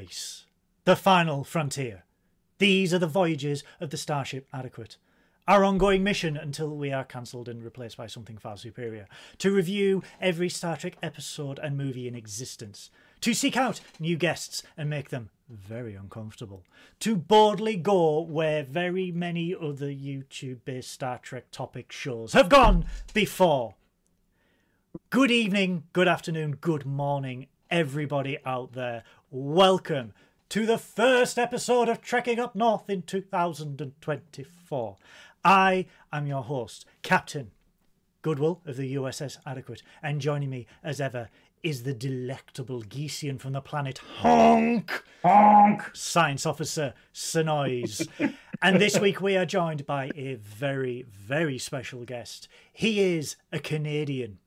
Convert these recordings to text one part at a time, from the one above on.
space, the final frontier. These are the voyages of the Starship Adequate. Our ongoing mission until we are cancelled and replaced by something far superior. To review every Star Trek episode and movie in existence. To seek out new guests and make them very uncomfortable. To boldly go where very many other YouTube based Star Trek topic shows have gone before. Good evening, good afternoon, good morning, everybody out there. Welcome to the first episode of Trekking Up North in 2024. I am your host, Captain Goodwill of the USS Adequate, and joining me as ever is the delectable Geesian from the planet Honk, Honk. Science Officer Synoiz. and this week we are joined by a very, very special guest. He is a Canadian.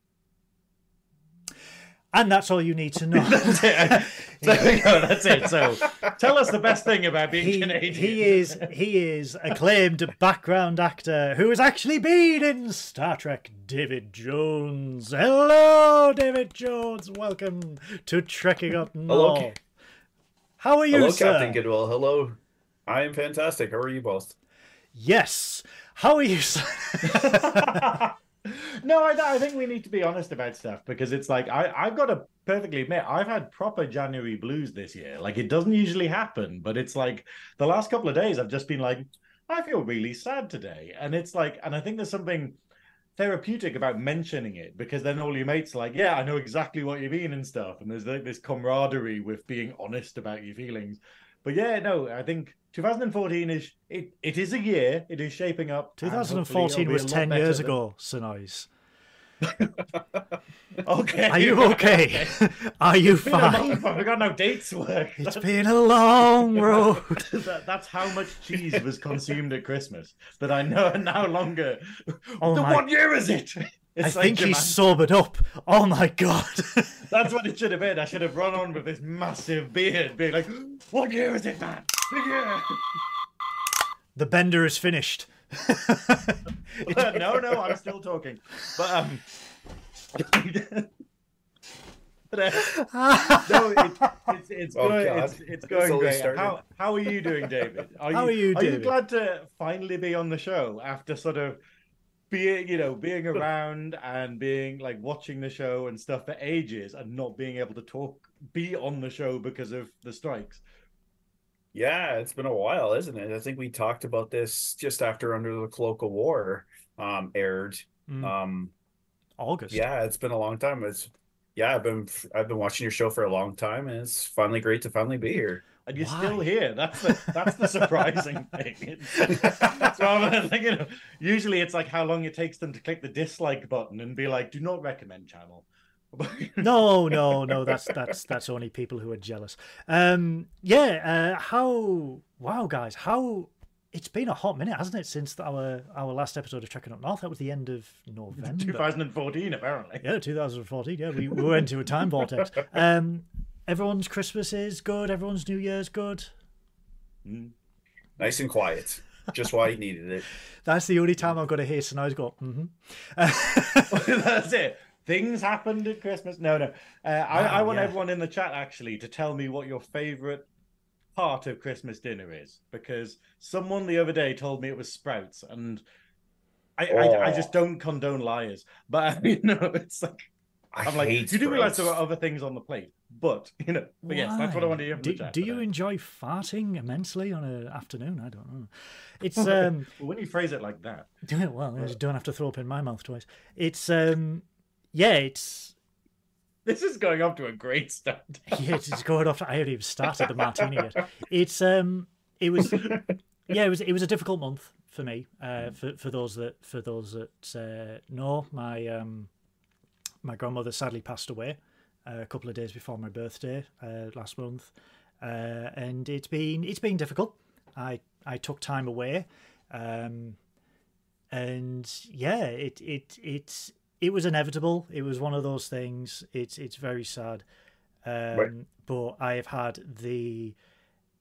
And that's all you need to know. that's it. There we go. That's it. So, tell us the best thing about being he, Canadian. he is he is acclaimed background actor who has actually been in Star Trek. David Jones. Hello, David Jones. Welcome to Trekking Up North. Hello, Ca- How are you, Hello, sir? Captain Goodwill. Hello. I am fantastic. How are you both? Yes. How are you, sir? no, I, I think we need to be honest about stuff because it's like I, I've got to perfectly admit I've had proper January blues this year. Like it doesn't usually happen, but it's like the last couple of days I've just been like, I feel really sad today, and it's like, and I think there's something therapeutic about mentioning it because then all your mates are like, yeah, I know exactly what you mean and stuff, and there's like this camaraderie with being honest about your feelings. But yeah, no, I think 2014 is it. It is a year. It is shaping up. 2014 was 10 years than- ago, Synoiz. Okay. Are you okay? Are you It's fine? month, I forgot how dates work. It's been a long road. That- that's how much cheese was consumed at Christmas that I know no longer. Oh the my- what year is it? I like think he's sobered up. Oh my god. That's what it should have been. I should have run on with this massive beard, being like, "What year is it, man? Big year." the bender is finished. no, no, I'm still talking. But um, but, uh, no, it, it's it's Oh, going, it's, it's It's going already great. started. How how are you doing, David? Are How are you, Are you glad to finally be on the show after sort of being, you know, being around and being like watching the show and stuff for ages and not being able to talk, be on the show because of the strikes? Yeah, it's been a while, isn't it? I think we talked about this just after Under the Cloak of War um, aired. Mm, Um, August. yeah, it's been a long time. It's yeah, I've been I've been watching your show for a long time, and it's finally great to finally be here. And you're Why? still here. That's the that's the surprising thing. So I'm thinking, of- usually it's like how long it takes them to click the dislike button and be like, "Do not recommend channel." No, no, no. That's that's that's only people who are jealous. Um, yeah. Uh, how? Wow, guys. How? It's been a hot minute, hasn't it, since our our last episode of Trekking Up North? That was the end of November. 2014, apparently. Yeah, 2014. Yeah, we, we went into a time vortex. Um, everyone's Christmas is good. Everyone's New Year's good. Mm. Nice and quiet, just why he needed it. That's the only time I've got to hear Synoiz go. Mm-hmm. That's it. Things happened at Christmas. No, no. Uh, I, I want yeah. everyone in the chat actually to tell me what your favorite part of Christmas dinner is, because someone the other day told me it was sprouts, and I, I, I just Oh. don't condone liars. But you know, it's like I I'm like, you do realize there are other things on the plate, but you know, but yes, that's what I want to hear from Do, do you enjoy farting immensely on an afternoon? I don't know. It's um. Well, when you phrase it like that, do it well. I just don't have to throw up in my mouth twice. It's um. Yeah, it's this is going off to a great start. yeah, it's going off. To, I haven't even started the martini yet. It's um. It was yeah. It was it was a difficult month for me. Uh, for for those that for those that uh, know my um. My grandmother sadly passed away uh, a couple of days before my birthday uh, last month, uh, and it's been it's been difficult. I I took time away, um, and yeah, it it it's it was inevitable. It was one of those things. It's it's very sad, um, Right. but I have had the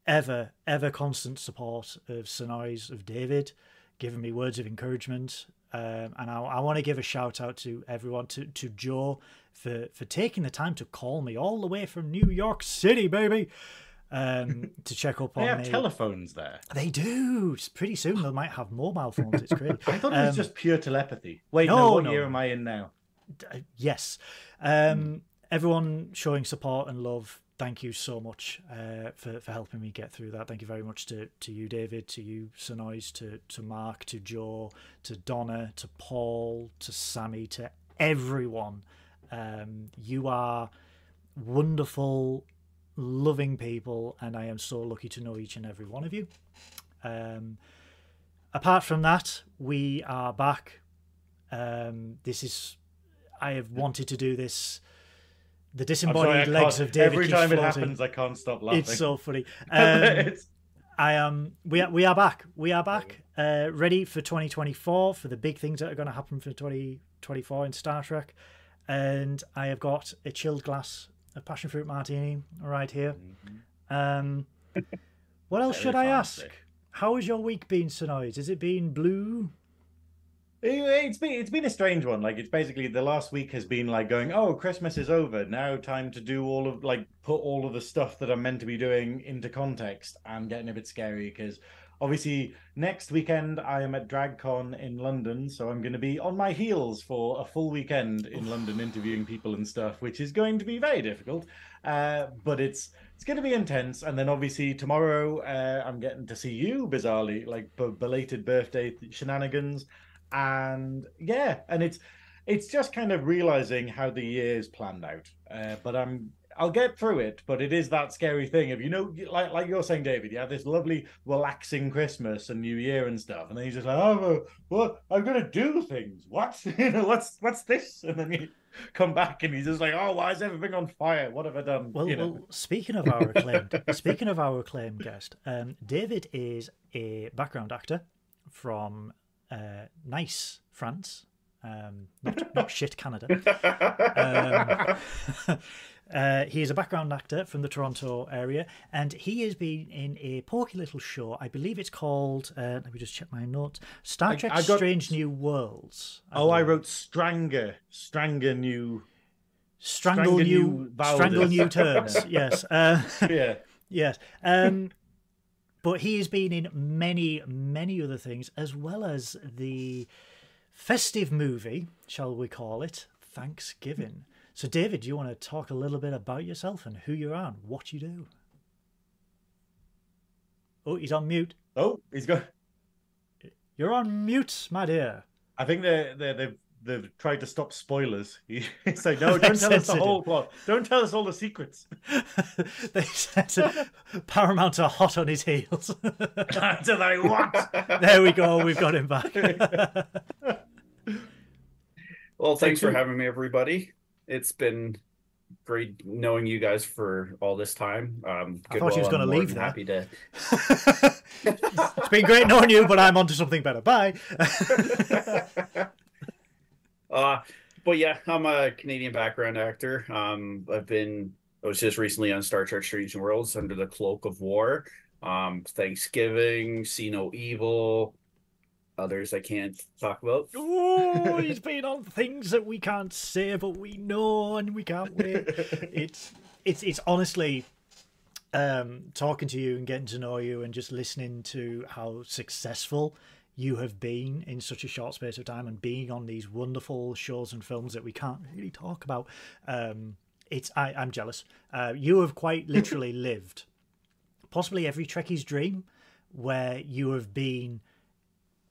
ever ever constant support of Synoiz of David, giving me words of encouragement. Um, and I, I want to give a shout out to everyone, to, to Joe for, for taking the time to call me all the way from New York City, baby. um, to check up on They have me. telephones there. They do. Pretty soon they might have mobile phones. It's crazy. I thought it was Um, just pure telepathy. Wait, no, no, what no. year am I in now? Uh, yes. Um, everyone showing support and love. Thank you so much uh, for for helping me get through that. Thank you very much to, to you, David, to you, Synoiz, to to Mark, to Joe, to Donna, to Paul, to Sammy, to everyone. Um, you are wonderful, loving people, and I am so lucky to know each and every one of you. Um, apart from that, we are back. Um, this is I have wanted to do this. The disembodied sorry, legs of David Every time it floating. happens, I can't stop laughing. It's so funny. Um, I am. We are. We are back. We are back. Uh, ready for 2024 for the big things that are going to happen for 2024 in Star Trek, and I have got a chilled glass of passion fruit martini right here. Um, what else should I ask? How has your week been, Synoiz? Has it been blue? It- It's been it's been a strange one. Like it's basically the last week has been like going, oh, Christmas is over. Now time to do all of like put all of the stuff that I'm meant to be doing into context and getting a bit scary because obviously next weekend I am at DragCon in London, so I'm going to be on my heels for a full weekend in London interviewing people and stuff, which is going to be very difficult. Uh, but it's it's going to be intense. And then obviously tomorrow uh, I'm getting to see you bizarrely, like b- belated birthday shenanigans and yeah and it's it's just kind of realizing how the year is planned out. Uh, but i'm i'll get through it but it is that scary thing of you know like like you're saying david you have this lovely relaxing christmas and new year and stuff and then you're just like oh what i'm gonna do things. What? You know what's what's this? And then you come back and he's just like oh why is everything on fire? What have i done? Well, you know? well speaking of our acclaimed, speaking of our acclaimed guest, um, David is a background actor from uh, Nice, France. Um, not, not shit, Canada. Um, uh, he is a background actor from the Toronto area, and he has been in a porky little show. I believe it's called. Uh, let me just check my notes. Star Trek: I got- Strange New Worlds. oh i wrote stranger stranger new strangle Strangle new New strangle new terms. yes. Uh, yeah Yes. Um, but he has been in many, many other things, as well as the festive movie, shall we call it, Thanksgiving. So, David, do you want to talk a little bit about yourself and who you are and what you do? Oh, he's on mute. oh he's got You're on mute, my dear. I think they they they've they've tried to stop spoilers. He's like, no, don't tell us the sensitive. whole plot. Don't tell us all the secrets. they said Paramount are hot on his heels. Until they what? there we go. We've got him back. Well, thanks for having me, everybody. It's been great knowing you guys for all this time. Um, I thought you was gonna leave than. Happy to. it's been great knowing you, but I'm onto something better. Bye. Uh, but yeah, I'm a Canadian background actor. Um, I've been. I was just recently on Star Trek: Strange New Worlds under the cloak of war. Um, Thanksgiving, See No Evil. Others I can't talk about. oh, he's been on things that we can't say, but we know and we can't wait. It's it's it's honestly um, talking to you and getting to know you and just listening to how successful you have been in such a short space of time and being on these wonderful shows and films that we can't really talk about. Um, it's I, I'm jealous. Uh, you have quite literally lived possibly every Trekkie's dream where you have been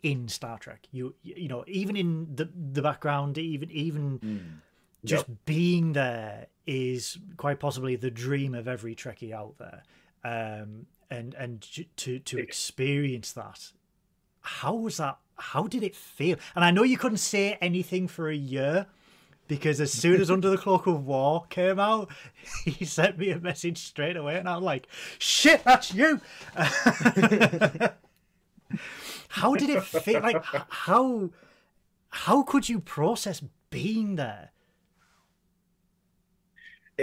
in Star Trek. You you know even in the the background, even even just being there is quite possibly the dream of every Trekkie out there. Um, and and to to experience that, how was that? How did it feel? And I know you couldn't say anything for a year. Because as soon as Under the Cloak of War came out, he sent me a message straight away, and I'm like, "Shit, that's you." how did it feel? Like how how could you process being there?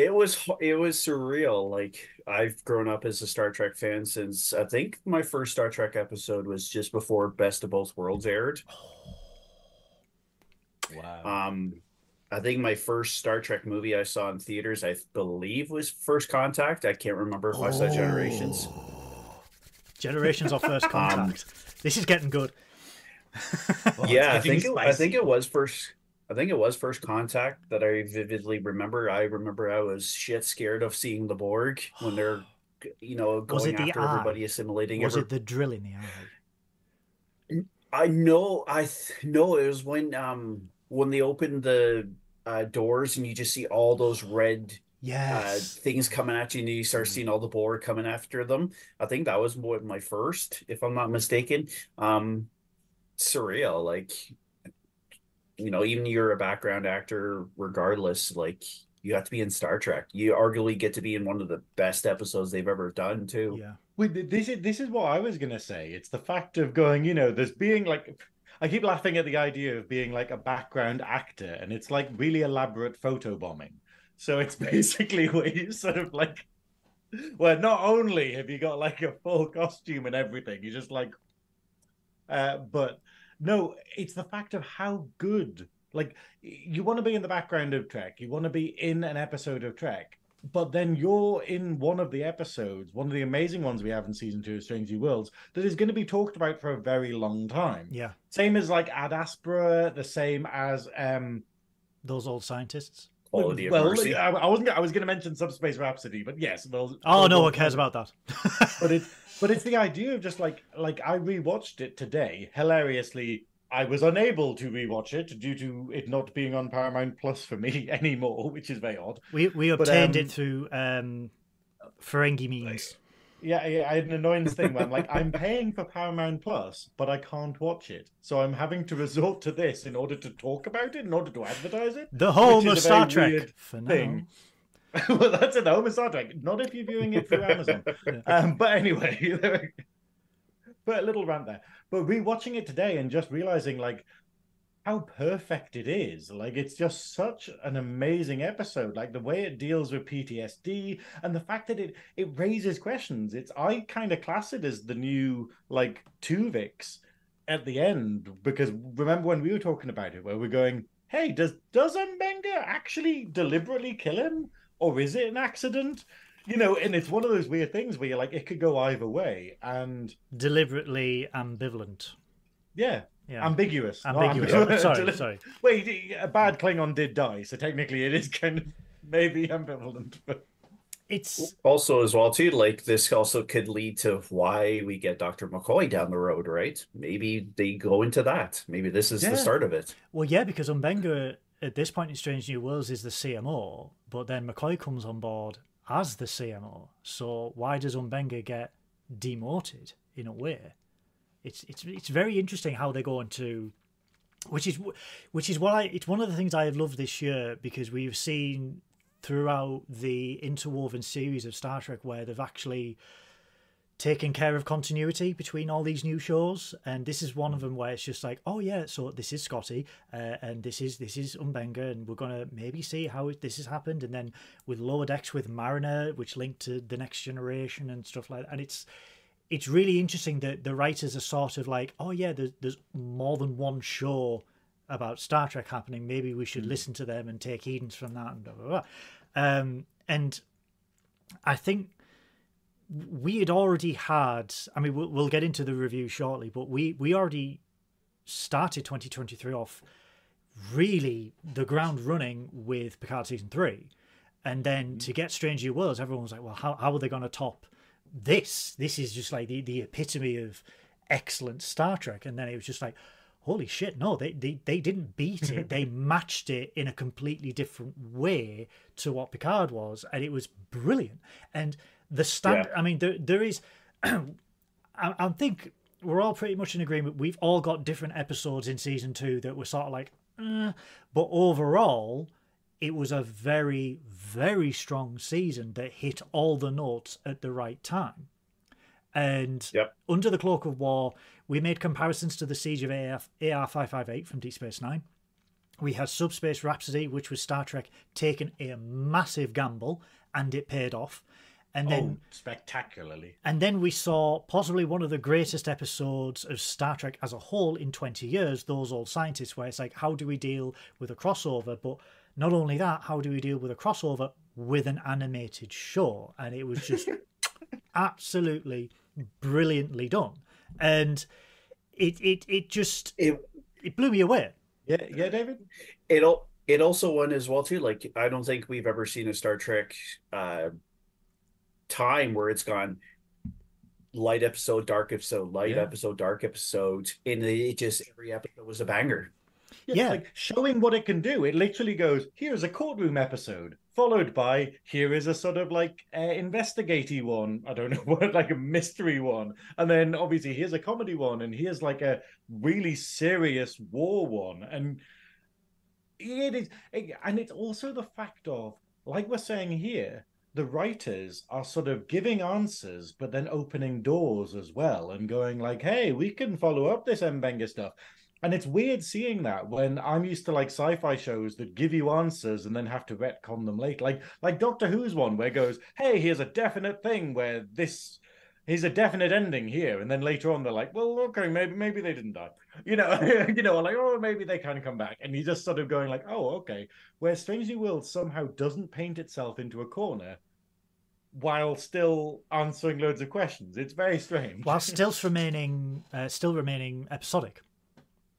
It was it was surreal. Like I've grown up as a Star Trek fan since I think my first Star Trek episode was just before Best of Both Worlds aired. Wow. Um, I think my first Star Trek movie I saw in theaters, I believe, was First Contact. I can't remember if I saw Generations. Oh. Generations or First Um, Contact. this is getting good. Oh, yeah, I think it, I think it was first. I think it was First Contact that I vividly remember. I remember I was shit scared of seeing the Borg when they're, you know, going after everybody, assimilating. Was every- it the drill in the eye? I know. I th- know it was when um when they opened the uh, doors and you just see all those red uh, Yes. things coming at you, and you start Mm. seeing all the Borg coming after them. I think that was what my first, if I'm not mistaken. Um, surreal, like you know, even you're a background actor, regardless, like you have to be in Star Trek. You arguably get to be in one of the best episodes they've ever done too. yeah. Wait, this is this is what I was gonna say. It's the fact of going, you know, there's being like I keep laughing at the idea of being like a background actor, and it's like really elaborate photo bombing. So it's basically where you sort of like where not only have you got like a full costume and everything, you just like uh but no, it's the fact of how good like you want to be in the background of Trek, you want to be in an episode of Trek, but then you're in one of the episodes, one of the amazing ones we have in season two of Strange New Worlds, that is going to be talked about for a very long time. Yeah. Same as like Ad Astra, the same as um Those old scientists. Quality of well. I, I wasn't I was going to mention Subspace Rhapsody, but yes, well, Oh, no well, one cares about that. but it's but it's the idea of just like like I rewatched it today. Hilariously, I was unable to rewatch it due to it not being on Paramount Plus for me anymore, which is very odd. we we But, obtained um, it through um, Ferengi means. Yeah, yeah, I had an annoyance thing where I'm like, I'm paying for Paramount Plus, but I can't watch it. So I'm having to resort to this in order to talk about it, in order to advertise it. The home of is a very Star Trek. weird For now. thing. well, that's at the home Star Trek. Not if you're viewing it through Amazon. Um, but anyway, but a little rant there. But rewatching it today and just realizing like how perfect it is. Like it's just such an amazing episode. Like the way it deals with PTSD and the fact that it it raises questions. It's I kind of class it as the new like Tuvix at the end because remember when we were talking about it where we're going, hey, does does M'Benga actually deliberately kill him or is it an accident? You know, and it's one of those weird things where you're like, it could go either way, and Deliberately ambivalent. yeah, Yeah. ambiguous. not Ambiguous. ambivalent. sorry, Deli- sorry. Wait, a bad Klingon did die, so technically it is kind of maybe ambivalent. But It's Also, as well, too, like this also could lead to why we get Dr. McCoy down the road, right? Maybe they go into that. Maybe this is Yeah. the start of it. well, yeah, because M'Benga at this point in Strange New Worlds is the CMO, but then McCoy comes on board as the CMO. So why does M'Benga get demoted in a way? It's it's it's very interesting how they're going to, which is which is I it's one of the things I have loved this year because we've seen throughout the interwoven series of Star Trek where they've actually taken care of continuity between all these new shows. And this is one of them where it's just like oh yeah so this is Scotty uh, and this is this is M'Benga and we're gonna maybe see how this has happened. And then with Lower Decks with Mariner which linked to the next generation and stuff like that. And it's it's really interesting that the writers are sort of like oh yeah there's, there's more than one show about Star Trek happening. Maybe we should listen to them and take Edens from that and blah blah blah. Um, and I think we had already had i mean we'll, we'll get into the review shortly but we we already started 2023 off really the ground running with picard season 3 and then mm-hmm. to get strange new worlds everyone was like well how, how are they going to top this? This is just like the, the epitome of excellent star trek. And then it was just like holy shit no they they, they didn't beat it. They matched it in a completely different way to what picard was and it was brilliant. And the stand Yeah. i mean there, there is I, I think we're all pretty much in agreement we've all got different episodes in season two that were sort of like eh, but overall it was a very very strong season that hit all the notes at the right time and Yep. under the cloak of war we made comparisons to the siege of AF, AR-558 from deep space nine we had subspace rhapsody which was star trek taking a massive gamble and it paid off and then oh, spectacularly. and then we saw possibly one of the greatest episodes of Star Trek as a whole in 20 years, Those Old Scientists, where it's like, how do we deal with a crossover? But Not only that, how do we deal with a crossover with an animated show? And it was just absolutely brilliantly done. And it it it just It it blew me away. Yeah, yeah, David. it al- it also won as well too. Like I don't think we've ever seen a Star Trek uh time where it's gone light episode, dark episode, light Yeah. episode, dark episode, and it just every episode was a banger. Yeah. like showing what it can do. It literally goes, here's a courtroom episode, followed by here is a sort of like uh, investigative one. I don't know what, like a mystery one, and then obviously here's a comedy one, and here's like a really serious war one, and it is, and it's also the fact of like we're saying here. The writers are sort of giving answers, but then opening doors as well, and going like, "Hey, we can follow up this M'Benga stuff." And it's weird seeing that when I'm used to like sci-fi shows that give you answers and then have to retcon them later. Like like Doctor Who's one where it goes, hey, here's a definite thing where this here's a definite ending here, and then later on they're like, well, okay, maybe maybe they didn't die. You know, you know, like, oh, maybe they can come back. And you just sort of going like, oh, okay. Where Strange New World somehow doesn't paint itself into a corner while still answering loads of questions. It's very strange. While still remaining uh, still remaining episodic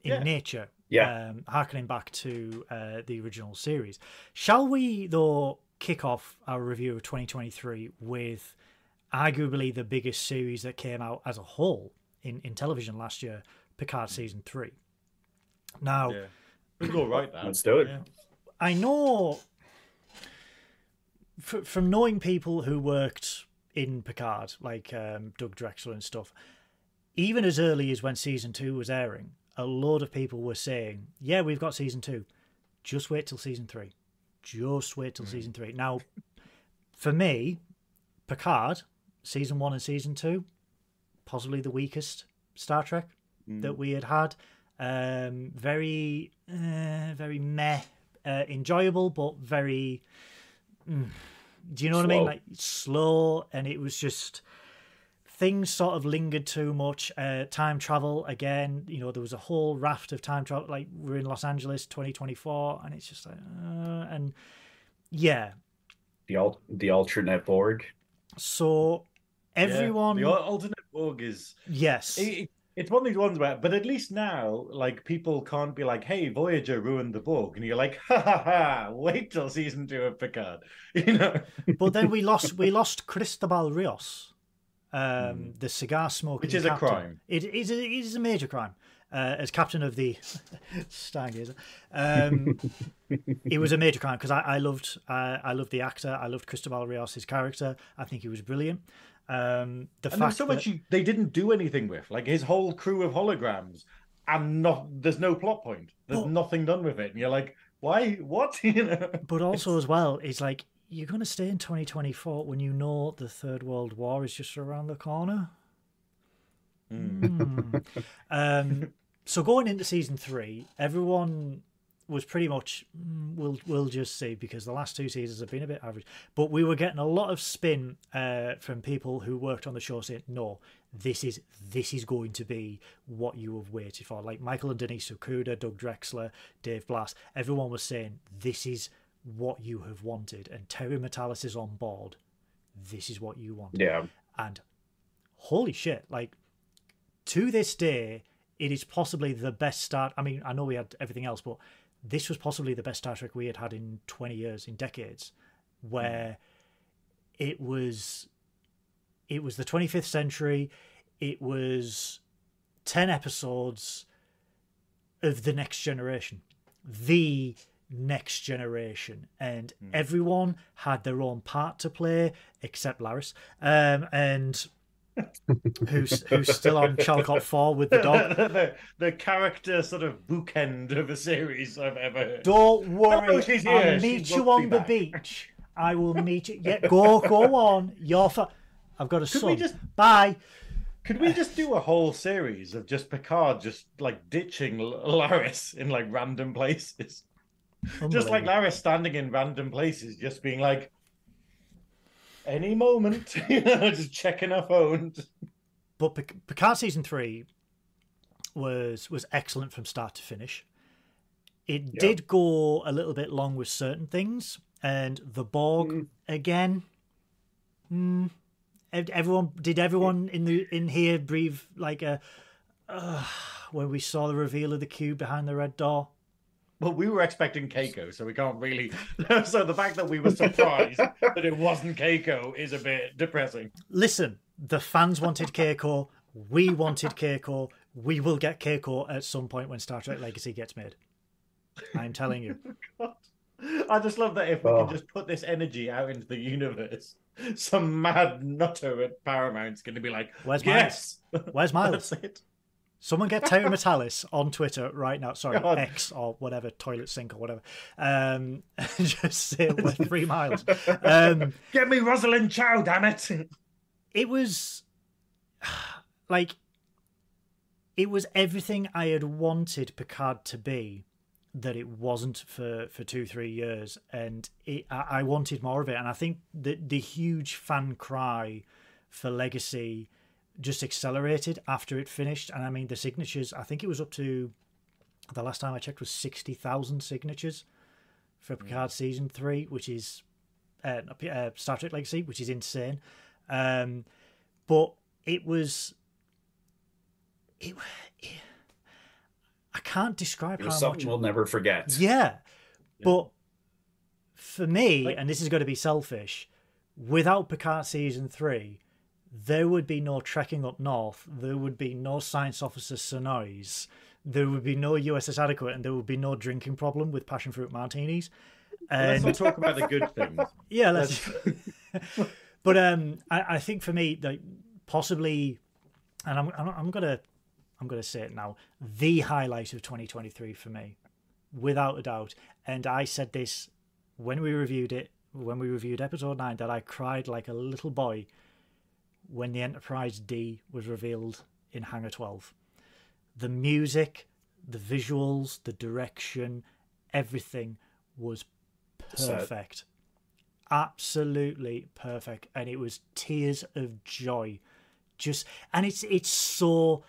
in Yeah. nature. Yeah. Um, harkening back to uh, the original series. Shall we though kick off our review of 2023 with arguably the biggest series that came out as a whole in, in television last year, Picard season three. Now, yeah. It was all right, that. Let's do it. Yeah. I know f- from knowing people who worked in Picard, like um, Doug Drexler and stuff, even as early as when season two was airing, a lot of people were saying, Yeah, we've got season two. Just wait till season three. Just wait till season three. Now, for me, Picard, season one and season two, possibly the weakest Star Trek that we had had. Um, very, uh, very meh, uh, enjoyable, but very. mm, do you know what I mean? Slow. Like slow, and it was just things sort of lingered too much. Uh, time travel again, you know, there was a whole raft of time travel. Like we're in Los Angeles, twenty twenty four, and it's just like, uh, and yeah. The al- the alternate Borg. So Yeah. everyone, The alternate Borg is yes, it, it- it's one of these ones where, but at least now, like people can't be like, "Hey, Voyager ruined the Borg," and you're like, "Ha ha ha! Wait till season two of Picard," you know. but then we lost we lost Cristobal Rios, um, the cigar smoking. Which is a crime. It is a, it is a major crime. Uh, as captain of the Stargazer, um, it was a major crime because I, I loved uh, I loved the actor. I loved Cristobal Rios' character. I think he was brilliant. Um, the And fact so that, much you, they didn't do anything with, like his whole crew of holograms, and not there's no plot point. There's Well- nothing done with it, and you're like, "Why? What?" you know. but also as well, it's like you're going to stay in 2024 when you know the Third World War is just around the corner. Hmm. um, so going into season three, everyone was pretty much mm, we'll we'll just see because the last two seasons have been a bit average. But we were getting a lot of spin uh, from people who worked on the show saying, "No, this is this is going to be what you have waited for." Like Michael and Denise Okuda, Doug Drexler, Dave Blass, everyone was saying, "This is what you have wanted," and Terry Matalas is on board. This is what you want Yeah. and holy shit like to this day it is possibly the best start i mean i know we had everything else but this was possibly the best star trek we had had in 20 years in decades where it was it was the 25th century it was 10 episodes of the next generation the next generation and everyone had their own part to play except Laris. Um and who's who's still on Chaltok 4 with the dog the, the character sort of bookend of a series I've ever heard. don't worry Oh. I'll She meet will you on the back. beach I will meet you yeah go go on you're fa- I've got a Could son we just bye Could we just do a whole series of just Picard just like ditching Laris in like random places? Just like Laris standing in random places, just being like, any moment, you know, just checking our phones. But Pic- Picard season three was was excellent from start to finish. It did go a little bit long with certain things, and the Borg Mm. again. Ev- everyone did everyone in the in here breathe like a uh, when we saw the reveal of the cube behind the red door. Well, we were expecting Keiko, so we can't really. so the fact that we were surprised that it wasn't Keiko is a bit depressing. Listen, the fans wanted Keiko. We wanted Keiko. We will get Keiko at some point when Star Trek Legacy gets made. I'm telling you. God. I just love that if we Oh. can just put this energy out into the universe, some mad nutter at Paramount's going to be like, Where's Miles? yes, Where's Miles? that's it. Someone get Terry Matalas on Twitter right now. Sorry, God. X or whatever, toilet sink or whatever. Um, just say we're three miles. Um, Get me Rosalind Chao, damn it! it was like it was everything I had wanted Picard to be that it wasn't for for two three years, and it, I, I wanted more of it. And I think the the huge fan cry for Legacy just accelerated after it finished. And I mean, the signatures. I think it was up to the last time I checked was sixty thousand signatures for Picard season three, which is uh, uh, Star Trek Legacy, which is insane. Um, but it was it, it I can't describe It how was much something we'll never forget. yeah. But for me, Like- and this is going to be selfish, without Picard season three, there would be no trekking up north. There would be no science officer Synoiz. There would be no USS Adequate, and there would be no drinking problem with passion fruit martinis. Let's And not talk about the good things. yeah, let's. but um, I, I think for me, like possibly, and I'm, I'm I'm gonna I'm gonna say it now, the highlight of 2023 for me, without a doubt. And I said this when we reviewed it, when we reviewed episode nine, that I cried like a little boy when the Enterprise D was revealed in Hangar 12. The music, the visuals, the direction, everything was perfect. Absolutely perfect. And it was tears of joy. Just and it's it's so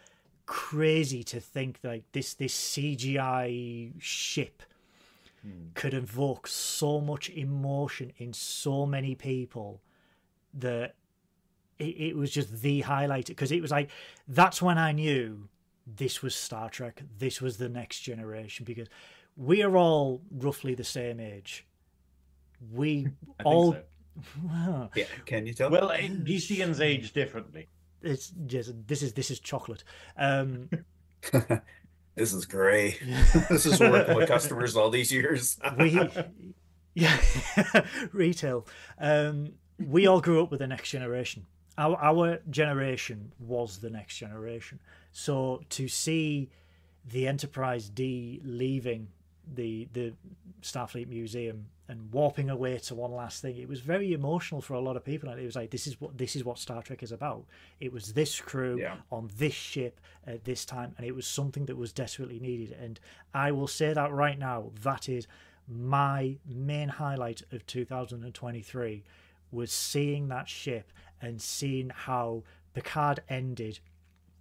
crazy to think like this this CGI ship hmm. could evoke so much emotion in so many people that it, it was just the highlight because it was like that's when I knew this was Star Trek. This was the next generation because we are all roughly the same age. We all so. Yeah, can you tell? Well, it- Gisians age differently. it's just this is this is chocolate. Um, this is great. this is working with customers all these years. we yeah retail um we all grew up with the next generation our our generation was the next generation. So to see the enterprise d leaving the the starfleet museum and warping away to one last thing it was very emotional for a lot of people. And it was like this is what this is what star trek is about. It was this crew Yeah. on this ship at this time and it was something that was desperately needed. And i will say that right now that is my main highlight of 2023 was seeing that ship and seeing how Picard ended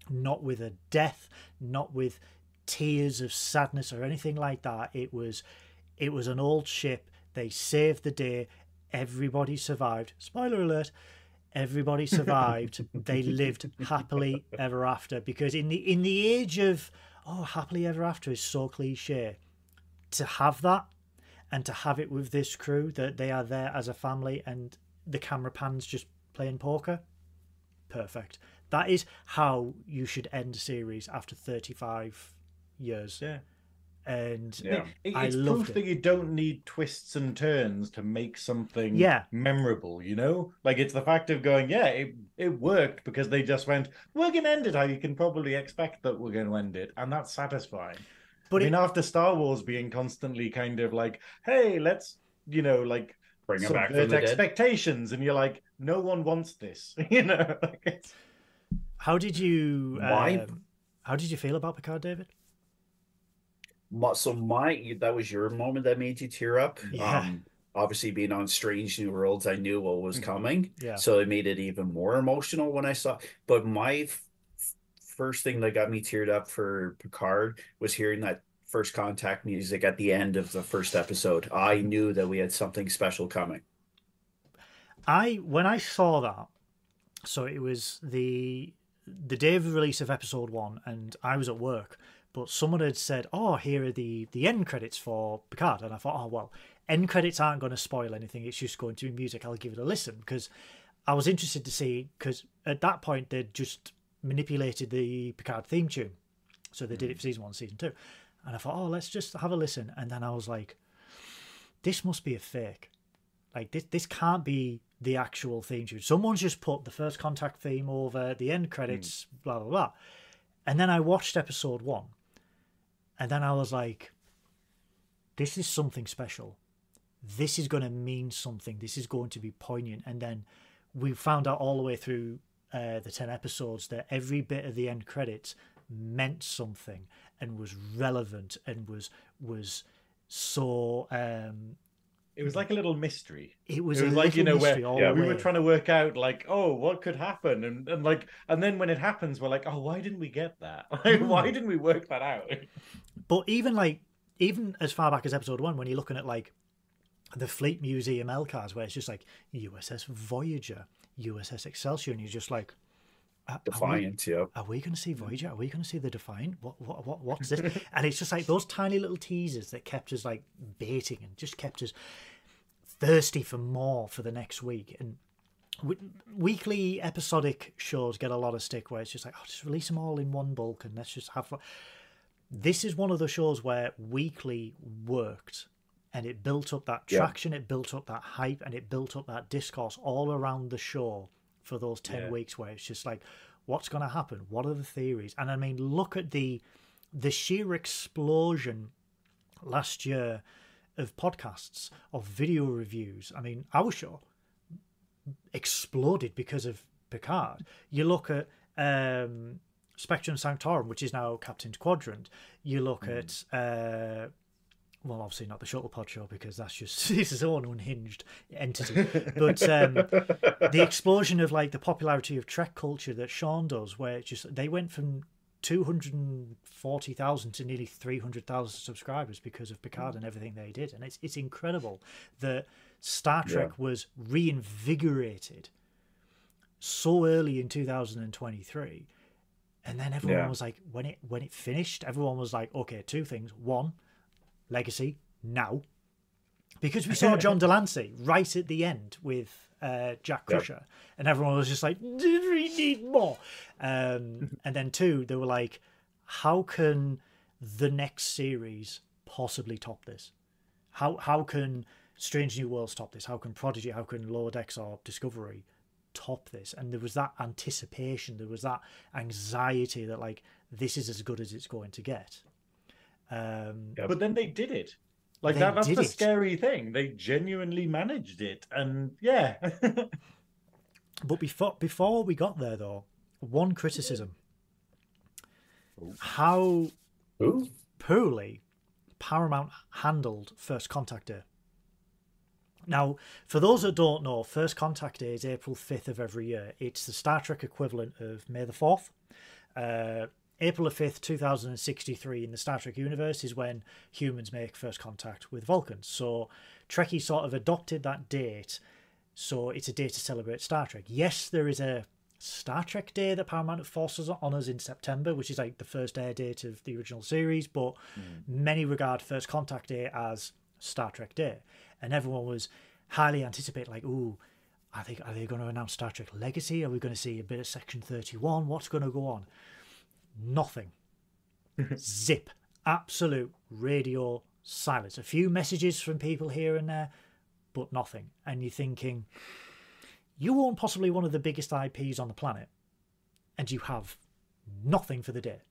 not with a death, not with tears of sadness or anything like that. It was it was an old ship. They saved the day. Everybody survived. Spoiler alert. Everybody survived. they lived happily ever after because in the in the age of oh happily ever after is so cliche. To have that and to have it with this crew that they are there as a family and the camera pans just playing poker perfect that is how you should end a series after 35 years Yeah. and Yeah. It- I it's loved proof it. that you don't need twists and turns to make something Yeah. memorable, you know? Like it's the fact of going, yeah, it, it worked because they just went, we're gonna end it how you can probably expect that we're gonna end it, and that's satisfying. but I mean, it, after Star Wars being constantly kind of like, hey, let's you know, like Bring it back from subvert the dead. expectations, and you're like, no one wants this, you know? Like it's... how did you Why? um, how did you feel about picard david My- So my that was your moment that made you tear up. Yeah. Um, obviously, being on Strange New Worlds, I knew what was Mhm. coming, yeah so it made it even more emotional when I saw. But my f- first thing that got me teared up for Picard was hearing that first contact music at the end of the first episode. I knew that we had something special coming. I when I saw that, so it was the the day of the release of episode one, and I was at work, but someone had said, "Oh, here are the the end credits for Picard," and I thought, "Oh well, end credits aren't going to spoil anything. It's just going to be music. I'll give it a listen because I was interested to see because at that point they'd just manipulated the Picard theme tune, so they did it for season one, season two, and I thought, oh, let's just have a listen, and then I was like, this must be a fake. Like this, this can't be the actual theme tune. Someone's just put the first contact theme over the end credits, mm. blah blah blah. And then I watched episode one, and then I was like, this is something special. This is going to mean something. This is going to be poignant. And then we found out all the way through uh, the 10 episodes that every bit of the end credits meant something and was relevant and was was so um it was like a little mystery. It was, it was like you know where yeah, we were trying to work out like oh what could happen and, and like and then when it happens we're like oh why didn't we get that like mm. why didn't we work that out but even like even as far back as episode one when you're looking at like the Fleet Museum LCARS where it's just like USS Voyager USS Excelsior, and you're just like, Defiant, are we, yeah. Are we going to see Voyager? Are we going to see the Defiant? What, what, what, what's this? and it's just like those tiny little teasers that kept us like baiting and just kept us thirsty for more for the next week. And weekly episodic shows get a lot of stick where it's just like, oh, just release them all in one bulk and let's just have fun. This is one of the shows where weekly worked and it built up that traction, yeah. it built up that hype, and it built up that discourse all around the show for those 10 yeah. weeks where it's just like, what's going to happen? What are the theories? And I mean, look at the the sheer explosion last year of podcasts, of video reviews. I mean, our show exploded because of Picard. You look at um, Spectrum Sanctorum, which is now Captain's Quadrant. You look mm. at uh, well, obviously not the Shuttlepod show because that's just its his own unhinged entity. But um, the explosion of like the popularity of Trek culture that Sean does, where it just they went from two hundred and forty thousand to nearly three hundred thousand subscribers because of Picard and everything they did, and it's it's incredible that Star Trek yeah. was reinvigorated so early in two thousand and twenty three. And then everyone yeah. was like, when it when it finished, everyone was like, okay, two things. One, legacy now because we saw John de Lancie right at the end with uh, Jack Crusher, yep. and everyone was just like, "Did we need more?" Um, and then two, they were like, "How can the next series possibly top this? How how can Strange New Worlds top this? How can Prodigy? How can Lower Decks or Discovery top this?" And there was that anticipation, there was that anxiety that like this is as good as it's going to get. Um, But then they did it. Like that, that's the it. scary thing. They genuinely managed it, and yeah. but before before we got there, though, one criticism: Ooh. how Ooh. poorly Paramount handled First Contact Day. Now, for those that don't know, First Contact Day is April 5th of every year. It's the Star Trek equivalent of May the 4th. Uh, April 5th, 2063, in the Star Trek universe, is when humans make first contact with Vulcans. So Trekkie sort of adopted that date, so it's a day to celebrate Star Trek. Yes, there is a Star Trek Day that Paramount forces on us in September, which is like the first air date of the original series, but mm. many regard First Contact Day as Star Trek Day. And everyone was highly anticipating, like, ooh, I think are they going to announce Star Trek Legacy? Are we going to see a bit of Section 31? What's going to go on? Nothing. Zip. Absolute radio silence. A few messages from people here and there, but nothing. And you're thinking, you own possibly one of the biggest IPs on the planet, and you have nothing for the day.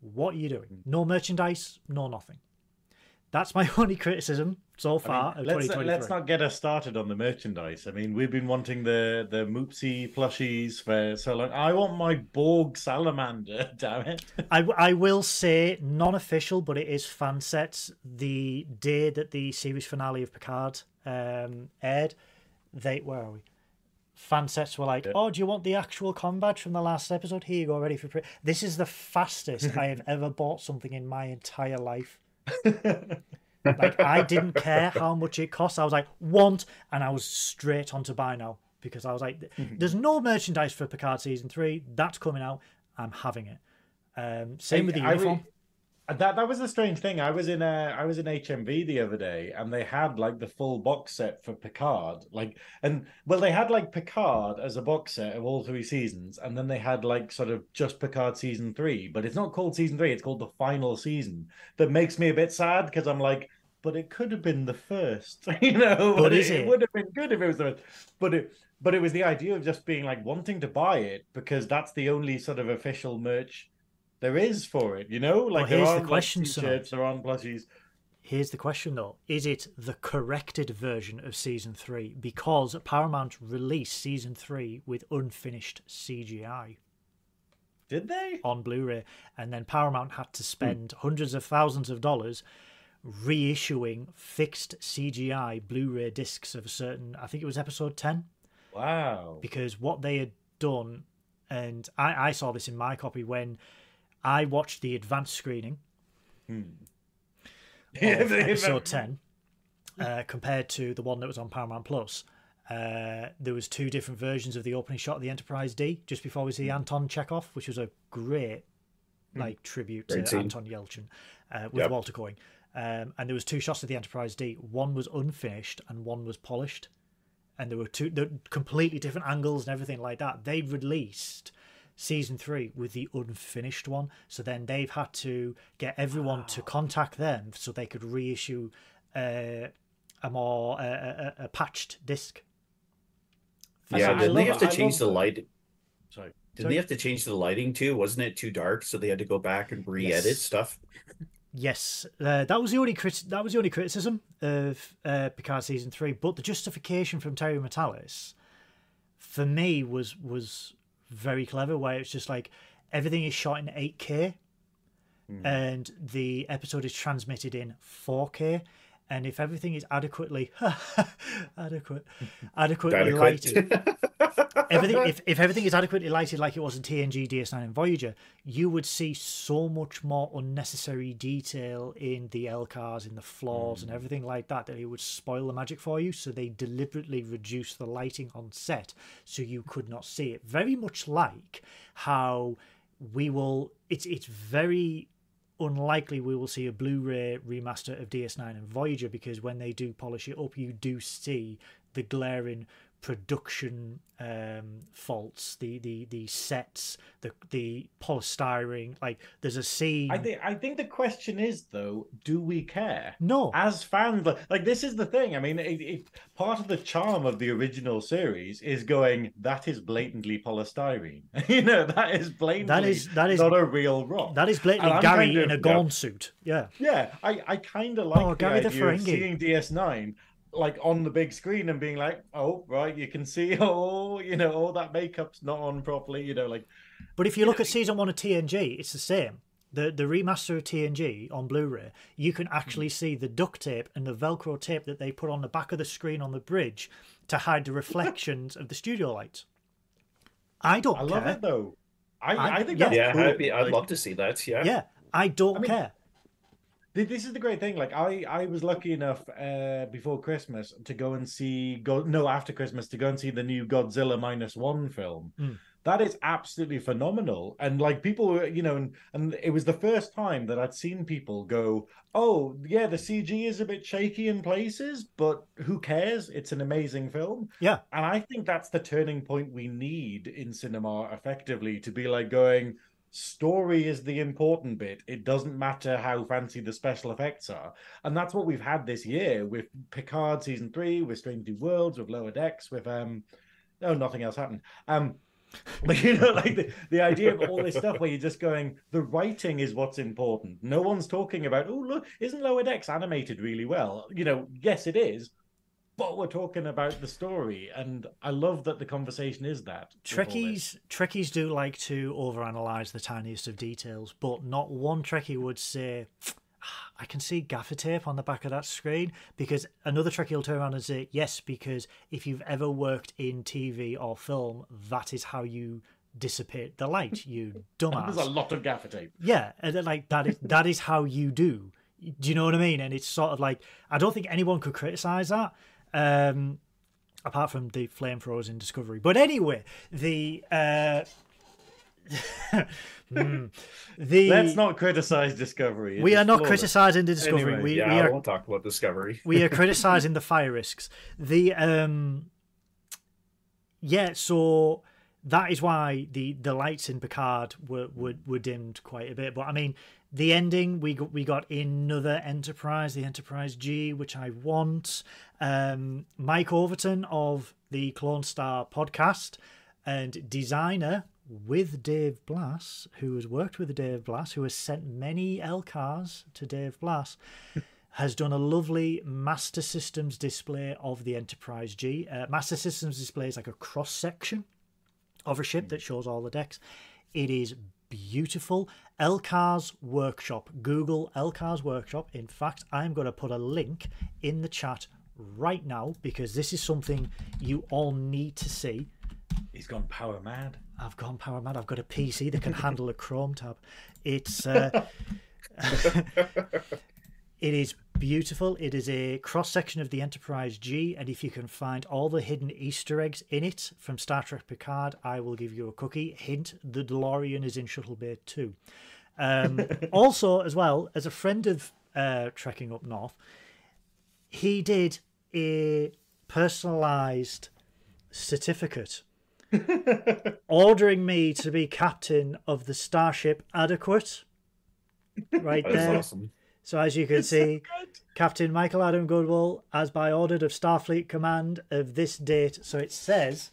What are you doing? No merchandise, no nothing. That's my only criticism so far I mean, let's, uh, let's not get us started on the merchandise. I mean, we've been wanting the the Moopsy plushies for so long. I want my Borg salamander. Damn it! I, I will say non-official, but it is fan sets. The day that the series finale of Picard um, aired, they where are we? fan sets were like, Yeah. "Oh, do you want the actual combat from the last episode? Here you go, ready for pre." This is the fastest I have ever bought something in my entire life. Like I didn't care how much it cost. I was like, want, and I was straight on to buy now because I was like, there's no merchandise for Picard season three. That's coming out. I'm having it. Um, same with the I- I re- uniform. That that was a strange thing. I was in a I was in HMV the other day, and they had like the full box set for Picard. Like, and well, they had like Picard as a box set of all three seasons, and then they had like sort of just Picard season three. But it's not called season three; it's called the final season. That makes me a bit sad because I'm like, but it could have been the first, you know. But it, is it? would have been good if it was the first. But it but it was the idea of just being like wanting to buy it because that's the only sort of official merch there is for it, you know? Like there here's the question, like, t-shirts, there aren't plushies. Here's the question though: Is it the corrected version of season three? Because Paramount released season three with unfinished CGI. Did they? on Blu-ray, and then Paramount had to hmm. spend hundreds of thousands of dollars reissuing fixed CGI Blu-ray discs of a certain. I think it was episode ten, Wow. because what they had done, and I, I saw this in my copy when I watched the advanced screening Hmm. of episode 10 uh, compared to the one that was on Paramount Plus. Uh, there was two different versions of the opening shot of the Enterprise D just before we see Anton Chekov, which was a great like tribute Great to scene. Anton Yelchin uh, with Yep. Walter Koenig. Um, and there was two shots of the Enterprise D. One was unfinished and one was polished, and there were two completely different angles and everything like that. They released season three with the unfinished one, so then they've had to get everyone to contact them so they could reissue uh, a more uh, a, a, a patched disc. Yeah, didn't they have it. to I change the light? Sorry. Didn't Sorry? they have to change the lighting too? Wasn't it too dark? So they had to go back and re-edit Yes. stuff. Yes, uh, that was the only crit- that was the only criticism of uh, Picard season three. But the justification from Terry Matalas, for me, was was very clever. Where it's just like everything is shot in eight K, and the episode is transmitted in four K. And if everything is adequately adequate, adequately lighted, everything if, if everything is adequately lighted like it was in TNG, DS9 and Voyager, you would see so much more unnecessary detail in the LCARS, in the floors and hmm. everything like that that it would spoil the magic for you. So they deliberately reduced the lighting on set so you could not see it. Very much like how we will it's it's very unlikely we will see a Blu-ray remaster of DS9 and Voyager because when they do polish it up, you do see the glaring production um, faults, the the the sets, the the polystyrene. Like there's a scene. I think I think the question is though, do we care? no, As fans, like, like this is the thing. I mean, it, it, part of the charm of the original series is going that is blatantly polystyrene. you know, that is blatantly that is that is not a real rock. that is blatantly Gary kind of- in a yeah. Suit. Yeah, Yeah, I, I kind of like Oh, the Gary the idea of Ferengi. seeing DS9 like on the big screen and being like, oh right, you can see, oh, you know, all that makeup's not on properly, you know, like but if you look at season one of TNG, it's the same. The the remaster of TNG on Blu-ray, you can actually hmm. see the duct tape and the Velcro tape that they put on the back of the screen on the bridge to hide the reflections of the studio lights. I don't I care. love it though. I, I- I, think yeah. that's yeah, cool. I'd, be, I'd Like, love to see that. Yeah. Yeah, I don't I mean, care. Th- This is the great thing. Like I, I was lucky enough uh, before Christmas to go and see go no after Christmas to go and see the new Godzilla minus one film. Mm. That is absolutely phenomenal. And like people, were, you know, and, and it was the first time that I'd seen people go, "Oh yeah, the CG is a bit shaky in places, but who cares? It's an amazing film." Yeah. And I think that's the turning point we need in cinema, effectively, to be like going story is the important bit. It doesn't matter how fancy the special effects are. And that's what we've had this year with Picard season three, with Strange New Worlds, with Lower Decks, with um oh nothing else happened. Um but you know, like the, the idea of all this stuff where you're just going, the writing is what's important. No one's talking about, oh look, isn't Lower Decks animated really well? You know, yes it is, but we're talking about the story, and I love that the conversation is that. Trekkies, Trekkies do like to overanalyze the tiniest of details, but not one Trekkie would say, ah, I can see gaffer tape on the back of that screen because another Trekkie will turn around and say, yes, because if you've ever worked in TV or film, that is how you dissipate the light, you dumbass. There's a lot of gaffer tape. Yeah, and like that is that is how you do. Do you know what I mean? And it's sort of like I don't think anyone could criticize that, um, apart from the flamethrowers in Discovery. But anyway, the uh, hmm, the Let's not criticize Discovery. We are not criticizing the Discovery. Anyway, we, yeah, we I are won't talk about Discovery. we are criticizing the fire risks. The um, yeah, so that is why the the lights in Picard were were, were dimmed quite a bit. But I mean, the ending we got we got another Enterprise, the Enterprise G, which I want. Um, Mike Overton of the Clone Star podcast and designer with Dave Blass, who has worked with Dave Blass, who has sent many LCARS to Dave Blass, has done a lovely Master Systems display of the Enterprise G. Uh, Master Systems display is like a cross section of a ship that shows all the decks. It is beautiful. LCARS Workshop. Google LCARS Workshop. In fact, I'm going to put a link in the chat right now because this is something you all need to see. He's gone power mad. I've gone power mad. I've got a PC that can handle a Chrome tab. It's uh, it is beautiful. It is a cross section of the Enterprise G, and if you can find all the hidden Easter eggs in it from Star Trek Picard, I will give you a cookie. Hint: the DeLorean is in Shuttle Bay too. Um, also, as well as a friend of uh, trekking up north, he did a personalized certificate ordering me to be captain of the starship adequate right there awesome. So as you can see captain michael adam Goodwill, as by order of starfleet command of this date so it says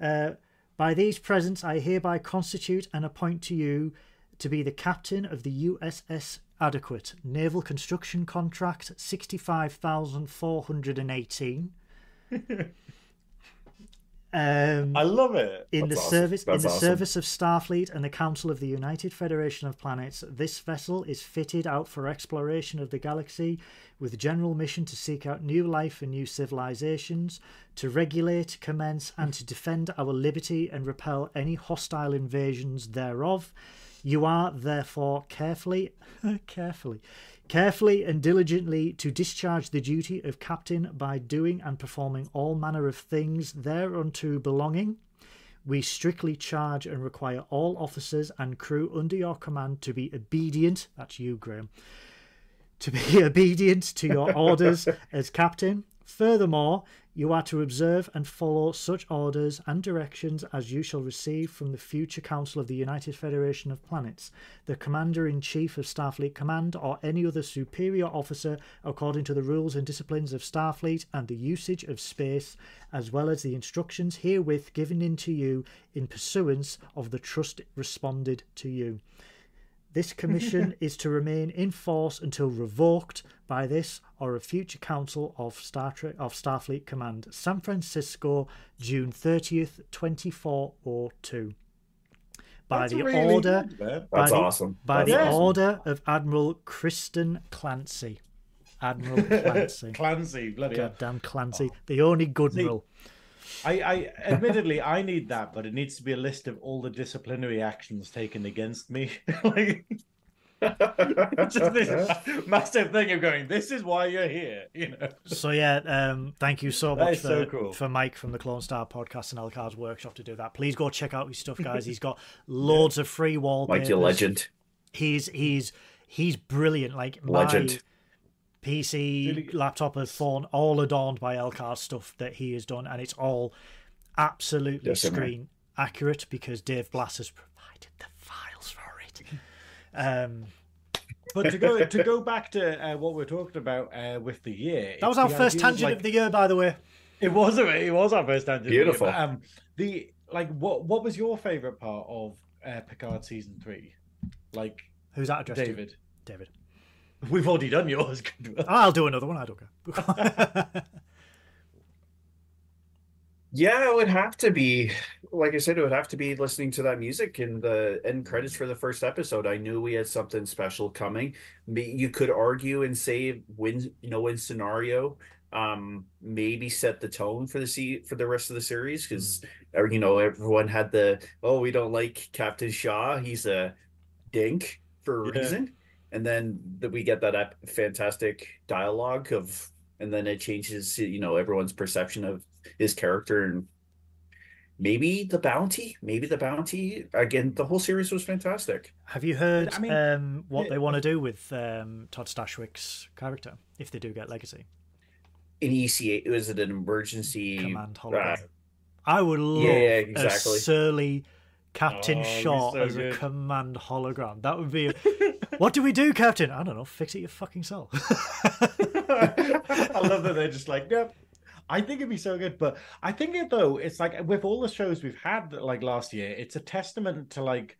uh, by these presents i hereby constitute and appoint to you to be the captain of the uss adequate naval construction contract 65418 um, I love it. in That's the awesome. service in the awesome. service of Starfleet and the Council of the United Federation of Planets, this vessel is fitted out for exploration of the galaxy with general mission to seek out new life and new civilizations, to regulate, commence, and to defend our liberty and repel any hostile invasions thereof. You are therefore carefully carefully carefully and diligently to discharge the duty of captain by doing and performing all manner of things thereunto belonging. We strictly charge and require all officers and crew under your command to be obedient. That's you, Graham. To be obedient to your orders as captain. Furthermore, you are to observe and follow such orders and directions as you shall receive from the future Council of the United Federation of Planets, the Commander in Chief of Starfleet Command, or any other superior officer according to the rules and disciplines of Starfleet and the usage of space, as well as the instructions herewith given into you in pursuance of the trust responded to you. This commission is to remain in force until revoked by this or a future council of Star Trek of Starfleet Command, San Francisco, June thirtieth, twenty four oh two. By That's the really order good, by That's the, awesome. by That's the awesome. order of Admiral Kirsten Clancy. Admiral Clancy. Clancy, bloody. Goddamn Clancy. The only good See, admiral. I, I admittedly I need that, but it needs to be a list of all the disciplinary actions taken against me. like just this massive thing of going, this is why you're here, you know. So yeah, um, thank you so much for, so cool. for Mike from the Clone Star podcast and LCARS workshop to do that. Please go check out his stuff, guys. He's got loads of free wallpapers. Mike, you legend. He's he's he's brilliant. Like my Legend. PC, Really- laptop, and phone, all adorned by LCARS stuff that he has done, and it's all absolutely Yes, sir, man. screen accurate because Dave Blass has provided the files for it. Um, But to go to go back to uh, what we're talking about uh, with the year, that was our first tangent like- of the year, by the way. It was a it was our first tangent. of the year, Beautiful. but, um, the like what what was your favorite part of uh, Picard season three? Like Who's that addressed to? David, David. We've already done yours. I'll do another one. I don't care. Yeah, it would have to be like I said, it would have to be listening to that music in the end credits for the first episode. I knew we had something special coming. You could argue and say, win, you know, in scenario, um, maybe set the tone for the se- for the rest of the series because, mm. you know, everyone had the oh, we don't like Captain Shaw. He's a dink for a yeah. reason, and then that we get that fantastic dialogue of, and then it changes, you know, everyone's perception of his character and maybe the bounty maybe the bounty again the whole series was fantastic. Have you heard I mean, um, what it, they want to do with um, todd stashwick's character if they do get legacy? In eca was it an emergency command hologram uh, i would love yeah, yeah, exactly. a surly captain oh, shaw so as good. a command hologram that would be a... what do we do captain i don't know fix it your fucking self i love that they're just like nope. I think it'd be so good, but I think it though it's like with all the shows we've had like last year, it's a testament to like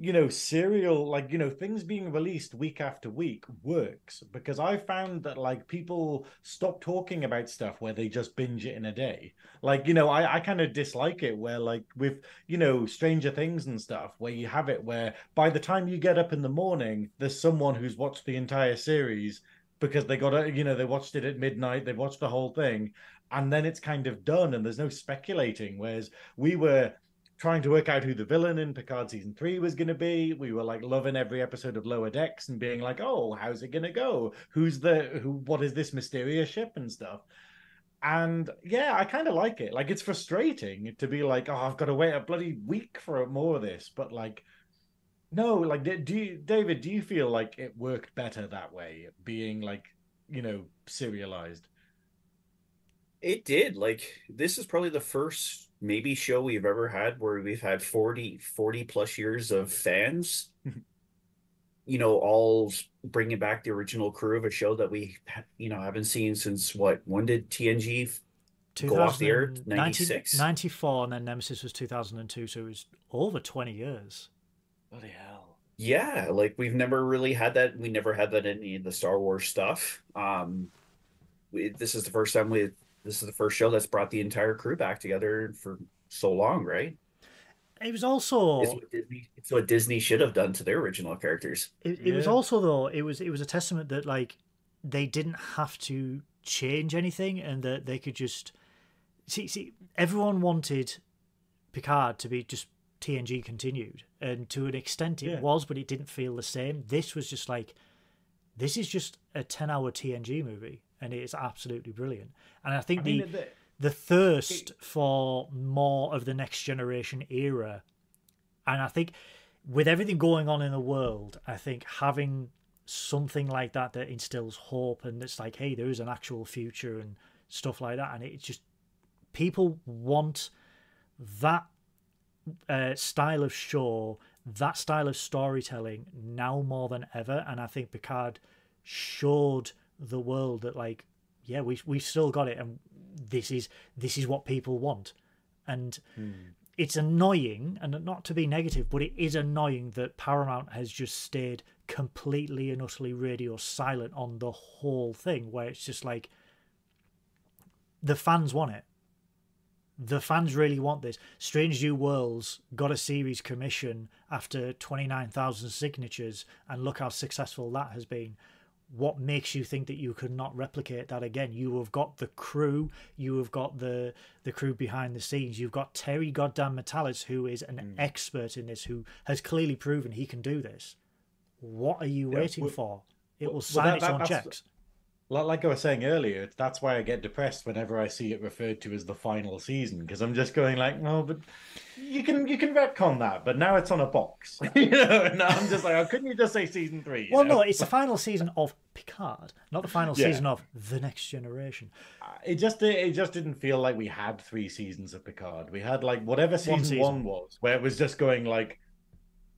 you know serial like you know things being released week after week works because i found that like people stop talking about stuff where they just binge it in a day like you know i, I kind of dislike it where like with you know stranger things and stuff where you have it where by the time you get up in the morning there's someone who's watched the entire series because they got it, you know, they watched it at midnight, they watched the whole thing, and then it's kind of done, and there's no speculating. Whereas we were trying to work out who the villain in Picard season three was going to be. We were like loving every episode of Lower Decks and being like, "Oh, how's it going to go? Who's the who? What is this mysterious ship and stuff?" And yeah, I kind of like it. Like it's frustrating to be like, "Oh, I've got to wait a bloody week for more of this," but like no, like do you, David? Do you feel like it worked better that way, being like you know serialized? It did. Like this is probably the first maybe show we've ever had where we've had 40, 40 plus years of fans. you know, all bringing back the original crew of a show that we you know haven't seen since what? When did TNG go off the air? 96? 94 and then Nemesis was 2002 so it was over 20 years. Bloody hell. Yeah, like we've never really had that. We never had that in any of the Star Wars stuff. Um, we, this is the first time we. This is the first show that's brought the entire crew back together for so long, right? It was also it's what Disney, it's what Disney should have done to their original characters. It, it yeah. was also though it was it was a testament that like they didn't have to change anything and that they could just see see everyone wanted Picard to be just TNG continued, and to an extent it yeah. was, but it didn't feel the same. This was just like, this is just a ten-hour TNG movie, and it is absolutely brilliant. And I think I the, the, the thirst it, for more of the next generation era, and I think with everything going on in the world, I think having something like that that instills hope and it's like, hey, there is an actual future and stuff like that, and it's just people want that uh, style of show, that style of storytelling now more than ever. And I think Picard showed the world that like, yeah, we we still got it, and this is this is what people want. And hmm. it's annoying, and not to be negative, but it is annoying that Paramount has just stayed completely and utterly radio silent on the whole thing, where it's just like the fans want it the fans really want this. Strange New Worlds got a series commission after 29,000 signatures, and look how successful that has been. What makes you think that you could not replicate that again? You have got the crew, you have got the the crew behind the scenes, you've got Terry Goddamn Matalas, who is an mm. expert in this, who has clearly proven he can do this. What are you yeah, waiting well, for? It will well, sign that, its own checks like I was saying earlier, that's why I get depressed whenever I see it referred to as the final season because I'm just going like, no, but you can you can retcon that, but now it's on a box, you know. And I'm just like, oh, couldn't you just say season three? Well, know? no, it's the final season of Picard, not the final yeah. season of the Next Generation. Uh, it just it just didn't feel like we had three seasons of Picard. We had like whatever season one, season. one was, where it was just going like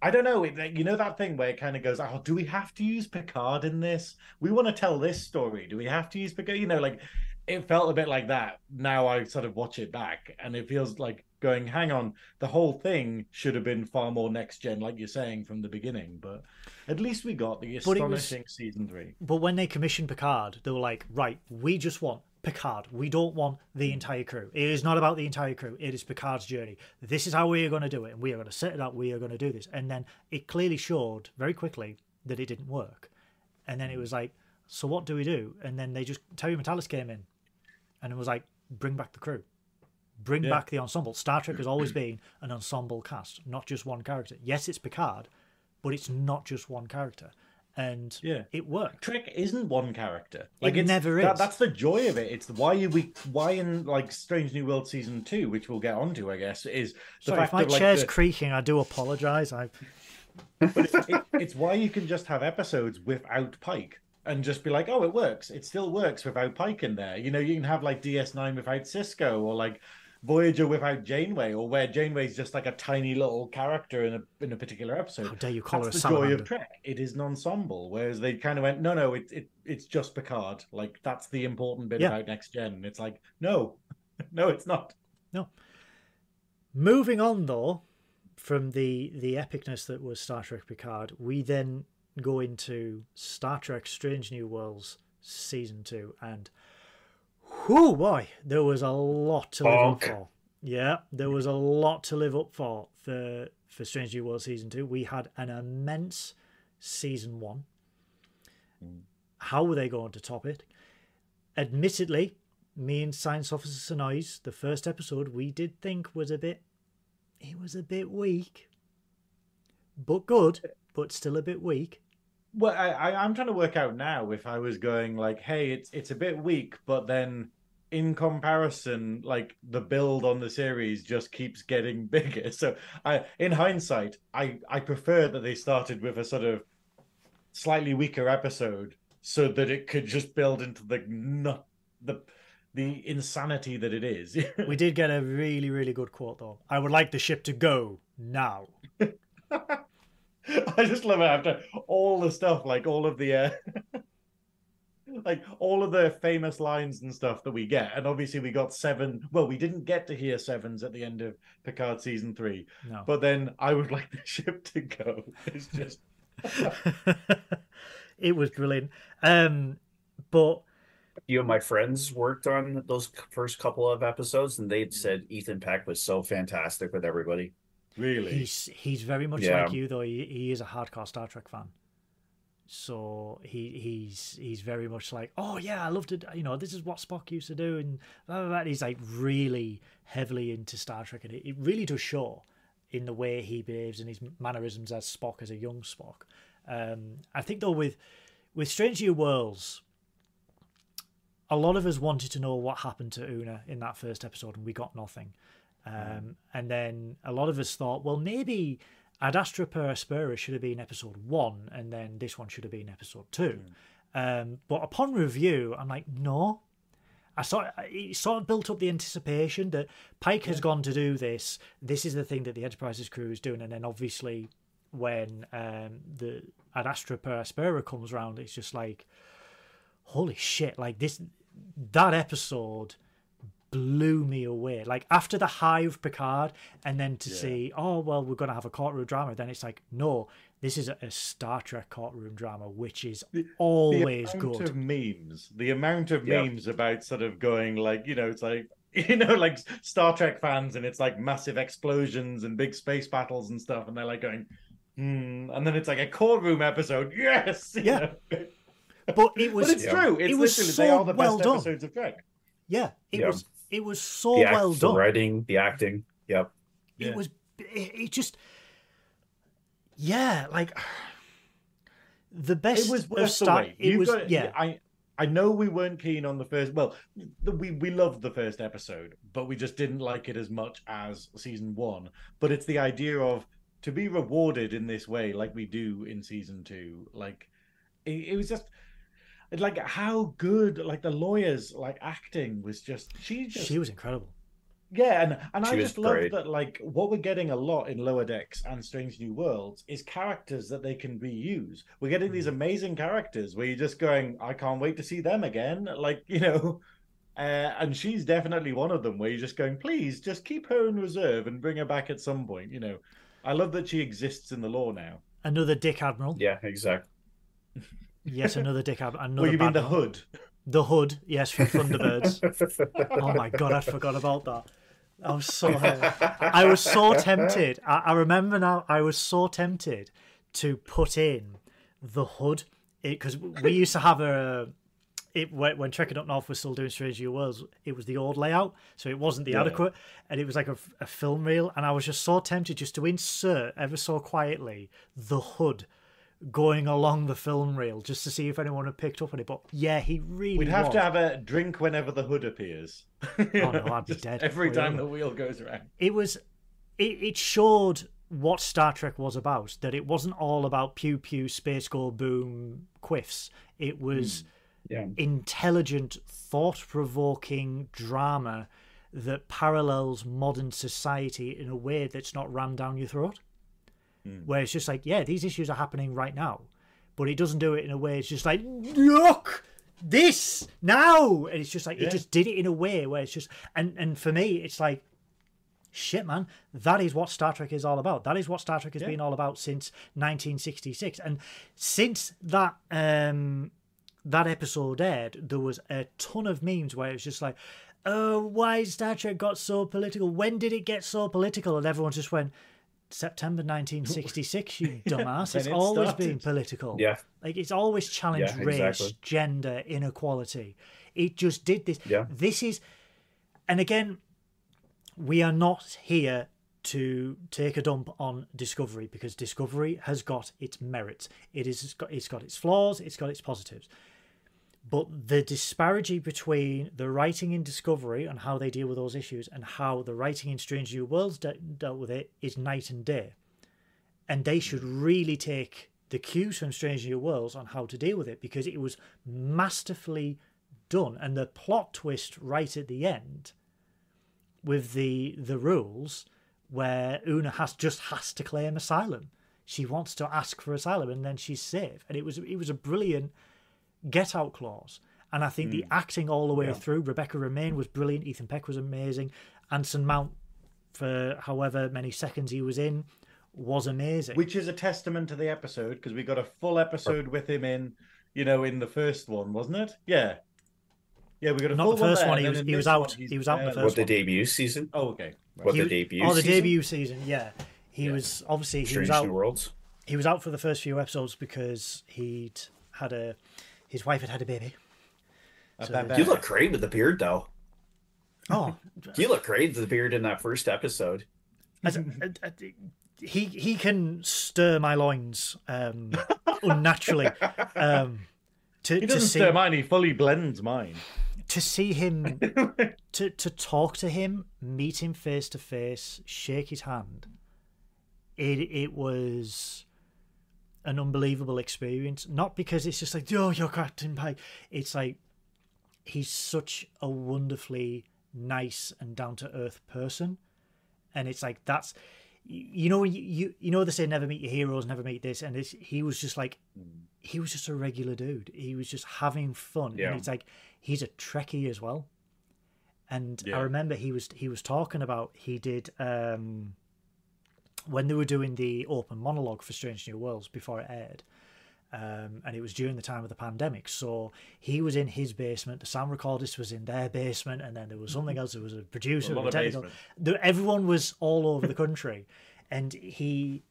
I don't know. You know that thing where it kind of goes, "Oh, do we have to use Picard in this? We want to tell this story. Do we have to use Picard?" You know, like it felt a bit like that. Now I sort of watch it back, and it feels like going, "Hang on, the whole thing should have been far more next gen, like you're saying from the beginning." But at least we got the astonishing was, season three. But when they commissioned Picard, they were like, "Right, we just want Picard. We don't want the hmm. entire crew. It is not about the entire crew. It is Picard's journey. This is how we are going to do it, and we are going to set it up. We are going to do this, and then it clearly showed very quickly that it didn't work. And then it hmm. was like, so what do we do? And then they just Terry Matalas came in, and it was like, bring back the crew, bring Yeah. back the ensemble. Star Trek has always been an ensemble cast, not just one character. Yes, it's Picard, but it's not just one character, and Yeah. it worked. Trek isn't one character. Like It never that- is. That's the joy of it. It's why we why in like Strange New World season two, which we'll get onto, I guess, is the Sorry, if fact my of like chair's the- creaking, I do apologise. I but it's, it, it's why you can just have episodes without Pike and just be like, oh, it works. It still works without Pike in there. You know, you can have like DS9 without Sisko or like Voyager without Janeway, or where Janeway's just like a tiny little character in a in a particular episode. how dare you call That's her the joy of Trek. It is an ensemble. Whereas they kind of went, no, no, it, it it's just Picard. Like that's the important bit Yeah. about next gen. It's like, no, no, it's not. No. Moving on though, from the the epicness that was Star Trek Picard, we then go into Star Trek Strange New Worlds season two, and whoo boy, there was a lot to live up for. Yeah, there was a lot to live up for for for Strange New World season two. We had an immense season one. How were they going to top it? Admittedly, me and Science Officer Synoiz, the first episode we did think was a bit it was a bit weak. But good, but still a bit weak. Well, I, I I'm trying to work out now if I was going like, hey, it's it's a bit weak, but then in comparison, like the build on the series just keeps getting bigger. So I in hindsight, I I prefer that they started with a sort of slightly weaker episode so that it could just build into the not the the insanity that it is. We did get a really, really good quote though. I would like the ship to go now. I just love it after all the stuff, like all of the, uh, like all of the famous lines and stuff that we get. And obviously, we got seven. Well, we didn't get to hear sevens at the end of Picard season three, No. but then I would like the ship to go. It's just it was brilliant. Um but few of my friends worked on those first couple of episodes, and they'd said Ethan Peck was so fantastic with everybody. Really. he's he's very much Yeah. like you though. He, he is a hardcore Star Trek fan. So he he's he's very much like, oh yeah, I loved it. You know, this is what Spock used to do, and blah, blah, blah. He's like really heavily into Star Trek, and it, it really does show in the way he behaves and his mannerisms as Spock, as a young Spock. Um, I think though with with Strange New Worlds, a lot of us wanted to know what happened to Una in that first episode, and we got nothing. Um, and then a lot of us thought, well, maybe Ad Astra per Aspera should have been episode one, and then this one should have been episode two. Um, but upon review, I'm like, no. I saw it sort of built up the anticipation that Pike has gone to do this. This is the thing that the Enterprise's crew is doing, and then obviously when um, the Ad Astra per Aspera comes around, it's just like, holy shit! Like this, that episode blew me away. Like after the high of Picard, and then to Yeah. see, oh well, we're gonna have a courtroom drama. Then it's like, no, this is a, a Star Trek courtroom drama, which is The- always the amount good. of memes, the amount of Yeah. memes about sort of going like, you know, it's like you know, like Star Trek fans, and it's like massive explosions and big space battles and stuff, and they're like going, hmm, and then it's like a courtroom episode, yes, Yeah. But it was, but it's Yeah. true. It's It was literally so they are the well best done. episodes of Trek. yeah, it Yeah. was, it was so the act- well the writing, the acting. Yep. Yeah. It was, it, it just, yeah, like the best. It was of worth the wait. It was, got- yeah, I I know we weren't keen on the first. Well, the, we we loved the first episode, but we just didn't like it as much as season one. But it's the idea of to be rewarded in this way, like we do in season two. Like it, it was just like how good, like the lawyers, like acting was just she just she was incredible. yeah, and and She I just love that like what we're getting a lot in Lower Decks and Strange New Worlds is characters that they can reuse. We're getting Mm. these amazing characters where you're just going, I can't wait to see them again. Like you know, uh, and she's definitely one of them where you're just going, please just keep her in reserve and bring her back at some point. You know, I love that she exists in the law now. Another Dick Admiral. Yeah, exactly. Yes, another Dick Admiral. Another Well, you mean the one. hood? The Hood, yes, from Thunderbirds. oh my god, I forgot about that. I was so I was so tempted. I, I remember now. I was so tempted to put in the Hood because we used to have a. It when, when Trekking Up North was still doing Strange New Worlds, it was the old layout, so it wasn't the Yeah. adequate, and it was like a, a film reel, and I was just so tempted just to insert ever so quietly the Hood going along the film reel just to see if anyone had picked up on it. But yeah, he really. We'd have was. to have a drink whenever the hood appears. oh no, I'd be dead. Every time the wheel goes around. it was it, it showed what Star Trek was about. That it wasn't all about pew pew, space go boom, quiffs. It was hmm. Yeah. intelligent, thought provoking drama that parallels modern society in a way that's not rammed down your throat. Where it's just like, yeah, these issues are happening right now, but it doesn't do it in a way it's just like, look, this now, and it's just like Yeah. it just did it in a way where it's just, and and for me, it's like, shit, man, that is what Star Trek is all about. That is what Star Trek has Yeah. been all about since 1966, and since that um that episode aired, there was a ton of memes where it's just like, oh, why Star Trek got so political? When did it get so political? And everyone just went, September 1966, you dumbass. It's it always started. been political. Yeah. Like, it's always challenged Yeah, race, exactly. gender, inequality. It just did this. Yeah. This is, and again, we are not here to take a dump on Discovery because Discovery has got its merits. It is it's got, it's got its flaws, it's got its positives. But the disparity between the writing in Discovery and how they deal with those issues and how the writing in Strange New Worlds de- dealt with it is night and day. And they should really take the cues from Strange New Worlds on how to deal with it because it was masterfully done. And the plot twist right at the end with the the rules where Una has just has to claim asylum. She wants to ask for asylum and then she's safe. And it was it was a brilliant get out clause. And I think the hmm. acting all the way Yeah. through, Rebecca Romijn was brilliant, Ethan Peck was amazing, Anson Mount for however many seconds he was in was amazing. Which is a testament to the episode because we got a full episode with him in, you know, in the first one, wasn't it? Yeah. Yeah, we got a full episode. Not full the first there, one, he was- he was out- one, he was out in the first What the one. debut season? Oh, okay. What He- the debut? Oh, the season? debut season, yeah. He Yeah. was obviously he Strange was out New Worlds. he was out for the first few episodes because he'd had a his wife had had a baby. So- bad You look great with the beard, though. Oh, You look great with the beard in that first episode. as a, a- a- he he can stir my loins um, unnaturally. Um, to He doesn't see stir mine. He fully blends mine. to see him to to talk to him, meet him face to face, shake his hand. It it was an unbelievable experience. Not because it's just like, oh, you're Captain Pike. It's like he's such a wonderfully nice and down to earth person, and it's like that's you know you, you you know they say never meet your heroes, never meet this, and it's, he was just like he was just a regular dude. He was just having fun, Yeah. and it's like he's a Trekkie as well. And Yeah. I remember he was he was talking about he did um when they were doing the open monologue for Strange New Worlds before it aired. Um, and it was during the time of the pandemic, so he was in his basement. The sound recordist was in their basement, and then there was something else. There was a producer, A lot a of technical. There, everyone was all over the country, and he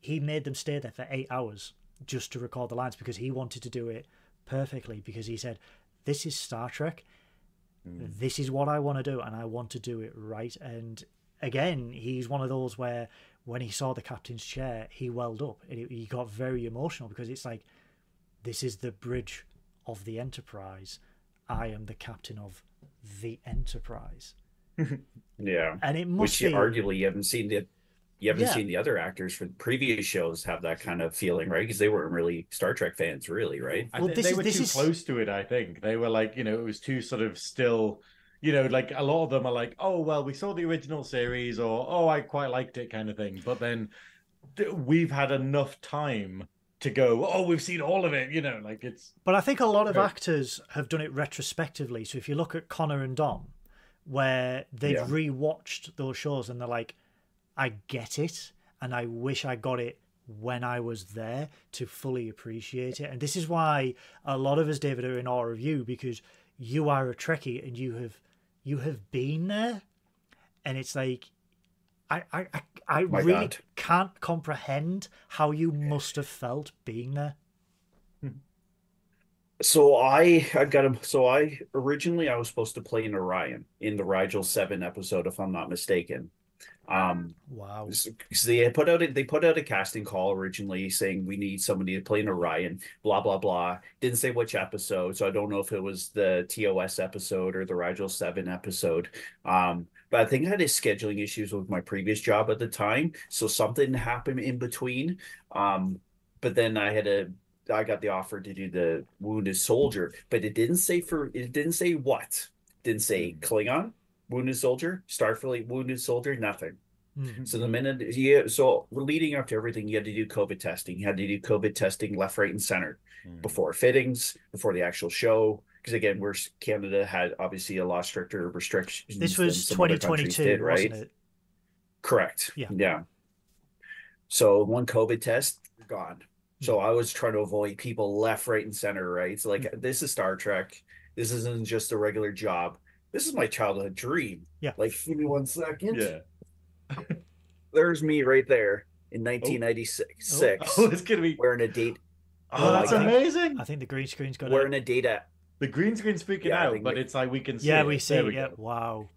he made them stay there for eight hours just to record the lines because he wanted to do it perfectly. Because he said, "This is Star Trek. This is what I want to do, and I want to do it right." And again, he's one of those where when he saw the captain's chair, he welled up and he- he got very emotional because it's like, "This is the bridge of the Enterprise. I am the captain of the Enterprise." Yeah. And it must Which you, be arguably you haven't seen the you haven't Yeah. seen the other actors from previous shows have that kind of feeling, right? Because they weren't really Star Trek fans, really, right? I Well, think this they is- were this too is- close to it. I think they were like, you know, it was too sort of still. You know, like a lot of them are like, oh well, we saw the original series, or oh, I quite liked it, kind of thing. But then th- we've had enough time to go. Oh, we've seen all of it. You know, like it's But I think a lot of actors have done it retrospectively. So if you look at Connor and Dom, where they've Yeah. rewatched those shows and they're like, I get it, and I wish I got it when I was there to fully appreciate it. And this is why a lot of us, David, are in awe of you because you are a Trekkie and you have you have been there. And it's like I I I, I really God. can't comprehend how you must have felt being there. Hmm. So I I got him. So I originally I was supposed to play in Orion in the Rigel Seven episode, if I'm not mistaken. Um, Wow. because they put out a, they put out a casting call originally saying we need somebody to play an Orion, blah blah blah. Didn't say which episode, so I don't know if it was the TOS episode or the Rigel Seven episode. Um, but I think I had a scheduling issues with my previous job at the time, so something happened in between. Um, but then I had a I got the offer to do the Wounded Soldier, but it didn't say for it didn't say what. Didn't say Klingon, Wounded Soldier, Starfleet, Wounded Soldier, nothing. Mhm. So the minute yeah, so leading up to everything, you had to do COVID testing. You had to do COVID testing left, right, and center Mm. before fittings, before the actual show. Because again, we're Canada had obviously a lot stricter restrictions. This was some 2022, did, right? wasn't it? Correct. Yeah. Yeah. So one COVID test, you're gone. Hmm. So I was trying to avoid people left, right, and center, right? So like Hmm. this is Star Trek. This isn't just a regular job. This is my childhood dream. Yeah. Like give me one second. Yeah. There's me right there in 1996. Six, Oh, it's gonna be. wearing a date Oh, oh that's I amazing. I think the green screen's got wearing it. a data. The green screen's freaking Yeah, out, but we- it's like we can see. Yeah, it. we see There it. we Yeah. go. Wow.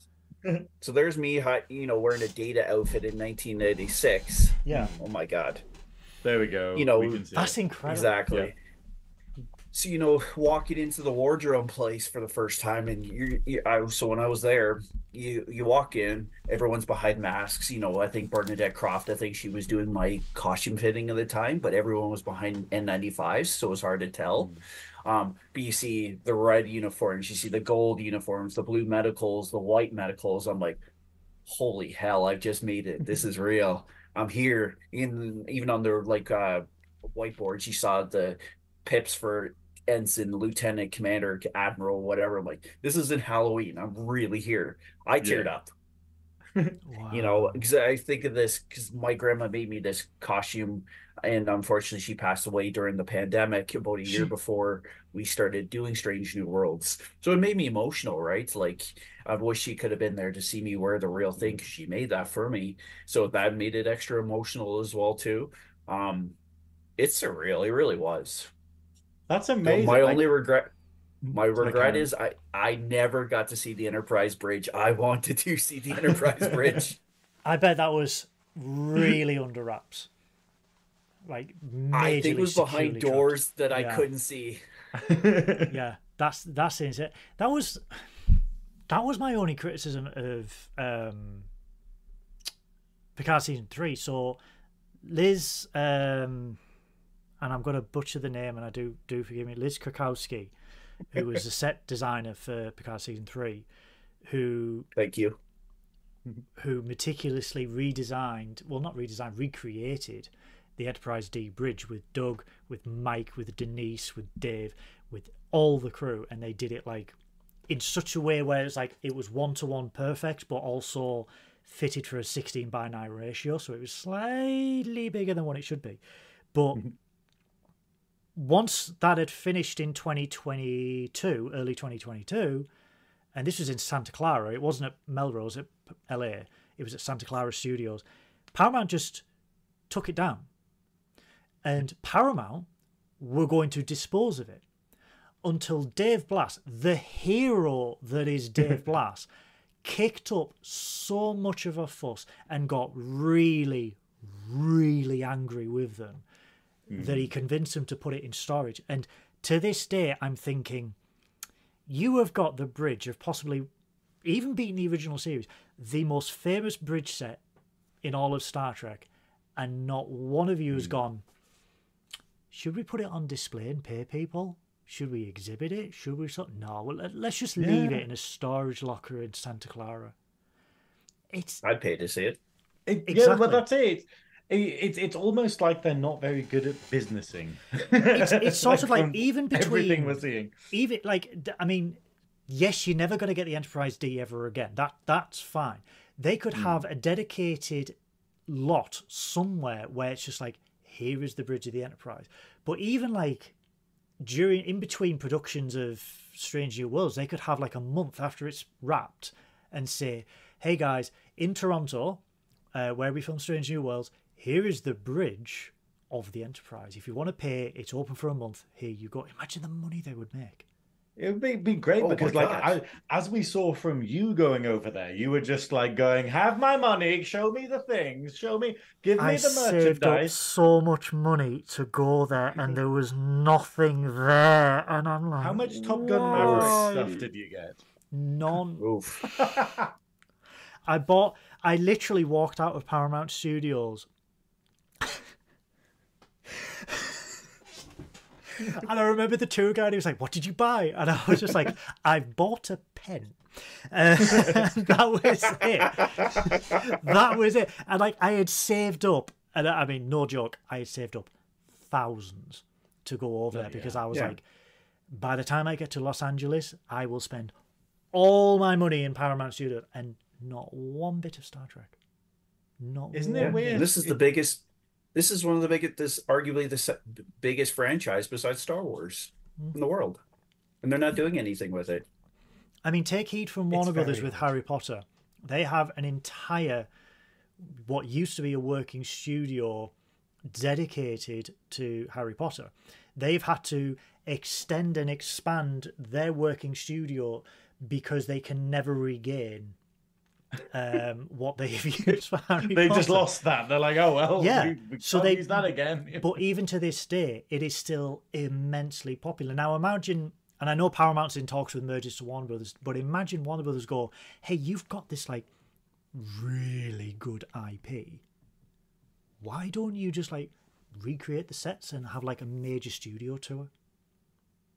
So there's me, you know, wearing a data outfit in 1996. Yeah. Oh my god. There we go. You know, we can see That's it. incredible. Exactly. So you know, walking into the wardrobe place for the first time, and you, you I so when I was there, you you walk in, everyone's behind masks. You know, I think Bernadette Croft, I think she was doing my costume fitting at the time, but everyone was behind N95s, so it was hard to tell. Um, but you see the red uniforms, you see the gold uniforms, the blue medicals, the white medicals. I'm like, holy hell, I've just made it. This is real. I'm here. In even on their like uh whiteboards, you saw the pips for ensign, lieutenant, commander, admiral, whatever. I'm like, this isn't Halloween. I'm really here. I teared Yeah. up. Wow. You know, because I think of this because my grandma made me this costume, and unfortunately, she passed away during the pandemic about a year before we started doing Strange New Worlds. So it made me emotional, right? Like, I wish she could have been there to see me wear the real thing because she made that for me. So that made it extra emotional as well too. Um, it's surreal. It really was. That's But amazing. my Like, only regret, my regret Karen. is I I never got to see the Enterprise Bridge. I wanted to see the Enterprise Bridge. I bet that was really under wraps. Like I think it was behind securely doors that I Yeah. couldn't see. Yeah, that's that's it. That was that was my only criticism of um Picard season three. So Liz, um, and I'm going to butcher the name, and I do do forgive me, Liz Krakowski, who was the set designer for Picard season three, who Thank you. who meticulously redesigned, well, not redesigned, recreated the Enterprise D bridge with Doug, with Mike, with Denise, with Dave, with all the crew, and they did it like in such a way where it's like it was one to one perfect, but also fitted for a 16 by 9 ratio, so it was slightly bigger than what it should be. But once that had finished in 2022, early 2022, and this was in Santa Clara. It wasn't at Melrose at LA. It was at Santa Clara Studios. Paramount just took it down, and Paramount were going to dispose of it until Dave Blass, the hero that is Dave Blass, kicked up so much of a fuss and got really, really angry with them that he mm. convinced them to put it in storage. And to this day, I'm thinking you have got the bridge of possibly even beating the original series, the most famous bridge set in all of Star Trek, and not one of you has hmm. gone. Should we put it on display and pay people? Should we exhibit it? Should we? So- no, well, let- let's just leave Yeah. it in a storage locker in Santa Clara. It's I'd pay to see it. It- Yeah, Exactly. but that's it. It- It's it's almost like they're not very good at businessing. it's, it's sort of like even everything between we're seeing. even like I mean, yes, you're never going to get the Enterprise D ever again. That that's fine. They could have a dedicated lot somewhere where it's just like, here is the bridge of the Enterprise. But even like during in between productions of Strange New Worlds, they could have like a month after it's wrapped and say, "Hey guys, in Toronto, uh, where we film Strange New Worlds, here is the bridge of the Enterprise. If you want to pay, it's open for a month. Here you go." Imagine the money they would make. It would be, be great Oh because, like, I, as we saw from you going over there, you were just like going, "Have my money, show me the things, show me, give me I the saved up merchandise." so much money to go there, and there was nothing there, and I'm like, How much Top Gun stuff did you get? None. Oof. I bought. I literally walked out of Paramount Studios. and I remember the tour guide. He was like, "What did you buy?" And I was just like, "I bought a pen." Uh, that was it. that was it. And like, I had saved up, and I I mean, no joke, I had saved up thousands to go over there Yeah. because I was Yeah. like, by the time I get to Los Angeles, I will spend all my money in Paramount Studios and not one bit of Star Trek. Not Isn't it weird? This is the biggest. This is one of the biggest. This arguably the se- biggest franchise besides Star Wars Hmm. in the world, and they're not doing anything with it. I mean, take heed from Warner Brothers with. Harry Potter. They have an entire, what used to be a working studio dedicated to Harry Potter. They've had to extend and expand their working studio because they can never regain um, what they've used for Harry They Potter. just lost that. They're like, "Oh well, Yeah, we, we so can't they- use that again." but even to this day, it is still immensely popular. Now, imagine, and I know Paramount's in talks with mergers to Warner Brothers, but imagine Warner Brothers go, "Hey, you've got this like really good IP. Why don't you just like recreate the sets and have like a major studio tour?"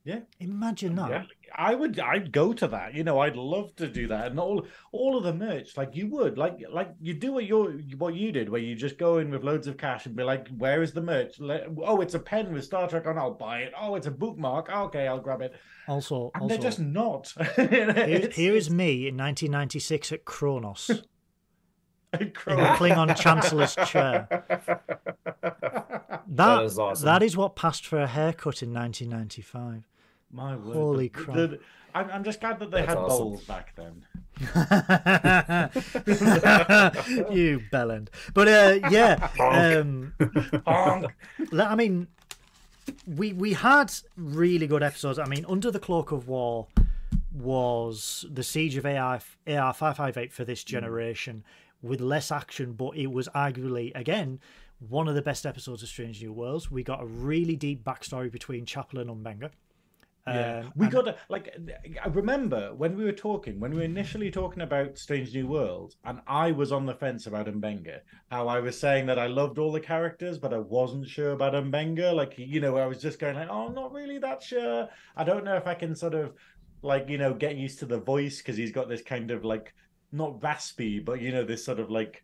Yeah. Imagine that. Yeah. I would I'd go to that. You know, I'd love to do that. And all all of the merch, like you would, like like you do what you what you did, where you just go in with loads of cash and be like, where is the merch? Let, oh, it's a pen with Star Trek on, I'll buy it. Oh, it's a bookmark. Oh, okay, I'll grab it. Also, And also they're just not. here, here is me in 1996 at Kronos in it's the. Klingon Chancellor's chair. That, That is awesome. That is what passed for a haircut in 1995. My word. Holy the- crap. the- I'm, I'm just glad that they That's had awesome. bowls back then. you bellend. But uh, yeah, um, Honk. le- I mean, we we had really good episodes. I mean, Under the Cloak of War was the Siege of AR AR five five eight for this generation with less action, but it was arguably again one of the best episodes of Strange New Worlds. We got a really deep backstory between Chapel and M'Benga. Yeah, Um, we got to like. I remember when we were talking, when we were initially talking about Strange New World, and I was on the fence about M'Benga. How I was saying that I loved all the characters, but I wasn't sure about M'Benga. Like you know, I was just going like, "Oh, I'm not really that sure." I don't know if I can sort of like you know get used to the voice because he's got this kind of like not raspy, but you know this sort of like.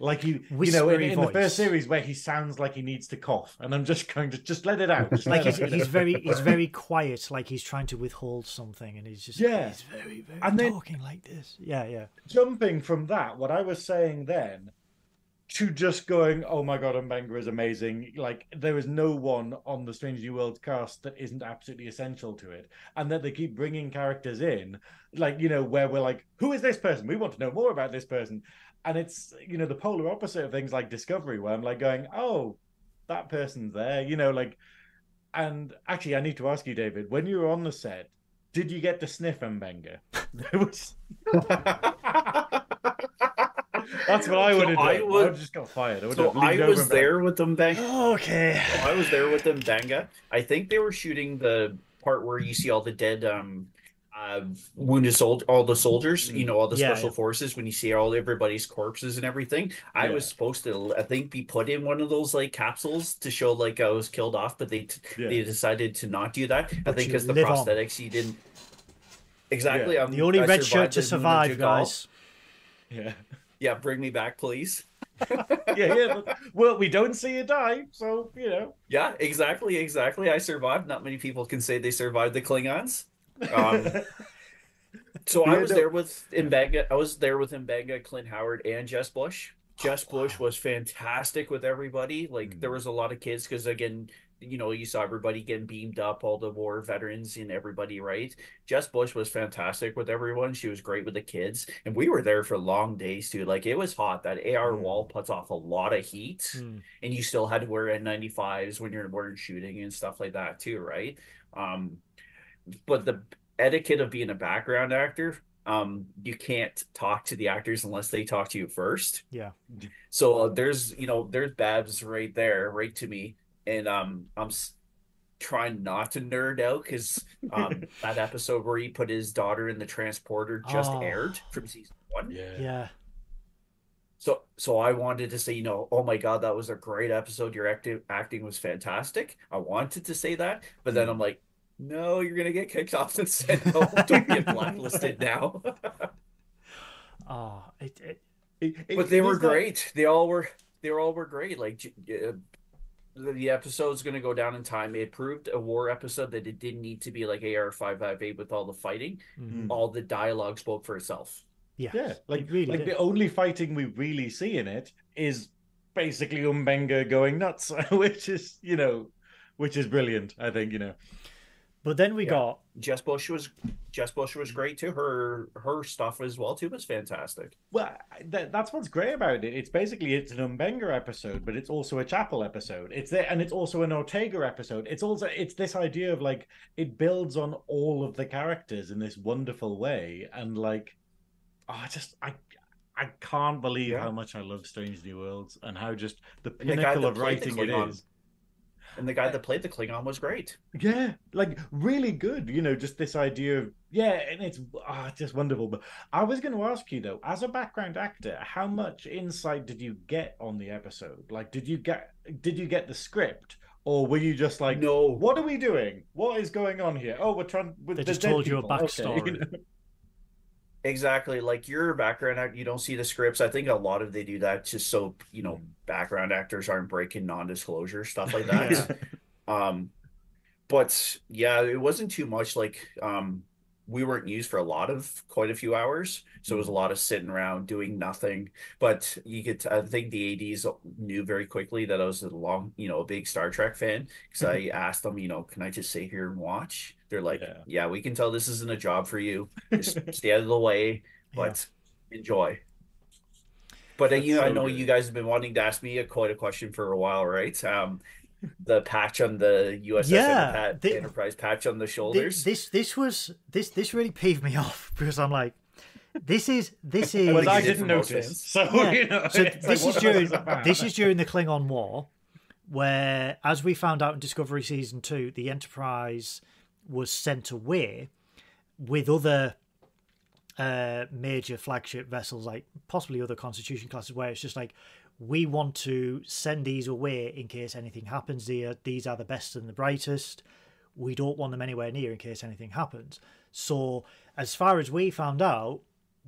Like you, you know, in, in the first series where he sounds like he needs to cough, and I'm just going to just let it out. Like he's, he's very he's very quiet like he's trying to withhold something and he's just Yeah. he's very very And then- talking like this yeah yeah jumping from that, what I was saying then, to just going, oh my god, M'Benga is amazing. Like there is no one on the Strange New Worlds cast that isn't absolutely essential to it, and that they keep bringing characters in, like you know, where we're like, who is this person? We want to know more about this person, and it's you know the polar opposite of things like Discovery, where I'm like going, oh, that person's there, you know, like. And actually, I need to ask you, David, when you were on the set, did you get to sniff M'Benga? Was. That's what I So would have done. I I would- would have just got fired. I would So I was there with them back. okay I was there with them Banga. I think they were shooting the part where you see all the dead um uh wounded soldier all the soldiers, you know, all the Yeah, special yeah. forces when you see all everybody's corpses and everything. I Yeah. was supposed to I think be put in one of those like capsules to show like I was killed off, but they t- Yeah. they decided to not do that. I think because the live on. prosthetics you didn't Exactly. Yeah. I'm, the only I red shirt to survive guys Yeah, Yeah, bring me back, please. yeah, yeah. but- Well, we don't see you die, so you know. Yeah, exactly, exactly. I survived. Not many people can say they survived the Klingons. Um, So I was there with M'Benga. I was there with M'Benga, Clint Howard, and Jess Bush. Jess Oh, Bush wow. was fantastic with everybody. Like Mm. there was a lot of kids because again, you know, you saw everybody getting beamed up, all the war veterans and everybody, right? Jess Bush was fantastic with everyone. She was great with the kids, and we were there for long days too. Like it was hot. That AR Mm. wall puts off a lot of heat, Mm. and you still had to wear N95s when you're wearing shooting and stuff like that too, right? Um, but the etiquette of being a background actor, um, you can't talk to the actors unless they talk to you first. Yeah. So uh, there's, you know, there's Babs right there, right to me, and um, I'm s- trying not to nerd out because um, that episode where he put his daughter in the transporter just Oh. aired from season one. Yeah. Yeah. So, so I wanted to say, you know, oh my God, that was a great episode. Your acting acting was fantastic. I wanted to say that, but then I'm like, no, you're gonna get kicked off and said, no, don't get blacklisted now. Oh, it, it, It- it- but they were there's that- great. They all were. They all were great. Like uh, the, the episode's gonna go down in time. It proved a war episode that it didn't need to be like AR five five eight with all the fighting. mhm. All the dialogue spoke for itself. yeah. Yeah, like really like did. the only fighting we really see in it is basically M'Benga going nuts, which is you know, which is brilliant. I think you know. But then we Yeah. got Jess Bush was Jess Bush was great too. Her her stuff as well too was fantastic. Well, that, that's what's great about it. It's basically it's an M'Benga episode, but it's also a Chapel episode. It's there, and it's also an Ortega episode. It's also it's this idea of like it builds on all of the characters in this wonderful way, and like, oh, I just I I can't believe Yeah. how much I love Strange New Worlds and how just the And the pinnacle of writing it Klingon is. And the guy that played the Klingon was great. Yeah, like really good. You know, just this idea of yeah, and it's ah, just wonderful. But I was going to ask you though, as a background actor, how much insight did you get on the episode? Like, did you get did you get the script, or were you just like, no, what are we doing? What is going on here? Oh, we're trying. With They the just dead told you a people. Okay, backstory. you know? Exactly. Like your background act, you don't see the scripts. I think a lot of they do that just so, you know, background actors aren't breaking non-disclosure, stuff like that. Um, but yeah, it wasn't too much like um we weren't used for a lot of quite a few hours. So it was a lot of sitting around doing nothing. But you could I think the ADs knew very quickly that I was a long, you know, a big Star Trek fan because I asked them, you know, can I just sit here and watch? They're like, Yeah. yeah, we can tell this isn't a job for you. Just stay out of the way, but enjoy. But uh, you know, I know good. you guys have been wanting to ask me a quite a question for a while, right? Um, the patch on the USS Yeah, Enterpa- the- Enterprise patch on the Thi- shoulders. this this was this this really peeved me off because I'm like, this is this is But I did didn't for notice. So Yeah, you know, so it's this like, is during this this is during the Klingon War, where as we found out in Discovery season two, the Enterprise was sent away with other uh, major flagship vessels, like possibly other Constitution classes, where it's just like we want to send these away in case anything happens. These are the best and the brightest. We don't want them anywhere near in case anything happens. So, as far as we found out,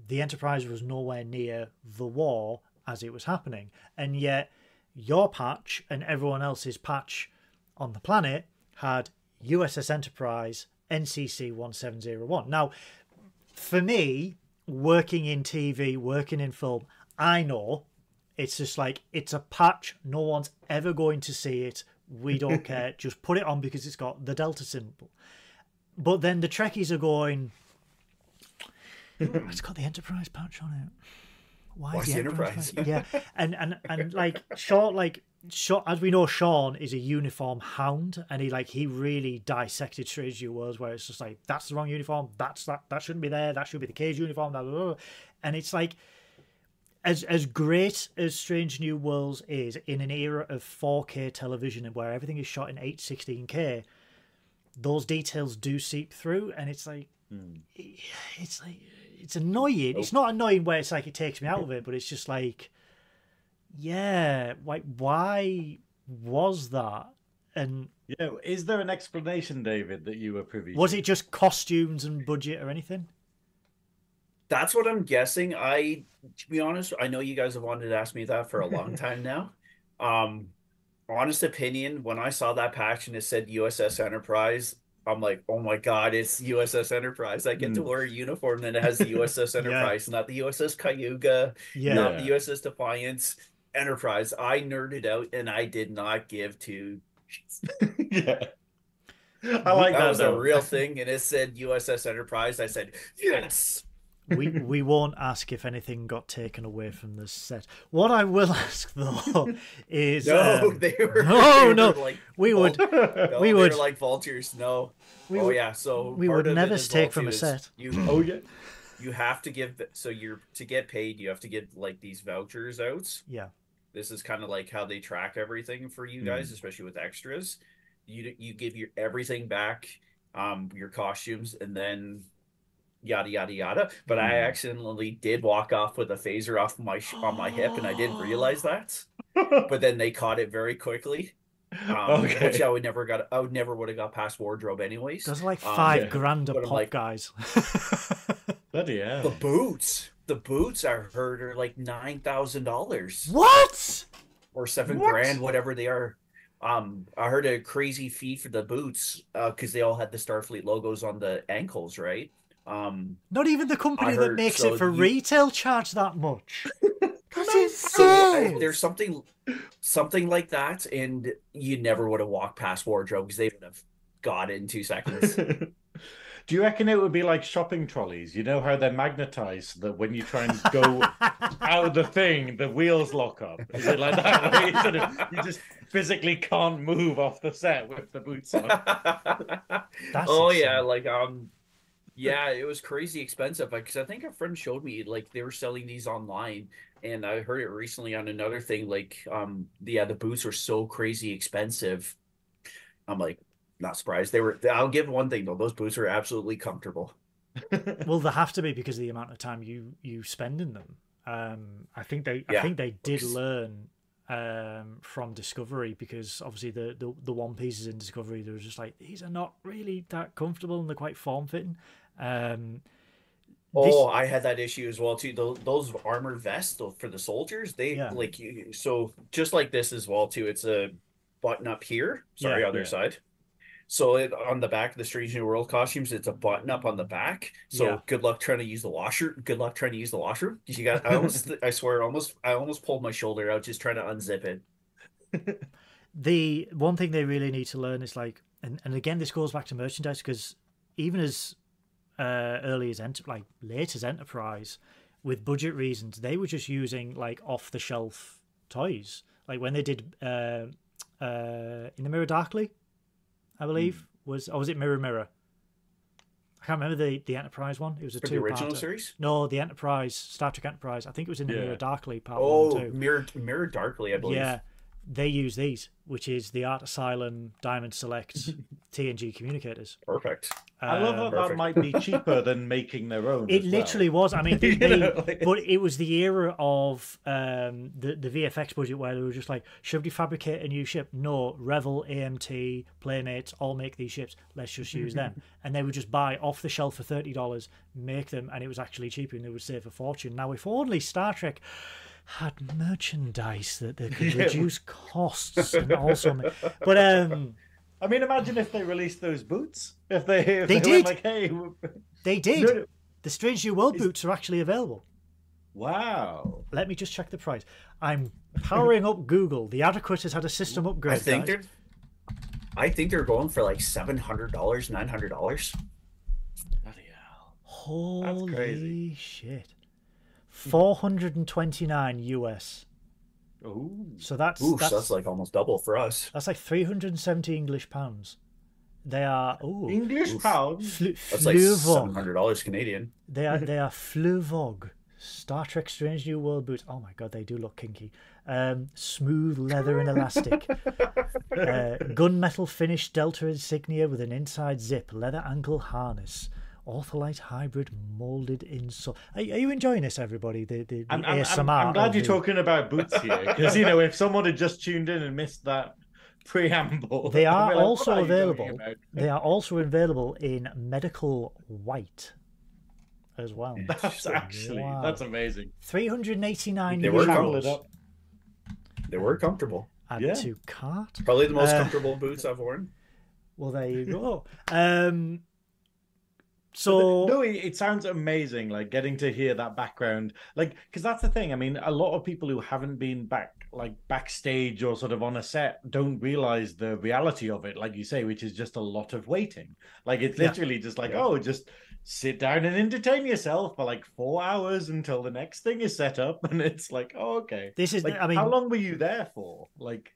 the Enterprise was nowhere near the war as it was happening. And yet, your patch and everyone else's patch on the planet had USS Enterprise NCC 1701. Now, for me, working in TV, working in film, I know it's just like it's a patch. No one's ever going to see it. We don't care. Just put it on because it's got the Delta symbol. But then the Trekkies are going, "Oh, it's got the Enterprise patch on it. Why is the the Enterprise? Enterprise? yeah, and and and like Sean, like Sean, as we know, Sean is a uniform hound, and he like he really dissected New Worlds, where it's just like that's the wrong uniform, that's that that shouldn't be there, that should be the cage uniform, blah, blah, blah. and it's like as as great as Strange New Worlds is in an era of 4K television and where everything is shot in 816K, those details do seep through, and it's like hmm. it's like it's annoying. It's oh. not annoying where it's like it takes me out of it, but it's just like, yeah, like why was that? And yeah, is there an explanation, David, that you were privy was to? it just costumes and budget or anything? That's what I'm guessing. I, to be honest, I know you guys have wanted to ask me that for a long time now. Um, honest opinion, when I saw that patch and it said USS Enterprise, I'm like, oh my god, it's USS Enterprise. I get to Mm. wear a uniform that has the USS Enterprise, not the USS Cayuga, Yeah. not the USS Defiance. Enterprise. I nerded out and I did not give two. yeah. I like that that. was though. a real thing, and it said USS Enterprise. I said yes. We we won't ask if anything got taken away from the set. What I will ask though is No, um, they were. no, they were no. Like, we would no, we they would- were like vultures. No. we oh would yeah. So we would never take from a set. You oh yeah. you have to give. So you're to get paid. You have to get like these vouchers out. yeah This is kind of like how they track everything for you guys, especially with extras. You you give your everything back, um, your costumes, and then yada yada yada. But I Mm. accidentally did walk off with a phaser off my on my hip, and I didn't realize that. But then they caught it very quickly, um, okay. which I would never got. I would never would have got past wardrobe anyways. Those are like Um, five yeah. grand a pop, like- guys. Bloody hell. The boots, the boots I heard are like nine thousand dollars. what? or seven What? grand, whatever they are. Um, I heard a crazy fee for the boots because they all had the Starfleet logos on the ankles, right? Um, Not even the company I that makes so it for you- retail charge that much. That's so insane. there's something, something like that, and you never would have walked past wardrobe because they would have got it in two seconds. Do you reckon it would be like shopping trolleys? You know how they're magnetized so that when you try and go out of the thing, the wheels lock up. Is it like that? Where you, sort of, you just physically can't move off the set with the boots on. That's oh yeah, like um, yeah, it was crazy expensive. Because I think a friend showed me like they were selling these online, and I heard it recently on another thing. Like um, yeah, the boots were so crazy expensive. I'm like, not surprised. They were. I'll give one thing though; those boots are absolutely comfortable. Well, they have to be because of the amount of time you you spend in them. Um, I think they I think they did Because- learn um, from Discovery because obviously the, the the one pieces in Discovery they were just like these are not really that comfortable and they're quite form fitting. Um, this- Oh, I had that issue as well too. Those, those armor vests for the soldiers, they Yeah. like you. So just like this as well too. It's a button up here. Sorry, Yeah. other Yeah. side. So it, on the back of the Strange New World costumes, it's a button up on the back. So Yeah. good luck trying to use the washer. Good luck trying to use the washroom. You got. I almost. I swear, almost. I almost pulled my shoulder out just trying to unzip it. the one thing they really need to learn is like and, and again this goes back to merchandise because even as uh, early as enter like late as enterprise with budget reasons. They were just using like off the shelf toys. Like when they did uh, uh, in the mirror darkly i believe was or was it mirror mirror? I can't remember the the enterprise one. It was a two original series. no the enterprise star trek enterprise. I think it was in the Yeah. mirror darkly part one Oh, and two mirror mirror darkly, I believe. yeah, they use these, which is the Art Asylum Diamond Select TNG communicators. Perfect. I love Uh, that that might be cheaper than making their own. It as well. literally was. I mean, they, they, know, like- but it was the era of um, the the VFX budget where they were just like, should we fabricate a new ship? No, Revell, AMT, Playmates all make these ships. Let's just use them. and they would just buy off the shelf for thirty dollars, make them, and it was actually cheaper, and they would save a fortune. Now, if only Star Trek had merchandise that they could Yeah. reduce costs and also, make... but um. I mean, imagine if they released those boots. If they, if They they, did. like, hey, They did. No, no. The Strange New World Is- boots are actually available. wow. Let me just check the price. I'm powering up Google. The Adequate has had a system upgrade. I think guys. they're. I think they're going for like seven hundred dollars, nine hundred dollars. Bloody hell. Holy crazy. shit. 429 US. Ooh. So that's Ooh, that's, that's like almost double for us. that's like 370 English pounds. They are oh English Oof. pounds. flu, That's like seven Fluevog. hundred dollars Canadian. They are they are Fluevog. Star Trek Strange New World boots. Oh my god, they do look kinky. Um, smooth leather and elastic. uh, gunmetal finish Delta insignia with an inside zip, leather ankle harness, Ortholite hybrid molded insole. Are, are you enjoying this, everybody? The, the, the I'm, I'm, ASMR. I'm, I'm glad you're the- talking about boots here because you know if someone had just tuned in and missed that preamble, They are like, also are available. They are also available in medical white as well. That's actually Wow. that's amazing. 389 They were Travel euros. it up. They were comfortable. Add Yeah. to cart. Probably the most Uh, comfortable boots I've worn. Well, there you go. um, so no, it, it sounds amazing. Like getting to hear that background, like because that's the thing. I mean, a lot of people who haven't been back, like backstage or sort of on a set, don't realize the reality of it. Like you say, which is just a lot of waiting. Like it's Yeah. literally just like, Yeah. oh, just sit down and entertain yourself for like four hours until the next thing is set up, and it's like, oh, okay. this is, Like, I mean, how long were you there for? Like,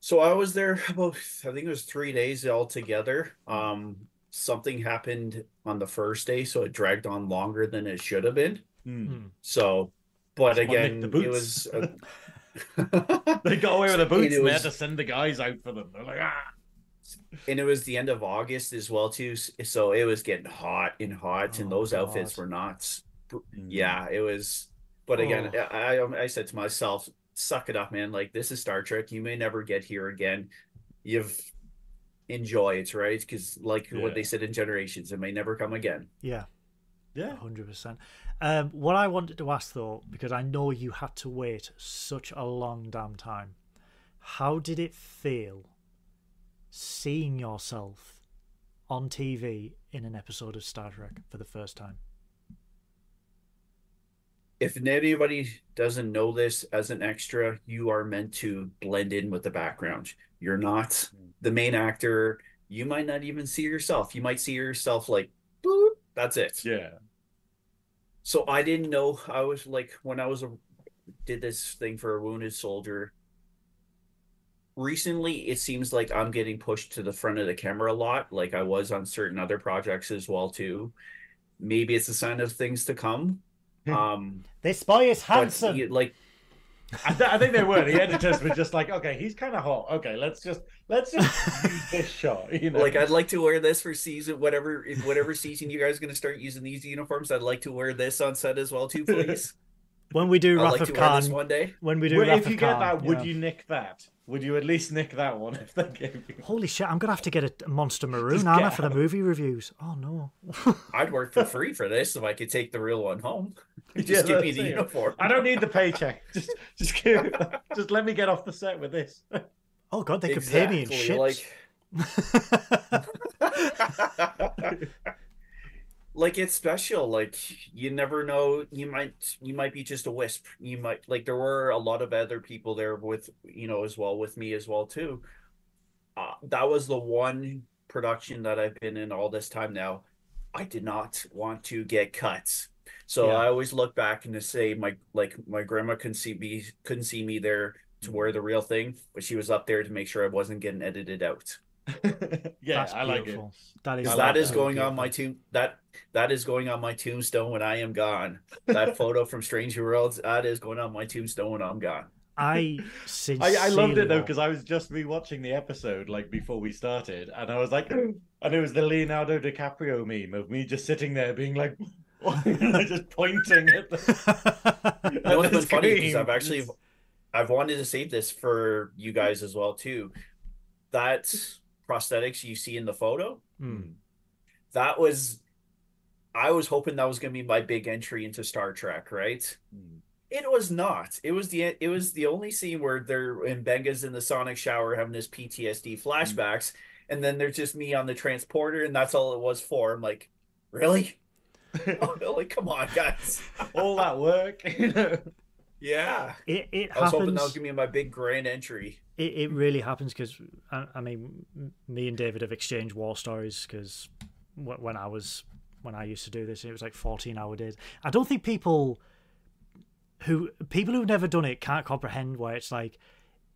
So I was there about I think it was three days altogether. Um, something happened on the first day, so it dragged on longer than it should have been. hmm. Hmm. So, but Someone again, nicked the it was. boots. uh, they got away with the boots, it and they had to send the guys out for them. They're like, ah. and it was the end of August as well too. So it was getting hot and hot, and Oh, those outfits were not. Mm. Yeah, it was. But again, Oh. I I I said to myself, "Suck it up, man! Like this is Star Trek. You may never get here again. You've enjoy it, right? Because like Yeah. what they said in Generations, it may never come again." yeah, Yeah. hundred percent. Um, what I wanted to ask though, because I know you had to wait such a long damn time, how did it feel seeing yourself on TV in an episode of Star Trek for the first time? If anybody doesn't know this as an extra, you are meant to blend in with the background. You're not the main actor. You might not even see yourself. You might see yourself like, boop, that's it. Yeah. So I didn't know. I was like, when I was a, did this thing for a wounded soldier. Recently, it seems like I'm getting pushed to the front of the camera a lot, like I was on certain other projects as well too. Maybe it's a sign of things to come. Um, This boy is handsome. you- like I, th- I think they were. The editors were just like, okay, he's kind of hot. Okay, let's just let's just use this shot. You know, like I'd like to wear this for season whatever whatever season you guys are going to start using these uniforms. I'd like to wear this on set as well too, please. when we do I'd Wrath like of to wear this Khan, one day. when we do Well, Wrath if you get Khan, that, would yeah. you nick that? Would you at least nick that one if they gave you? Holy shit! I'm gonna have to get a monster maroon armor for the movie reviews. Oh no! I'd work for free for this if I could take the real one home. Just Yeah, give me the it. uniform. I don't need the paycheck. Just just give, just let me get off the set with this. Oh god, they could pay me in Exactly, ships. Like, like it's special. Like you never know. You might you might be just a wisp. You might like there were a lot of other people there with you know as well with me as well too. Uh, that was the one production that I've been in all this time now. I did not want to get cuts. So Yeah. I always look back and to say my like my grandma couldn't see me couldn't see me there to wear the real thing, but she was up there to make sure I wasn't getting edited out. yeah, That's I like it. That is I Because like that is that. going on my tomb that that is going on my tombstone when I am gone. That photo from Stranger Worlds, that is going on my tombstone when I'm gone. I sincerely. I, I loved it though because I was just rewatching the episode like before we started, and I was like, and it was the Leonardo DiCaprio meme of me just sitting there being like, just pointing at the. You know what's the been funny because. I've actually I've wanted to save this for you guys as well too. That prosthetics you see in the photo, Hmm. that was I was hoping that was gonna be my big entry into Star Trek, right? Hmm. It was not. It was the it was the only scene where they're in Benga's in the sonic shower having his PTSD flashbacks, and then there's just me on the transporter, and that's all it was for. I'm like, really? Oh, like, come on, guys. all that work, you know. Yeah. It it I was hoping that was gonna be my big grand entry. It, it really happens because I, I mean, me and David have exchanged war stories because when I was when I used to do this, it was like fourteen hour days. I don't think people who people who've never done it can't comprehend where it's like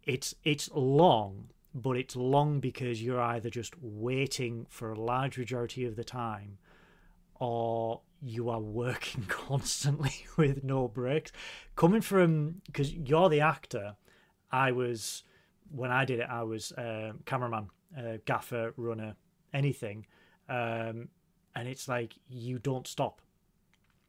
it's it's long, but it's long because you're either just waiting for a large majority of the time, or you are working constantly with no breaks. Coming from because you're the actor, I was when I did it, I was um, cameraman, uh, gaffer, runner, anything, um, and it's like you don't stop,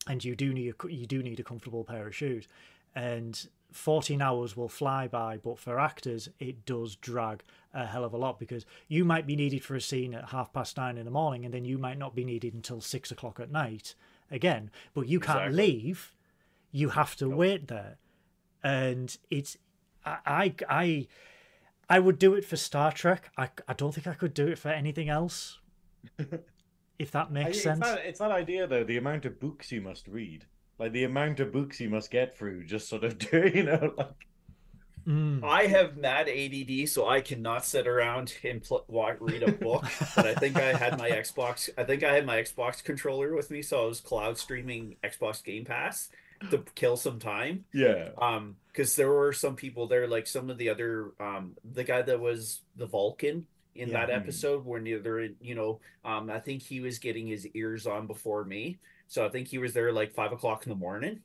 and you do need a, you do need a comfortable pair of shoes, and 14 hours will fly by, but for actors it does drag a hell of a lot because you might be needed for a scene at half past nine in the morning, and then you might not be needed until six o'clock at night again, but you can't Exactly. leave, you have to wait there, and it's I I. I I would do it for Star Trek. I, I don't think I could do it for anything else. if that makes it's sense. That, it's that idea though, the amount of books you must read. Like the amount of books you must get through just sort of do you know like Mm. I have mad ADD, so I cannot sit around and pl- wa- read a book. but I think I had my Xbox. I think I had my Xbox controller with me, so I was cloud streaming Xbox Game Pass to kill some time. Yeah. Um, because there were some people there, like some of the other, um, the guy that was the Vulcan in Yeah. that episode, where neither, you know, um, I think he was getting his ears on before me, so I think he was there like five o'clock in the morning.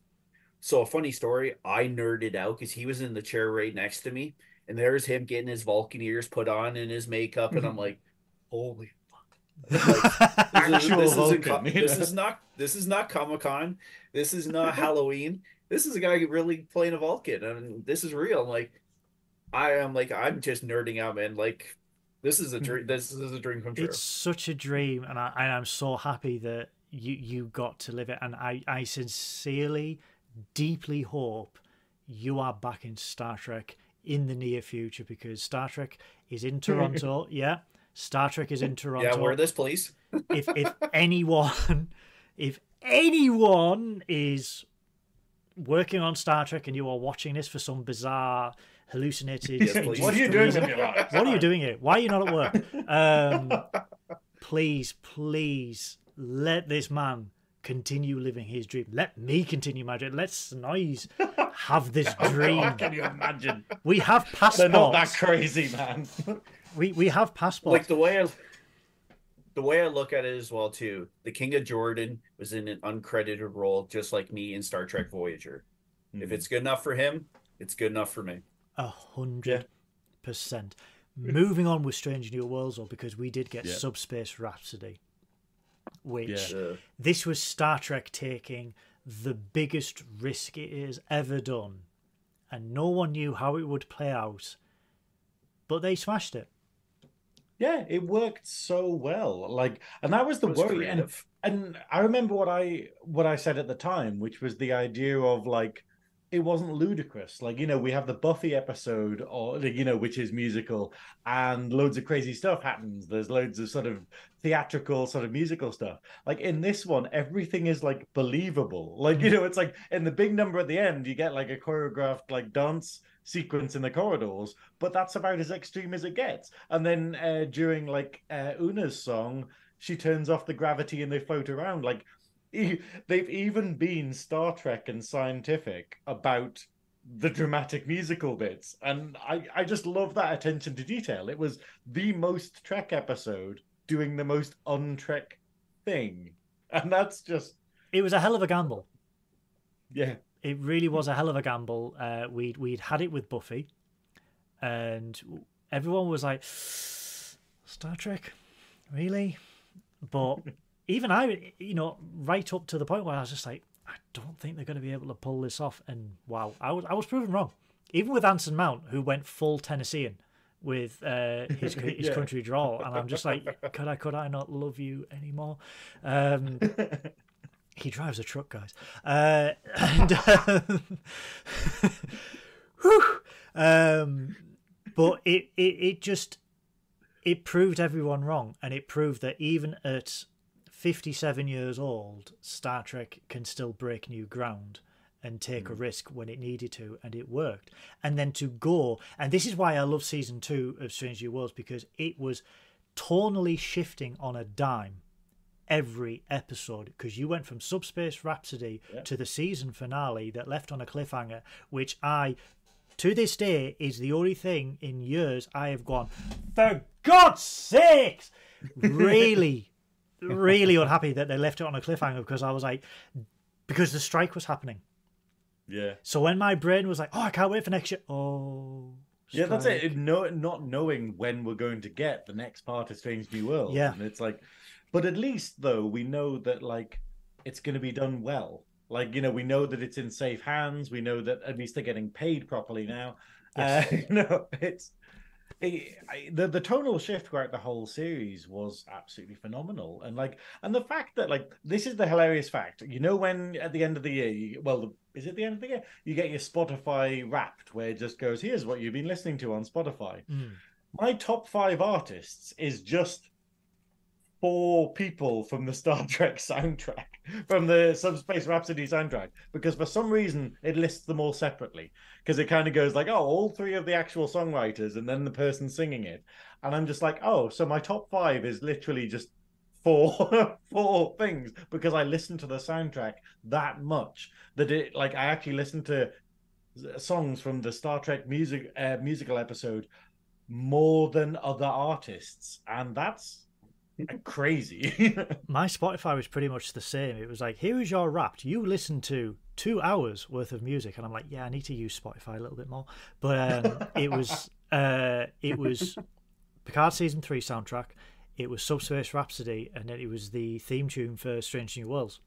So a funny story, I nerded out because he was in the chair right next to me, and there's him getting his Vulcan ears put on and his makeup, and I'm mm-hmm. like, holy fuck! Actual this, isn't Vulcan, co- you this is not this is not Comic Con. This is not Halloween. This is a guy really playing a Vulcan, and this is real. I'm like, I am like, I'm just nerding out, man. Like, this is a hmm. dream. This is a dream come true. It's such a dream, and I and I'm so happy that you you got to live it. And I I sincerely, deeply hope you are back in Star Trek in the near future because Star Trek is in Toronto. yeah, Star Trek is in Toronto. Yeah, wear this, please. if if anyone if anyone is working on Star Trek and you are watching this for some bizarre hallucinated Yes, what are you doing with your life? what are you doing here? Why are you not at work? Um, please, please let this man continue living his dream. Let me continue my dream. Let Synoiz have this dream. Can you imagine? We have passports. They're not that crazy, man. We we have passports. like the way I, the way I look at it as well too. The King of Jordan was in an uncredited role, just like me in Star Trek Voyager. If it's good enough for him, it's good enough for me. A hundred percent. Moving on with Strange New Worlds, or because we did get Yeah. Subspace Rhapsody, which Yeah. This was Star Trek taking the biggest risk it has ever done, and no one knew how it would play out, but they smashed it. Yeah, it worked so well. Like, and that was the it was worry. And and I remember what I what I said at the time, which was the idea of like it wasn't ludicrous. Like you know, we have the Buffy episode, or you know, which is musical, and loads of crazy stuff happens. There's loads of sort of theatrical, sort of musical stuff. Like in this one, everything is like believable. Like you know, it's like in the big number at the end, you get like a choreographed like dance sequence in the corridors, but that's about as extreme as it gets. And then uh, during like uh, Una's song, she turns off the gravity and they float around. Like e- they've even been Star Trek and scientific about the dramatic musical bits, and I I just love that attention to detail. It was the most Trek episode doing the most un-Trek thing, and that's just It was a hell of a gamble. yeah. It really was a hell of a gamble. Uh, we'd we'd had it with Buffy, and everyone was like, "Star Trek, really?" But even I, you know, right up to the point where I was just like, "I don't think they're going to be able to pull this off." And wow, I was I was proven wrong. Even with Anson Mount, who went full Tennessean with uh, his his Yeah. country drawl, and I'm just like, "Could I could I not love you anymore?" Um, he drives a truck, guys. Uh, and, um, whew, um, but it, it it just it proved everyone wrong, and it proved that even at 57 years old, Star Trek can still break new ground and take a hmm. risk when it needed to, and it worked. And then to go, and this is why I love season two of Strange New Worlds because it was tonally shifting on a dime every episode because you went from Subspace Rhapsody Yeah. to the season finale that left on a cliffhanger, which I, to this day, is the only thing in years I have gone, for God's sakes, really, really unhappy that they left it on a cliffhanger because I was like, because the strike was happening. Yeah. So when my brain was like, oh, I can't wait for next year. Oh, Yeah, that's it. No, not knowing when we're going to get the next part of Strange New World. Yeah. and it's like, but at least though we know that like it's going to be done well. Like you know, we know that it's in safe hands. We know that at least they're getting paid properly now. Yes. Uh, you know, it's it, the the tonal shift throughout the whole series was absolutely phenomenal, and like, and the fact that like this is the hilarious fact. You know, when at the end of the year, you, well, the, is it the end of the year? You get your Spotify Wrapped, where it just goes, "Here's what you've been listening to on Spotify." Mm. My top five artists is just four people from the Star Trek soundtrack, from the Subspace Rhapsody soundtrack, because for some reason it lists them all separately. Because it kind of goes like, oh, all three of the actual songwriters and then the person singing it. And I'm just like, oh, so my top five is literally just four four things because I listened to the soundtrack that much that it like I actually listened to songs from the Star Trek music uh, musical episode more than other artists, and that's crazy. My Spotify was pretty much the same. It was like, here is your Wrapped. You listen to two hours worth of music, and I'm like, yeah, I need to use Spotify a little bit more. But um, it was uh, it was Picard season three soundtrack. It was Subspace Rhapsody, and then it was the theme tune for Strange New Worlds.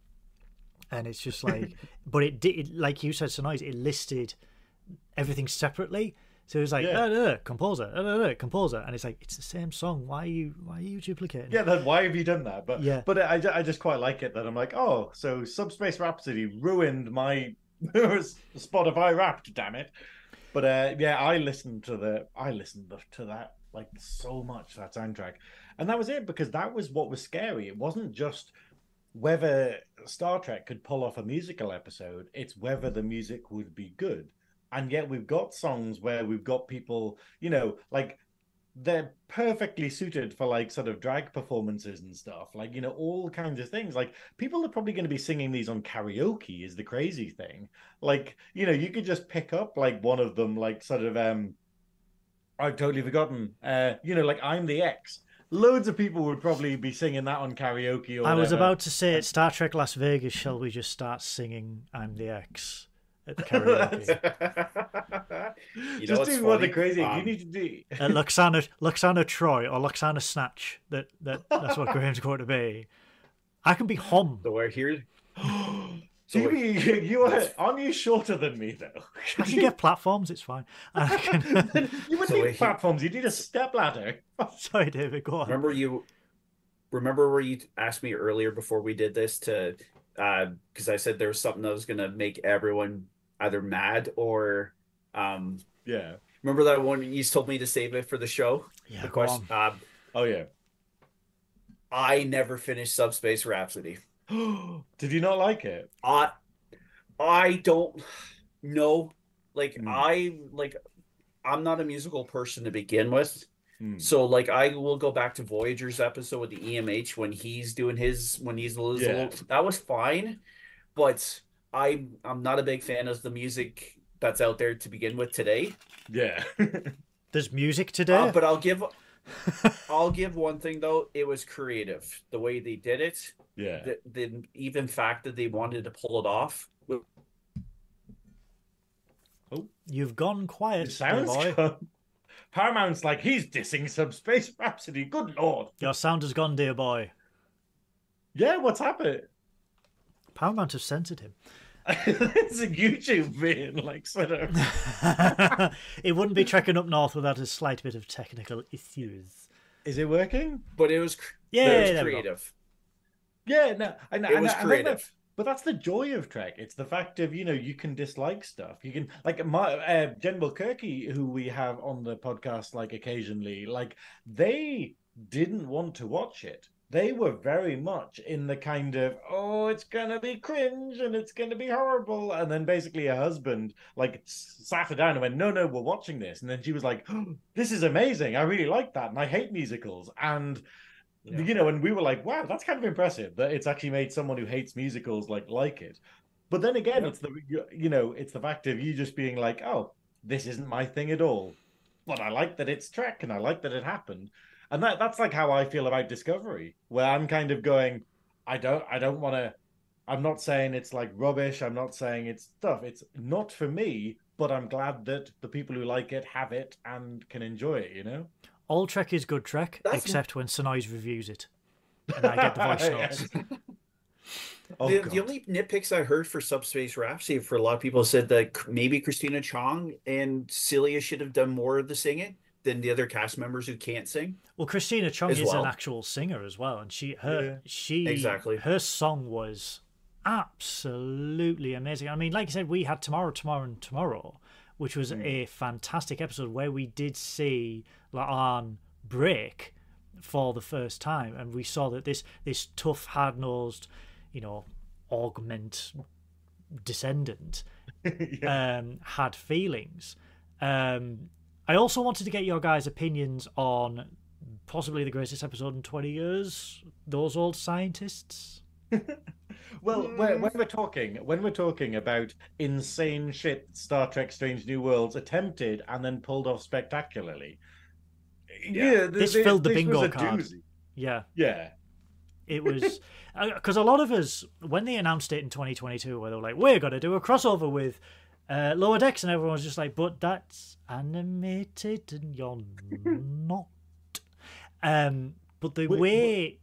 And it's just like, but it did, like you said, tonight, it listed everything separately. So it was like, Yeah. "Uh, uh, composer, uh, uh, uh, composer, and it's like it's the same song. Why are you why are you duplicating? yeah, then why have you done that? But Yeah. but I, I just quite like it that I'm like, oh, so Subspace Rhapsody ruined my Spotify Wrapped, damn it. But uh, yeah, I listened to the I listened to that like so much that soundtrack, and that was it because that was what was scary. It wasn't just whether Star Trek could pull off a musical episode; it's whether the music would be good. And yet, we've got songs where we've got people, you know, like they're perfectly suited for like sort of drag performances and stuff like you know all kinds of things. Like people are probably going to be singing these on karaoke is the crazy thing. Like you know you could just pick up like one of them like sort of um i've totally forgotten uh you know like i'm the x. Loads of people would probably be singing that on karaoke or I was whatever. about to say at Star Trek Las Vegas, shall we just start singing "I'm the X" at the karaoke? You know just what's do what the crazy Um, you need to do at Lwaxana, Lwaxana Troi or Lwaxana Snatch. That that that's what Graham's going to be. I can be Homn. So we're here. So Jimmy, you, you are aren't you shorter than me though I can get platforms. It's fine. I can... you would So need platforms. You need a step ladder. Sorry, David. Go on. Remember you remember where you asked me earlier before we did this to uh because I said there was something that was gonna make everyone either mad or um Yeah. remember that one you told me to save it for the show? Yeah, the question um Oh yeah. I never finished Subspace Rhapsody. Did you not like it? I I don't know. Like Hmm. I like I'm not a musical person to begin with. Hmm. So like I will go back to Voyager's episode with the EMH when he's doing his when he's a little Yeah. that was fine, but I I'm not a big fan of the music that's out there to begin with today. Yeah. There's music today. Uh, but I'll give I'll give one thing though, it was creative. The way they did it, yeah. the, the even fact that they wanted to pull it off. Oh, you've gone quiet, It sounds boy. good. Paramount's like he's dissing some Subspace Rhapsody. Good lord. Your sound has gone, dear boy. Yeah, what's happened? Paramount have censored him. it's a YouTube being like sort of. it wouldn't be trekking up north without a slight bit of technical issues. Is it working? But it was cr- Yeah, it was there creative. Yeah, no, I, I, It was I, I, creative. But that's the joy of Trek. It's the fact of you know you can dislike stuff. You can like my uh, General Kirky, who we have on the podcast like occasionally. Like they didn't want to watch it. They were very much in the kind of oh, it's gonna be cringe and it's gonna be horrible. And then basically her husband like sat her down and went, no, no, we're watching this. And then she was like, oh, this is amazing. I really like that, and I hate musicals. And Yeah. you know, and we were like, wow, that's kind of impressive that it's actually made someone who hates musicals like like it. But then again, Yep. it's the you- you know, it's the fact of you just being like, oh, this isn't my thing at all. But I like that it's Trek and I like that it happened. And that that's like how I feel about Discovery, where I'm kind of going, I don't I don't want to I'm not saying it's like rubbish, I'm not saying it's stuff. It's not for me, but I'm glad that the people who like it have it and can enjoy it, you know? All Trek is good Trek, That's- except when Synoiz reviews it. And I get the voice notes. Oh, the, the only nitpicks I heard for Subspace Rhapsody for a lot of people said that maybe Christina Chong and Celia should have done more of the singing, than the other cast members who can't sing. Well, Christina Chong is well. an actual singer as well, and she her Yeah. she Exactly. her song was absolutely amazing. I mean, like I said, we had tomorrow, tomorrow, and tomorrow, which was Hmm. a fantastic episode where we did see La'an break for the first time, and we saw that this this tough, hard nosed, you know, augment descendant um, had feelings. Um, I also wanted to get your guys' opinions on possibly the greatest episode in 20 years. Those old scientists. Well, when, when we're talking, when we're talking about insane shit, Star Trek: Strange New Worlds attempted and then pulled off spectacularly. Yeah, th- This th- filled the this bingo was a card. doozy. Yeah, Yeah, it was uh, because a lot of us when they announced it in 2022, where they were like, "We're going to do a crossover with uh, Lower Decks," and everyone was just like, "But that's animated, and you're not." Um, but the Wait, way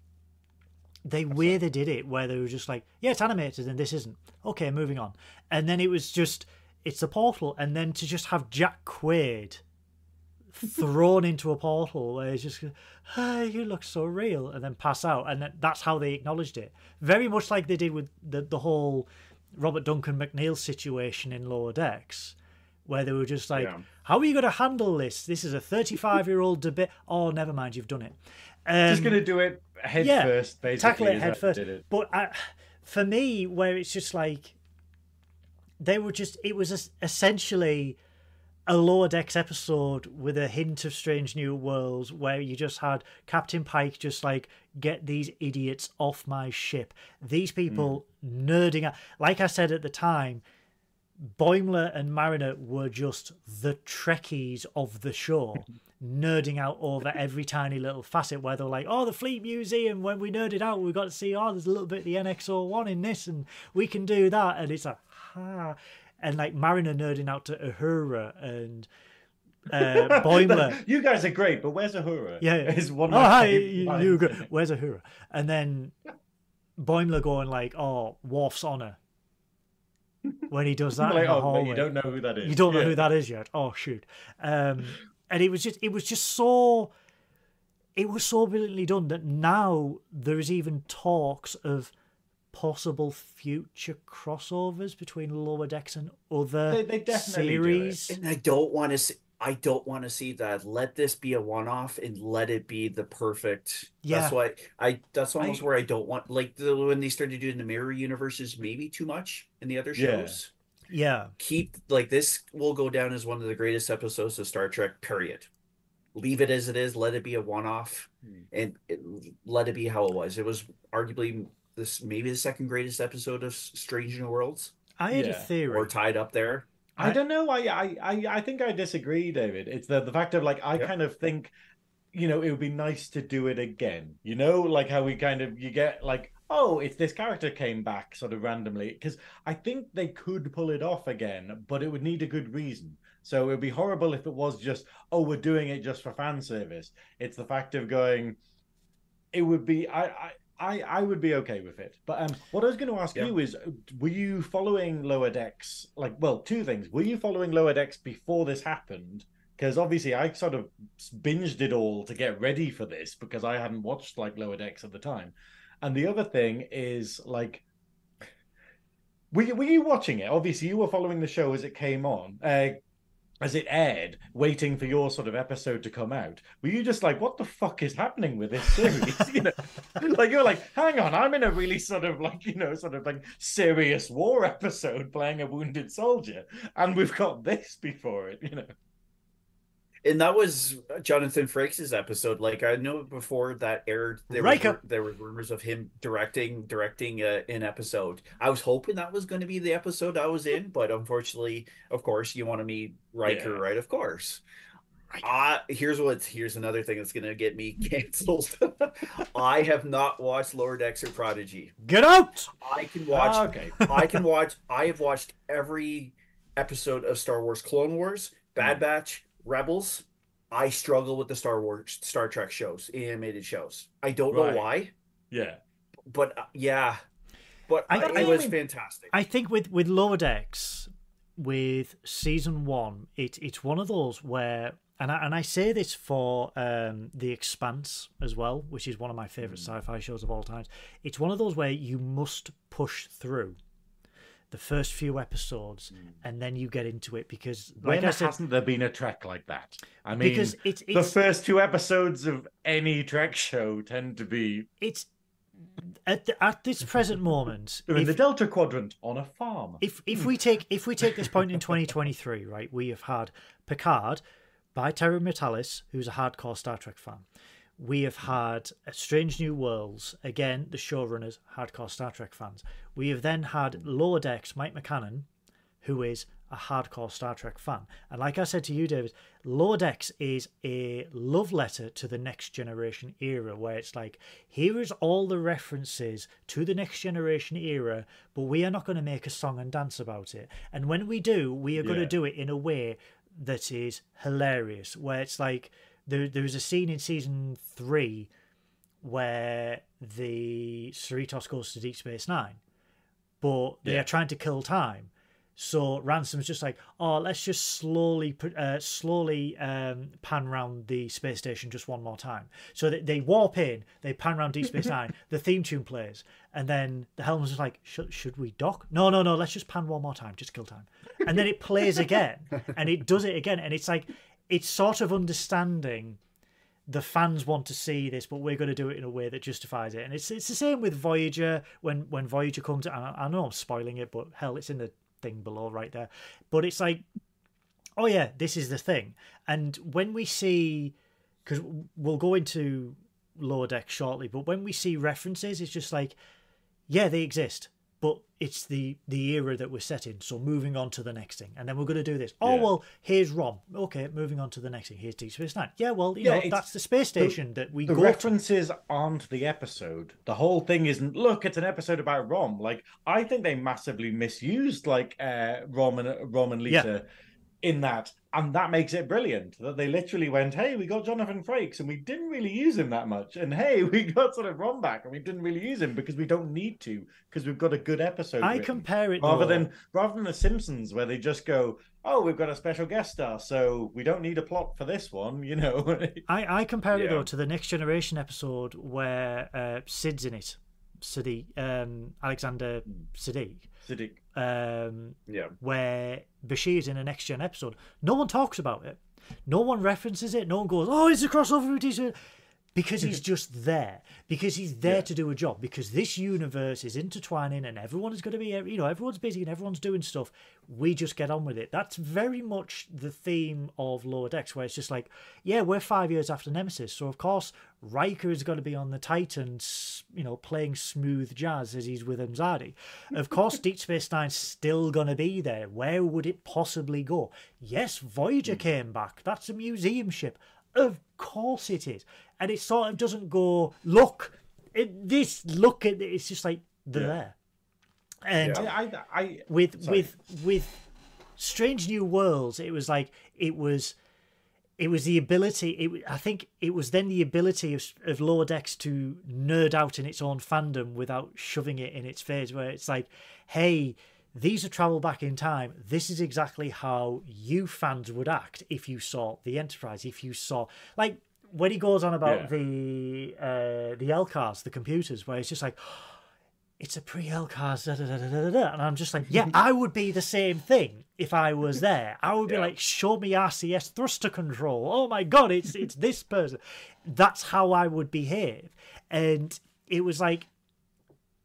the way they did it, where they were just like, "Yeah, it's animated, and this isn't." Okay, moving on, and then it was just it's a portal, and then to just have Jack Quaid thrown into a portal where he's just, "Hey, you look so real," and then pass out, and that's how they acknowledged it. Very much like they did with the the whole Robert Duncan McNeill situation in Lower Decks, where they were just like, Yeah. "How are you going to handle this? This is a 35 year old debate." Oh, never mind, you've done it. Um, just gonna do it head yeah, first, basically. tackle it head first. It. But I, for me, where it's just like they were just, it was essentially a lower decks episode with a hint of Strange New Worlds, where you just had Captain Pike just like get these idiots off my ship. These people hmm. nerding out. Like I said at the time. Boimler and Mariner were just the Trekkies of the show, nerding out over every tiny little facet where they're like, oh, the Fleet Museum, when we nerded out, we got to see, oh, there's a little bit of the NX01 in this, and we can do that. And it's like, ha. And like Mariner nerding out to Uhura and uh, Boimler. you guys are great, but where's Uhura? Yeah. is one. oh, of my hi, you, you go, where's Uhura? And then Boimler going like, oh, Worf's honor. When he does that, in like, the oh, you don't know who that is. You don't know Yeah. who that is yet. Oh shoot! Um, and it was just it was just so it was so brilliantly done that now there is even talks of possible future crossovers between Lower Decks and other They- they definitely do it. series. And I don't want to see. I don't want to see that. Let this be a one-off and let it be the perfect. Yeah. That's why I. That's almost I- where I don't want. Like the, when they started doing the mirror universes, maybe too much in the other Yeah. shows. Yeah, Keep like this will go down as one of the greatest episodes of Star Trek. Period. Leave it as it is. Let it be a one-off, Hmm. and it, let it be how it was. It was arguably this maybe the second greatest episode of S- Strange New Worlds, I had a theory. or tied up there. I I- don't know. I, I I I think I disagree, David. It's the the fact of like I Yeah. kind of think, you know, it would be nice to do it again. You know, like how we kind of you get like, oh, if this character came back sort of randomly, because I think they could pull it off again, but it would need a good reason. So it would be horrible if it was just, oh, we're doing it just for fan service. It's the fact of going, it would be I I. I, I would be okay with it. But um, what I was going to ask Yeah. you is, were you following Lower Decks? Like, well, two things. Were you following Lower Decks before this happened? Because obviously I sort of binged it all to get ready for this because I hadn't watched like Lower Decks at the time. And the other thing is like, were you, were you watching it? Obviously, you were following the show as it came on. Uh, as it aired, waiting for your sort of episode to come out, were you just like, "What the fuck is happening with this series?" you know, like you're like, "Hang on, I'm in a really sort of like you know, sort of like serious war episode playing a wounded soldier, and we've got this before it." You know, And that was Jonathan Frakes' episode. Like I know before that aired, there was, Riker. there were rumors of him directing directing uh, an episode. I was hoping that was going to be the episode I was in, but unfortunately, of course, you want to meet Riker, Yeah. right? Of course. Uh, here's what here's another thing that's gonna get me canceled. I have not watched Lower Decks or Prodigy. Get out! I can watch Ah, okay, I can watch. I have watched every episode of Star Wars Clone Wars, Bad Batch, Rebels. I struggle with the Star Wars, Star Trek shows, animated shows. I don't Right. know why, yeah, but uh, yeah, but I- uh, I it was mean- fantastic. I think with with Lower Decks, with season one, it it's one of those where and I, and I say this for um, The Expanse as well, which is one of my favorite Mm. sci-fi shows of all times. It's one of those where you must push through the first few episodes, and then you get into it because, like Mm. when I said, hasn't there been a Trek like that? I mean, because it's the first two episodes of any Trek show tend to be it's at the, at this present moment. they're in the Delta Quadrant on a farm. if if we take if we take this point in 2023 right we have had picard by Terry Matalas who's a hardcore star trek fan we have had strange new worlds again the showrunners hardcore star trek fans we have then had lower decks Mike McMahan who is a hardcore Star Trek fan. And like I said to you, David, Lower Decks is a love letter to the next generation era, where it's like, here is all the references to the next generation era, but we are not going to make a song and dance about it. And when we do, we are going to do it in a way that is hilarious, where it's like, there, there's a scene in season three where the Cerritos goes to Deep Space Nine, but they Yeah. are trying to kill time. So Ransom's just like, oh, let's just slowly, uh, slowly um, pan round the space station just one more time. So they, they warp in, they pan round Deep Space Nine, the theme tune plays, and then the helm's just like, should we dock? No, no, no, let's just pan one more time, just kill time. And then it plays again, and it does it again, and it's like, it's sort of understanding the fans want to see this, but we're going to do it in a way that justifies it. And it's it's the same with Voyager when when Voyager comes. I, I know I'm spoiling it, but hell, it's in the thing below right there. But it's like, oh yeah, this is the thing. And when we see, because we'll go into lower deck shortly, but when we see references, it's just like, yeah, they exist. But it's the the era that we're set in. So moving on to the next thing, and then we're going to do this. Oh Yeah. well, here's Rom. Okay, moving on to the next thing. Here's Deep Space Nine. Yeah, well, you Yeah, know that's the space station that we the go to. references aren't the episode. The whole thing isn't look, it's an episode about Rom. Like I think they massively misused like uh Rom and Rom and Yeah. Lisa in that. And that makes it brilliant that they literally went, Hey, we got Jonathan Frakes and we didn't really use him that much. And hey, we got sort of Rom back and we didn't really use him because we don't need to, because we've got a good episode. I written. compare it rather though- than rather than the Simpsons where they just go, Oh, we've got a special guest star, so we don't need a plot for this one, you know. I, I compare it though to the Next Generation episode where uh, Sid's in it, Siddig, um, Alexander Siddig, Siddig. Um, Yeah. where Bashir's in a Next Gen episode. No one talks about it. No one references it. No one goes, "Oh, it's a crossover with DC," because he's just there. Because he's there Yeah. to do a job. Because this universe is intertwining, and everyone is going to be, you know, everyone's busy and everyone's doing stuff. We just get on with it. That's very much the theme of Lower Decks, where it's just like, yeah, we're five years after Nemesis, so of course Riker is going to be on the Titans, you know, playing smooth jazz as he's with Imzadi. Of course, Deep Space Nine's still going to be there. Where would it possibly go? Yes, Voyager hmm. came back. That's a museum ship. Of course it is. And it sort of doesn't go, look, it, this, look at it. It's just like, they're Yeah. there. And Yeah. I, I, I with Sorry. with with strange new worlds it was like it was it was the ability it, i think it was then the ability of, of lower decks to nerd out in its own fandom without shoving it in its face where it's like hey these are travel back in time this is exactly how you fans would act if you saw the enterprise if you saw like when he goes on about Yeah. the uh the LCARS the computers where it's just like it's a pre-LCARS, da, da, da, da, da, da. and I'm just like, yeah, I would be the same thing if I was there. I would be Yeah. like, show me RCS thruster control. Oh my god, it's it's this person. That's how I would behave, and it was like,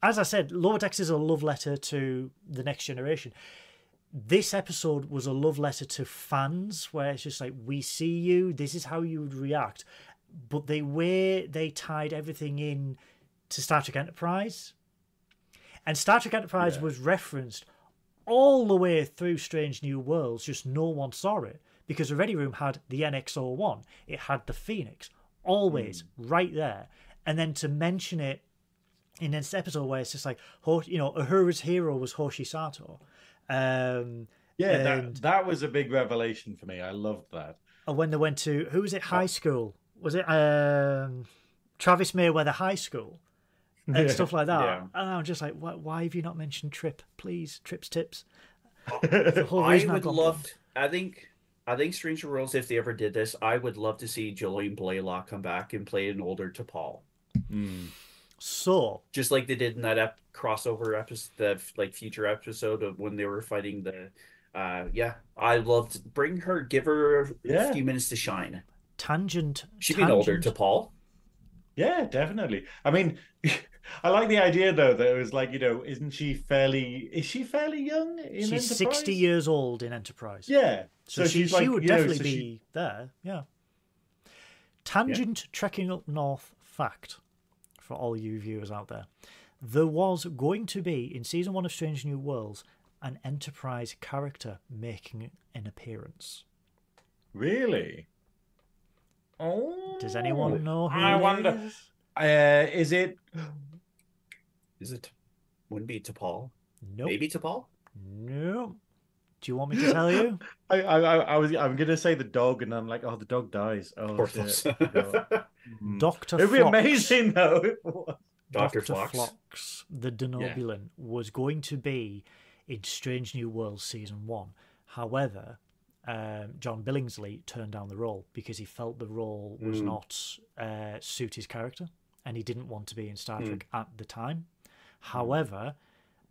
as I said, Lower Decks is a love letter to the next generation. This episode was a love letter to fans, where it's just like, we see you. This is how you would react, but the way they tied everything in to Star Trek Enterprise. And Star Trek Enterprise Yeah. was referenced all the way through Strange New Worlds, just no one saw it because the Ready Room had the NX01, it had the Phoenix, always hmm. right there. And then to mention it in this episode where it's just like, you know, Uhura's hero was Hoshi Sato. Um, Yeah, And- that, that was a big revelation for me. I loved that. and when they went to, who was it, high school? Was it um, Travis Mayweather High School? and stuff like that. Yeah. And I'm just like, why, why have you not mentioned Trip? Please, Trip's tips. I whole reason would got love. I think. I think Stranger Worlds, if they ever did this, I would love to see Jolene Blalock come back and play an older T'Pol, Mm. So, just like they did in that ep- crossover episode, that like future episode of when they were fighting the. Uh, yeah, I loved bring her, give her a few minutes to shine. tangent. She'd be an older T'Pol. Yeah, definitely. I mean, I like the idea though that it was like, you know, isn't she fairly? Is she fairly young in She's Enterprise? 60 years old in Enterprise. Yeah. So, So, she, she's she like, would you know, definitely so be she- there. Yeah. Tangent trekking up north fact for all you viewers out there. There was going to be in season one of Strange New Worlds an Enterprise character making an appearance. Really? Oh. Does anyone know who I wonder. is? Uh, is it? Is it? Wouldn't be T'Pol. Nope. Maybe T'Pol. No. Do you want me to tell you? I, I, I I was. I'm gonna say the dog, and I'm like, oh, the dog dies. Oh, Porthos. Mm. Doctor It'd be amazing though. if it was. Dr. Dr. Phlox. Phlox, the Denobulan, was going to be in Strange New Worlds season one. However, um, John Billingsley turned down the role because he felt the role was Mm. not uh, suit his character, and he didn't want to be in Star Mm. Trek at the time. However,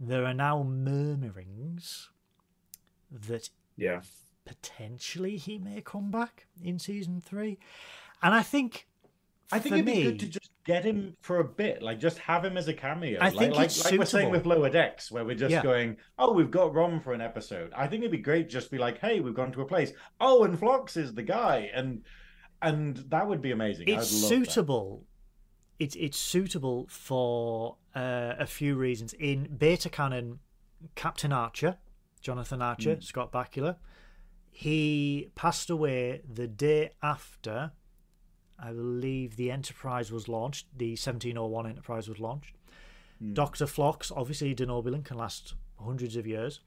there are now murmurings that Yeah. potentially he may come back in season three, and I think. I think for it'd be me, good to just get him for a bit, like just have him as a cameo. I like, think like, it's like we're saying with Lower Decks, where we're just Yeah. going, "Oh, we've got Rom for an episode." I think it'd be great just to be like, "Hey, we've gone to a place. Oh, and Phlox is the guy," and and that would be amazing. it's I'd love suitable it's it's suitable for uh, a few reasons in beta canon captain archer jonathan archer Mm. scott bakula he passed away the day after i believe the enterprise was launched the 1701 enterprise was launched Mm. dr phlox obviously denobulan can last hundreds of years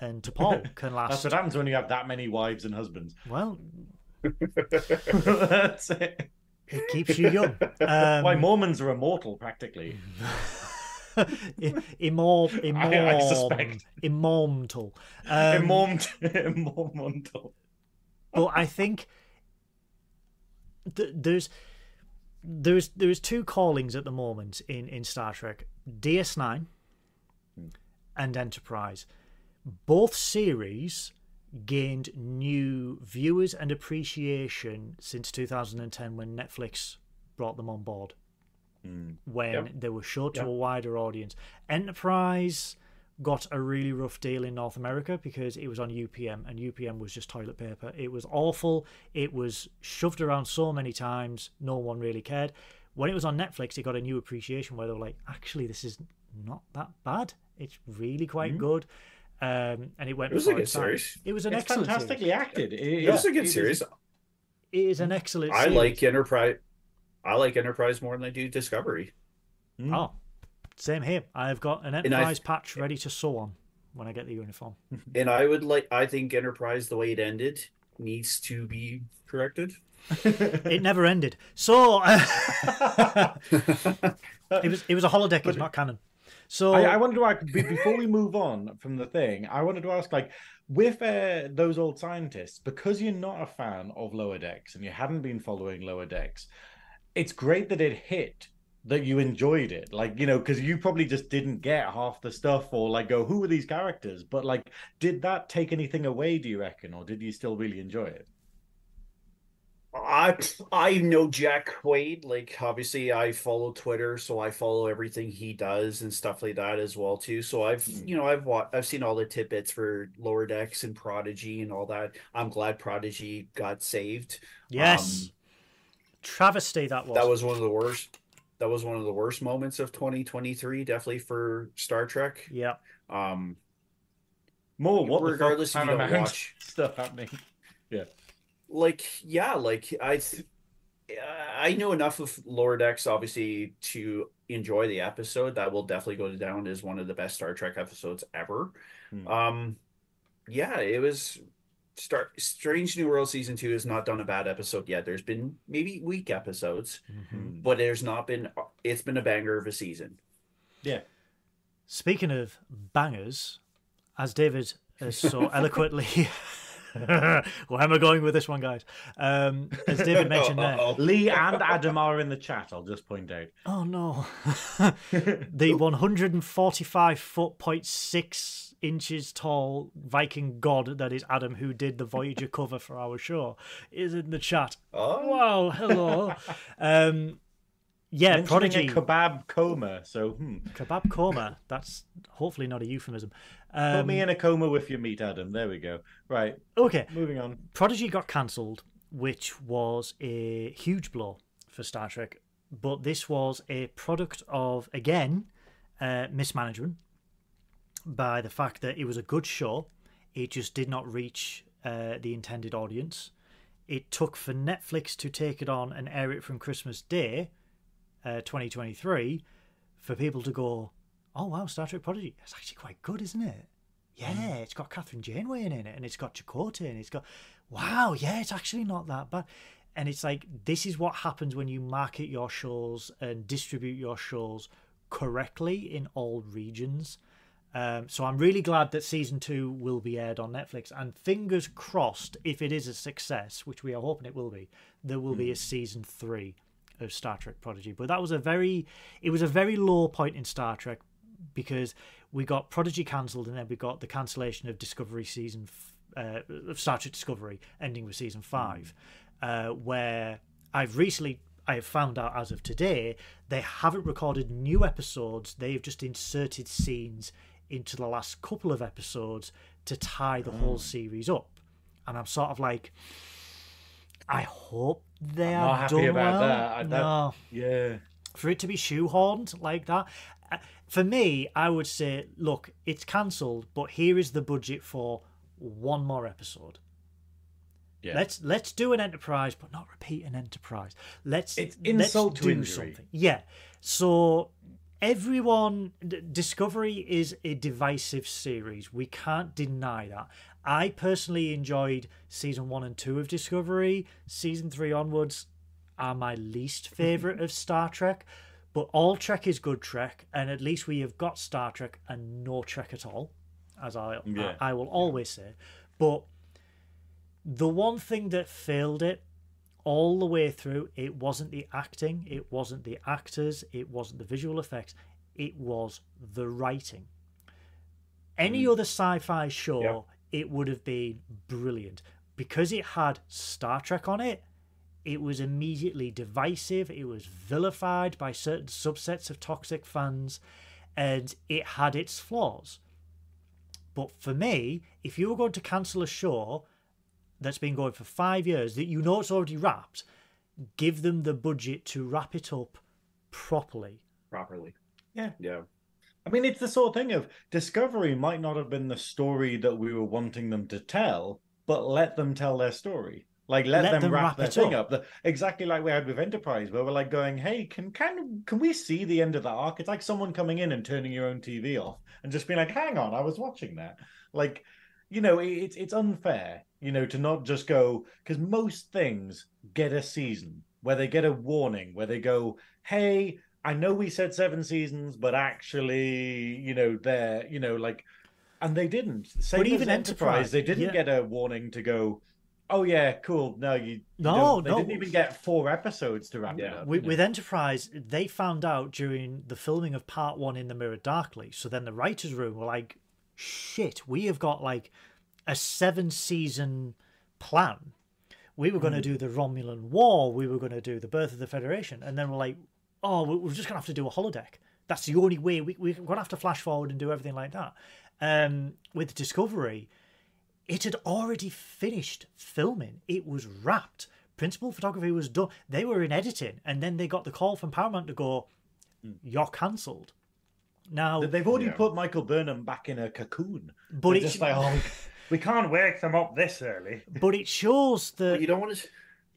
and T'Pol can last That's what happens when you have that many wives and husbands. well That's it. it keeps you young um, Why Mormons are immortal, practically. Immor, I- I suspect. immortal. Um, Immortal. but I think th- there's there's there's two callings at the moment in in Star Trek: DS9 and Enterprise. Both series gained new viewers and appreciation since 2010 when Netflix brought them on board Mm. when Yep. they were showed to Yep. a wider audience. Enterprise got a really rough deal in North America because it was on UPN and UPN was just toilet paper. It was awful. It was shoved around so many times, no one really cared. When it was on Netflix, it got a new appreciation where they were like, actually, this is not that bad. It's really quite Mhm. good. Um, and it went It was a good its time. series. It was an It's excellent fantastically series. acted. It, It was a good it is- series. It is an excellent I series. like Enterprise. I like Enterprise more than I do Discovery. Mm. Oh, same here. I've got an I- Enterprise patch ready to sew on when I get the uniform. And I would like. I think Enterprise, the way it ended, needs to be corrected. It never ended. So it was it was a holodeck, it's not canon. So I, I wanted to ask before we move on from the thing. I wanted to ask, like, with uh, those old scientists, because you're not a fan of Lower Decks and you haven't been following Lower Decks, it's great that it hit. That you enjoyed it, like you know, because you probably just didn't get half the stuff, or like go, who are these characters? But like, did that take anything away? Do you reckon, or did you still really enjoy it? I I know Jack Quaid. Like obviously, I follow Twitter, so I follow everything he does and stuff like that as well too. So I've Mm. you know I've watched I've seen all the tidbits for Lower Decks and Prodigy and all that. I'm glad Prodigy got saved. yes, Um, travesty that was. That was one of the worst. That was one of the worst moments of 2023, definitely for Star Trek. yeah. Um, More what regardless the if you don't watch, stuff happening. Yeah. Like yeah, like I, I know enough of Lower Decks obviously to enjoy the episode. That will definitely go down as one of the best Star Trek episodes ever. Hmm. Um, yeah, it was. Star Strange New World season two has not done a bad episode yet. There's been maybe weak episodes, Mhm. but there's not been. It's been a banger of a season. Yeah. Speaking of bangers, as David has so eloquently Where am I going with this one, guys? Um, as David mentioned there. Lee and Adam are in the chat. I'll just point out. Oh no. the 145 foot point six inches tall Viking god that is Adam, who did the Voyager cover for our show, is in the chat. Oh, Wow, hello. um, yeah, Mentioning Prodigy. kebab coma. So hmm. Kebab coma. That's hopefully not a euphemism. put Um, me in a coma with your meat, Adam. There we go. Right, okay, moving on. Prodigy got cancelled, which was a huge blow for Star Trek. But this was a product of, again, uh, mismanagement by the fact that it was a good show. It just did not reach uh, the intended audience. It took for Netflix to take it on and air it from Christmas Day, uh, 2023, for people to go, oh wow, Star Trek Prodigy. It's actually quite good, isn't it? Yeah, it's got Kathryn Janeway in it, and it's got Chakotay, and it's got, wow, yeah, it's actually not that bad. And it's like, this is what happens when you market your shows and distribute your shows correctly in all regions. Um, so I'm really glad that season two will be aired on Netflix, and fingers crossed, if it is a success, which we are hoping it will be, there will be a season three of Star Trek Prodigy. But that was a very, it was a very low point in Star Trek because we got Prodigy cancelled, and then we got the cancellation of Discovery season, uh, of Star Trek Discovery, ending with season five, uh, where I've recently. I have found out as of today, they haven't recorded new episodes. They've just inserted scenes into the last couple of episodes to tie the whole series up. And I'm sort of like, I hope they I'm are not happy done about well. that. I- No, Yeah. for it to be shoehorned like that. uh, For me, I would say, look, it's cancelled, but here is the budget for one more episode. Yeah. Let's let's do an enterprise, but not repeat an enterprise. Let's It's let's to do injury. something. Yeah. So everyone, Discovery is a divisive series. We can't deny that. I personally enjoyed season one and two of Discovery. Season three onwards are my least favorite of Star Trek. But all Trek is good Trek, and at least we have got Star Trek and no Trek at all, as I Yeah. I, I will always say. But the one thing that failed it all the way through, it wasn't the acting, it wasn't the actors, it wasn't the visual effects, it was the writing. Any mm. other sci-fi show, Yep. it would have been brilliant because it had Star Trek on it. It was immediately divisive. It was vilified by certain subsets of toxic fans, and it had its flaws. But for me, if you were going to cancel a show that's been going for five years that you know it's already wrapped, give them the budget to wrap it up properly. properly. Yeah. Yeah. I mean, it's the sort of thing of Discovery might not have been the story that we were wanting them to tell, but let them tell their story. Like let, Let them, them wrap, wrap their thing up. up. The- exactly like we had with Enterprise, where we're like going, "Hey, can can can we see the end of the arc?" It's like someone coming in and turning your own TV off and just being like, "Hang on, I was watching that." Like, you know, it, it's it's unfair, you know, to not just go because most things get a season where they get a warning, where they go, "Hey, I know we said seven seasons, but actually, you know, they're, you know, like, and they didn't. Same But even Enterprise, Enterprise, they didn't yeah. get a warning to go, oh yeah, cool. No, you, you No, don't- they no. didn't even get four episodes to wrap it up. With, with Enterprise, they found out during the filming of part one in The Mirror Darkly. So then the writers' room were like, shit, we have got like a seven season plan. We were going to do the Romulan War. We were going to do the Birth of the Federation. And then we're like, oh, we- we're just going to have to do a holodeck. That's the only way. We, we're going to have to flash forward and do everything like that. Um, with Discovery, it had already finished filming. It was wrapped. Principal photography was done. They were in editing, and then they got the call from Paramount to go, "You're cancelled." Now, They've already Yeah. put Michael Burnham back in a cocoon. but They're it just like, oh, we can't wake them up this early. but it shows But that you don't want to.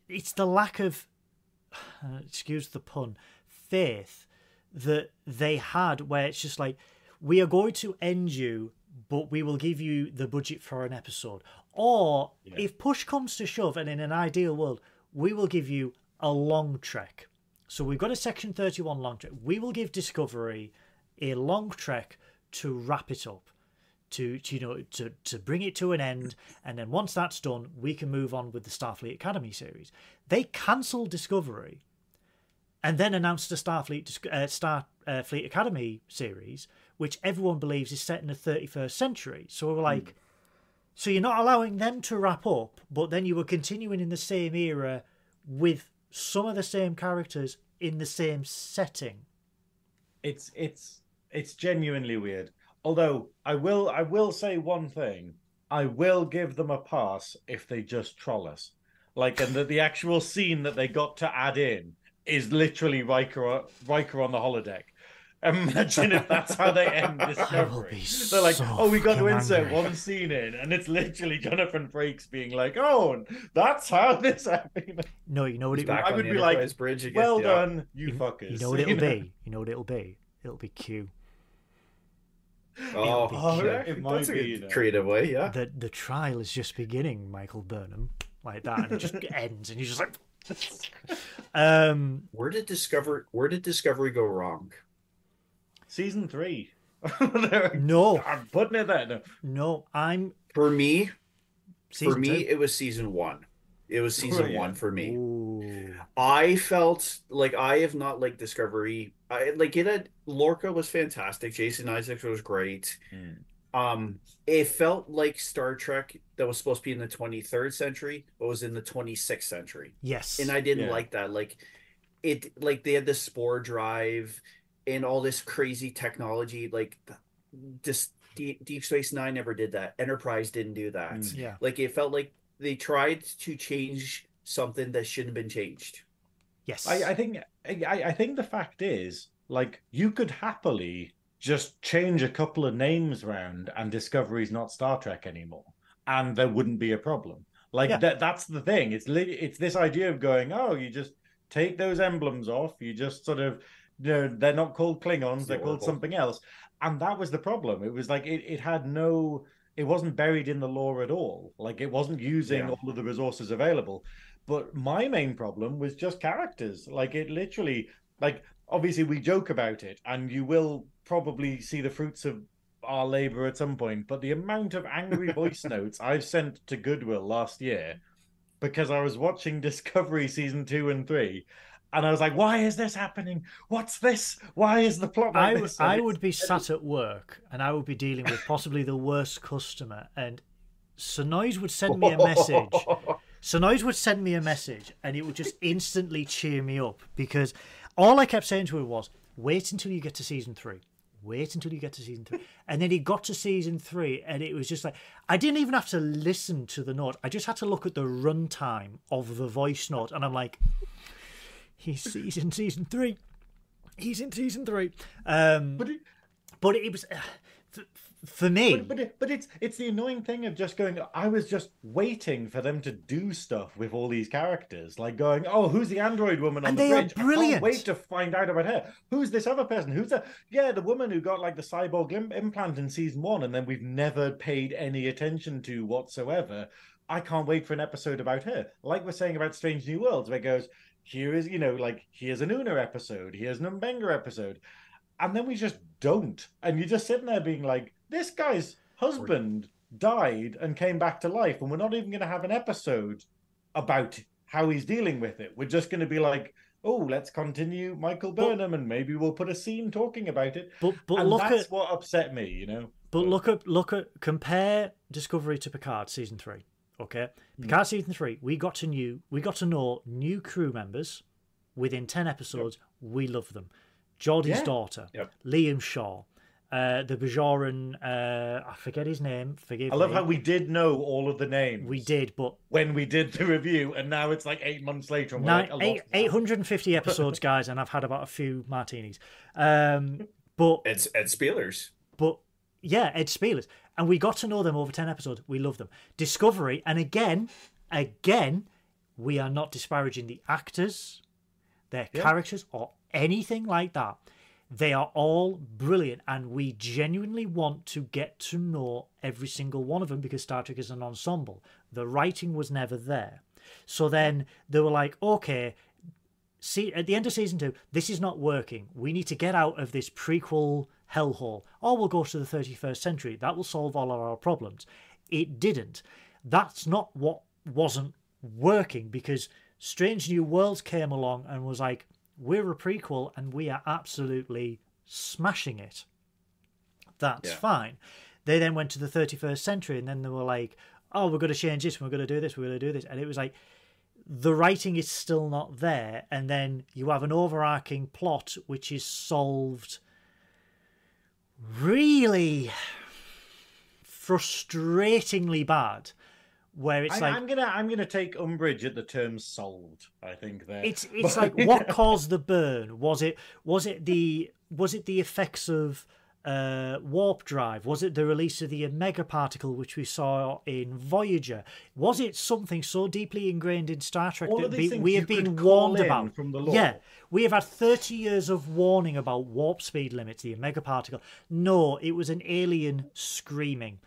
it's the lack of, uh, excuse the pun, faith that they had, where it's just like, we are going to end you, but we will give you the budget for an episode. Or Yeah. if push comes to shove, and in an ideal world, we will give you a long trek. So we've got a Section 31 long trek. We will give Discovery a long trek to wrap it up. To, to you know to to bring it to an end, and then once that's done, we can move on with the Starfleet Academy series. They cancelled Discovery, and then announced the Starfleet uh, Star uh, Academy series, which everyone believes is set in the 31st century. So we're like, so you're not allowing them to wrap up, but then you were continuing in the same era with some of the same characters in the same setting. it's it's it's genuinely weird. Although I will I will say one thing. I will give them a pass if they just troll us. Like and the, the actual scene that they got to add in is literally Riker Riker on the holodeck. Imagine if that's how they end Discovery. be They're like, so oh, we got to insert angry." one scene in, and it's literally Jonathan Frakes being like, oh, that's how this happened. No, you know what He's it back I would be like, Enterprise bridge. Well yeah. done, you, you, fuckers. you know what it'll be. You know what it'll be. It'll be Q. Oh, Oh, yeah. it might that's a you know. creative way, yeah. The the trial is just beginning, Michael Burnham, like that, and it just ends, and you're just like, um, Where did Discovery Where did Discovery go wrong? Season three. No, I'm putting it there. No. no, I'm For me, season for me, two. it was season one. It was season yeah. one for me. Ooh. I felt like I have not liked Discovery. I like it had Lorca was fantastic. Jason Isaacs was great. Um, it felt like Star Trek that was supposed to be in the 23rd century, but was in the 26th century. Yes, And I didn't Yeah. like that. Like it like they had the spore drive and all this crazy technology. Like just Deep, Deep Space Nine never did that. Enterprise didn't do that. Mm. yeah, Like it felt like they tried to change something that shouldn't have been changed. yes, I, I think I, I think the fact is like you could happily just change a couple of names around and Discovery's not Star Trek anymore, and there wouldn't be a problem. Like Yeah. that that's the thing. It's li- it's this idea of going, oh, you just take those emblems off. You just sort of you know, they're not called Klingons, It's they're the called something else. And that was the problem. It was like it, it had no it wasn't buried in the lore at all. Like it wasn't using Yeah. all of the resources available. But my main problem was just characters. Like it literally, like obviously we joke about it, and you will probably see the fruits of our labor at some point. But the amount of angry voice notes I've sent to Goodwill last year because I was watching Discovery season two and three. And I was like, "Why is this happening? What's this? Why is the plot like I, this?" I would be sat at work and I would be dealing with possibly the worst customer, and Synoiz would send me a message. Synoiz would send me a message, and it would just instantly cheer me up because all I kept saying to her was, "Wait until you get to season three. Wait until you get to season three. And then he got to season three, and it was just like I didn't even have to listen to the note. I just had to look at the runtime of the voice note, and I'm like, he's he's in season three. He's in season three. Um, But it, but it was for, for me. but but, it, but it's it's the annoying thing of just going. I was just waiting for them to do stuff with all these characters, like going, "Oh, who's the android woman on And the they are bridge? I brilliant. can't wait to find out about her. Who's this other person? Who's the yeah the woman who got like the cyborg lim- implant in season one, and then we've never paid any attention to whatsoever. I can't wait for an episode about her. Like we're saying about Strange New Worlds, where it goes, here is you know like here's an Una episode, here's an M'Benga episode, and then we just don't. And you're just sitting there being like, this guy's husband died and came back to life, and we're not even going to have an episode about how he's dealing with it. We're just going to be like, oh, let's continue Michael But- Burnham, and maybe we'll put a scene talking about it. But but and look that's at what upset me, you know. but look at look at compare Discovery to Picard season three. Okay, Hmm. Picard season three, we got to new we got to know new crew members within ten episodes. We love them. Geordi's Yeah. daughter, Yep. Liam Shaw, uh, the Bajoran, uh, I forget his name. Forgive I love me. how we did know all of the names. we did, but when we did the review, and now it's like eight months later, and Nine, like, eight, 850 episodes, guys, and I've had about a few martinis. Um, but It's Ed Speleers. but yeah, Ed Speleers, and we got to know them over ten episodes. We love them. Discovery, and again, again, we are not disparaging the actors, their Yeah. characters, or anything like that. They are all brilliant, and we genuinely want to get to know every single one of them because Star Trek is an ensemble. The writing was never there. So then they were like, okay, see, at the end of season two, this is not working. We need to get out of this prequel hellhole. Or we'll go to the 31st century. That will solve all of our problems. It didn't. That's not what wasn't working because Strange New Worlds came along and was like, we're a prequel and we are absolutely smashing it. That's Yeah. fine. They then went to the 31st century and then they were like, oh, we're going to change this, we're going to do this, we're going to do this. And it was like, the writing is still not there. And then you have an overarching plot which is solved really frustratingly bad. Where it's I, like, I'm gonna I'm gonna take umbrage at the term solved. I think there. it's it's like what caused the burn? Was it was it the was it the effects of uh, warp drive? Was it the release of the Omega particle, which we saw in Voyager? Was it something so deeply ingrained in Star Trek All that be- we have been warned about? from the law. Yeah, we have had thirty years of warning about warp speed limits, the Omega particle. No, it was an alien screaming.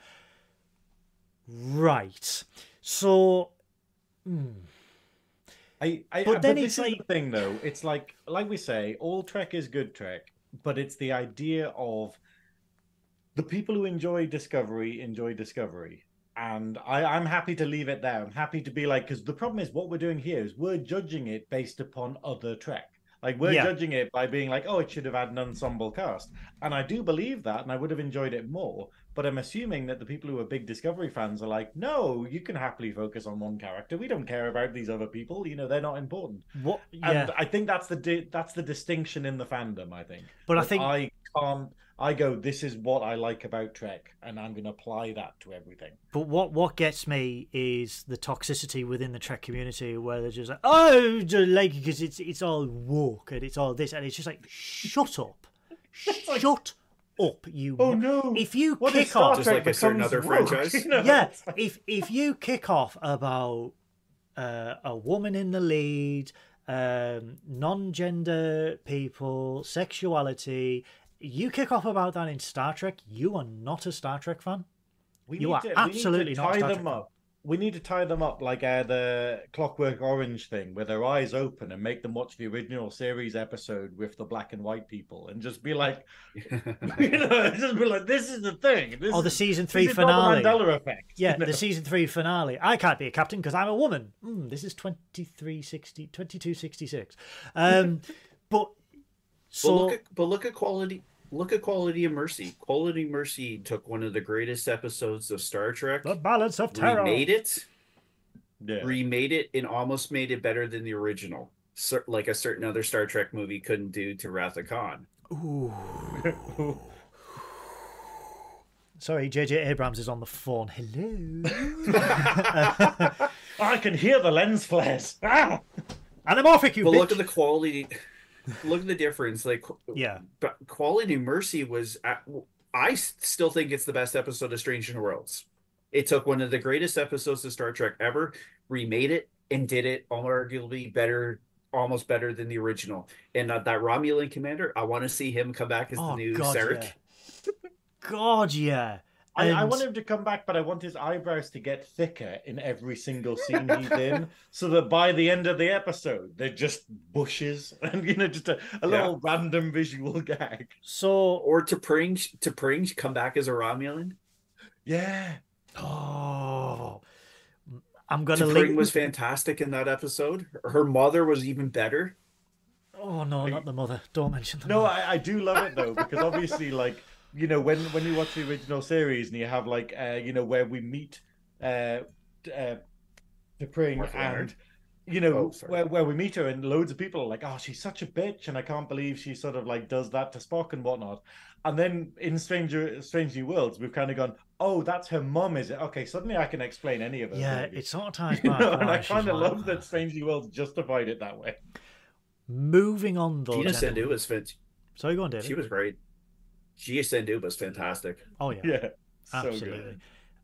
Right. So I, I, But but then this it's is like- the thing though. It's like like we say, all Trek is good Trek, but it's the idea of the people who enjoy Discovery enjoy Discovery. And I, I'm happy to leave it there. I'm happy to be like, because the problem is what we're doing here is we're judging it based upon other Trek. Like we're Yeah. judging it by being like, oh, it should have had an ensemble cast. And I do believe that, and I would have enjoyed it more. But I'm assuming that the people who are big Discovery fans are like, no, you can happily focus on one character. We don't care about these other people. You know, they're not important. what? Yeah, And I think that's the di- that's the distinction in the fandom. I think. but I think I can't. I go. This is what I like about Trek, and I'm going to apply that to everything. But what what gets me is the toxicity within the Trek community, where they're just like, oh, just like because it's it's all woke and it's all this, and it's just like, shut up, shut up, you. Oh no! If you What kick off, Just like a certain becomes other woke? franchise? You know, yeah, if if you kick off about uh, a woman in the lead, um, non-gender people, sexuality, you kick off about that in Star Trek, you are not a Star Trek fan. We You need are to, absolutely not tie them up. We need to tie them up like uh, the Clockwork Orange thing, where their eyes open and make them watch the original series episode with the black and white people, and just be like, you know, just be like, this is the thing. This Or the season three is finale. the Mandela effect. Yeah, you know? the season three finale. I can't be a captain because I'm a woman. Mm, this is 2360, 2266. Um, but so but look at but look at quality look at quality of mercy quality of mercy took one of the greatest episodes of star trek the balance of terror. remade it Yeah. remade it and almost made it better than the original Cer- like a certain other star trek movie couldn't do to wrath of khan Ooh. Sorry, JJ Abrams is on the phone. Hello. I can hear the lens flares. Ah! Anamorphic, you but bitch. look at the quality look at the difference like Yeah. but quality mercy was at, i s- still think it's the best episode of strange new worlds it took one of the greatest episodes of star trek ever remade it and did it arguably better almost better than the original and uh, that romulan commander i want to see him come back as the Oh, new God, Sarek. yeah. God, yeah. I, I want him to come back, but I want his eyebrows to get thicker in every single scene he's in, so that by the end of the episode, they're just bushes and you know just a, a little random visual gag. So, or T'Pring to pring come back as a romulan Yeah, oh, I'm gonna to link. pring was fantastic in that episode her mother was even better Oh no, not the mother. Don't mention the no, mother. I, I do love it though because obviously, like you know, when when you watch the original series and you have like uh, you know where we meet uh, uh, T'Pring Martha Leonard? and you know Oh, where where we meet her and loads of people are like, oh, she's such a bitch, and I can't believe she sort of like does that to Spock and whatnot. And then in Stranger Strange New Worlds, we've kind of gone, oh, that's her mum, is it? Okay, suddenly I can explain any of it. Yeah, it sort of ties You back. know, and I kind of like love that Strange New Worlds justified it that way. Moving on though. gina gentlemen. Sandhu was fan- Sorry, go on, David. she was great Gia Sandhu was fantastic. Oh yeah, Yeah, so good. absolutely.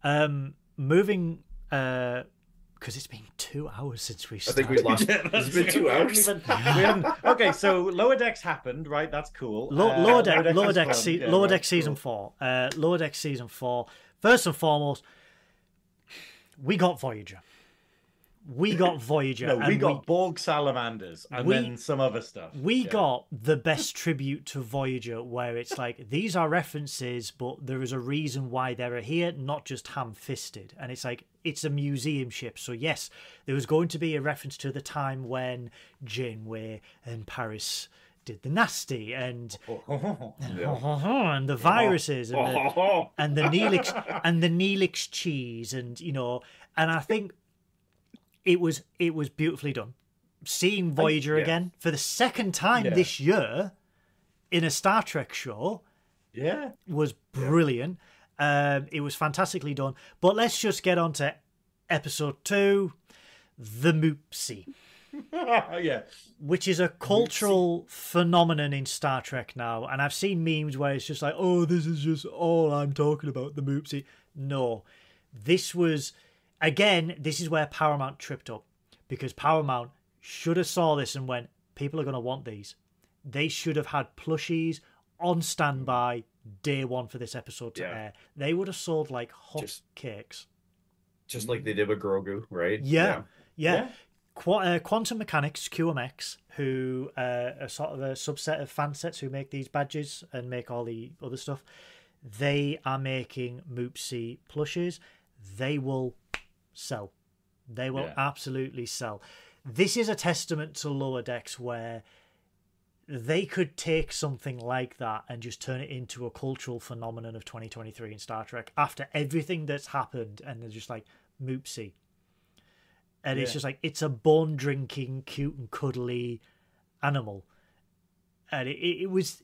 Um, moving, uh, because it's been two hours since we I think we lost. Yeah, It's that's been true. two We haven't hours. even- okay, so lower decks happened, right? That's cool. Low, Uh, lower deck, Decks lower is deck, se- Yeah, lower right, deck season cool. four. Uh, lower deck season four. First and foremost, we got Voyager. We got Voyager. No, we got Borg salamanders and we- then some other stuff. we Yeah. got the best tribute to Voyager, where it's like these are references, but there is a reason why they're here, not just ham-fisted. And it's like it's a museum ship, so yes, there was going to be a reference to the time when Janeway and Paris did the nasty, and and the oh, viruses, and oh, the, and the Neelix and the Neelix cheese, and you know, and I think it was it was beautifully done. Seeing Voyager yeah. again for the second time Yeah. this year in a Star Trek show yeah. was brilliant. Um, it was fantastically done. But let's just get on to episode two, the Moopsie yeah. which is a cultural phenomenon in Star Trek now. And I've seen memes where it's just like, oh, this is just all I'm talking about, the Moopsie. No, this was, again, this is where Paramount tripped up because Paramount should have saw this and went, people are going to want these. They should have had plushies on standby day one for this episode to Yeah. air. They would have sold like hot Just- cakes. Just like they did with Grogu, right? Yeah, yeah. Yeah. Qu- uh, Quantum Mechanix (QMX), who uh, are sort of a subset of fan sets who make these badges and make all the other stuff, they are making Moopsy plushes. They will sell. They will Yeah. absolutely sell. This is a testament to Lower Decks where they could take something like that and just turn it into a cultural phenomenon of 2023 in Star Trek after everything that's happened, and they're just like Moopsy and it's just like it's a bone drinking, cute and cuddly animal, and it, it, it was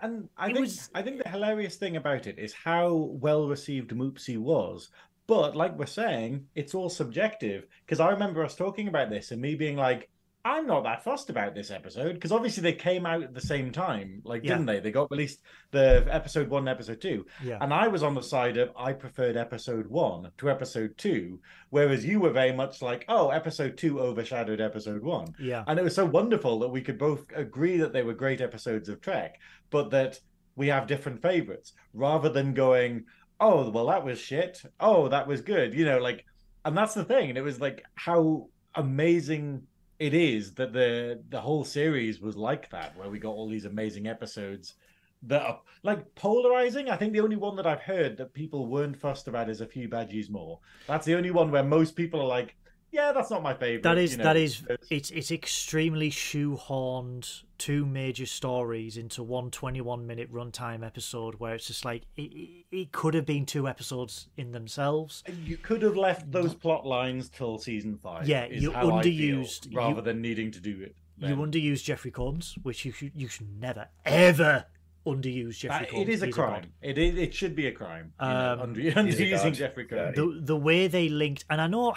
And I think was- I think the hilarious thing about it is how well received Moopsy was. But like we're saying, it's all subjective. Because I remember us talking about this and me being like, I'm not that fussed about this episode because obviously they came out at the same time, like Yeah. didn't they? They got released the episode one, and episode two, yeah, and I was on the side of I preferred episode one to episode two, whereas you were very much like, oh, episode two overshadowed episode one. yeah, And it was so wonderful that we could both agree that they were great episodes of Trek, but that we have different favorites rather than going, oh, well, that was shit. Oh, that was good. You know, like, and that's the thing. And it was like how amazing it is that the the whole series was like that, where we got all these amazing episodes that are like polarizing. I think the only one that I've heard that people weren't fussed about is a few badges more. That's the only one where most people are like, yeah, that's not my favorite. that is you know, that is it's- it's it's extremely shoehorned two major stories into one 21 minute runtime episode where it's just like it, it, it could have been two episodes in themselves. You could have left those plot lines till season five. Yeah, you how I feel, underused- you- rather than needing to do it. You then. underused Jeffrey Combs, which you should you should never ever underuse Jeffrey That- Combs. it is a He's god. crime. It is. It should be a crime. You know, Um, under, he's a underusing. Jeffrey Combs. the the way they linked and i know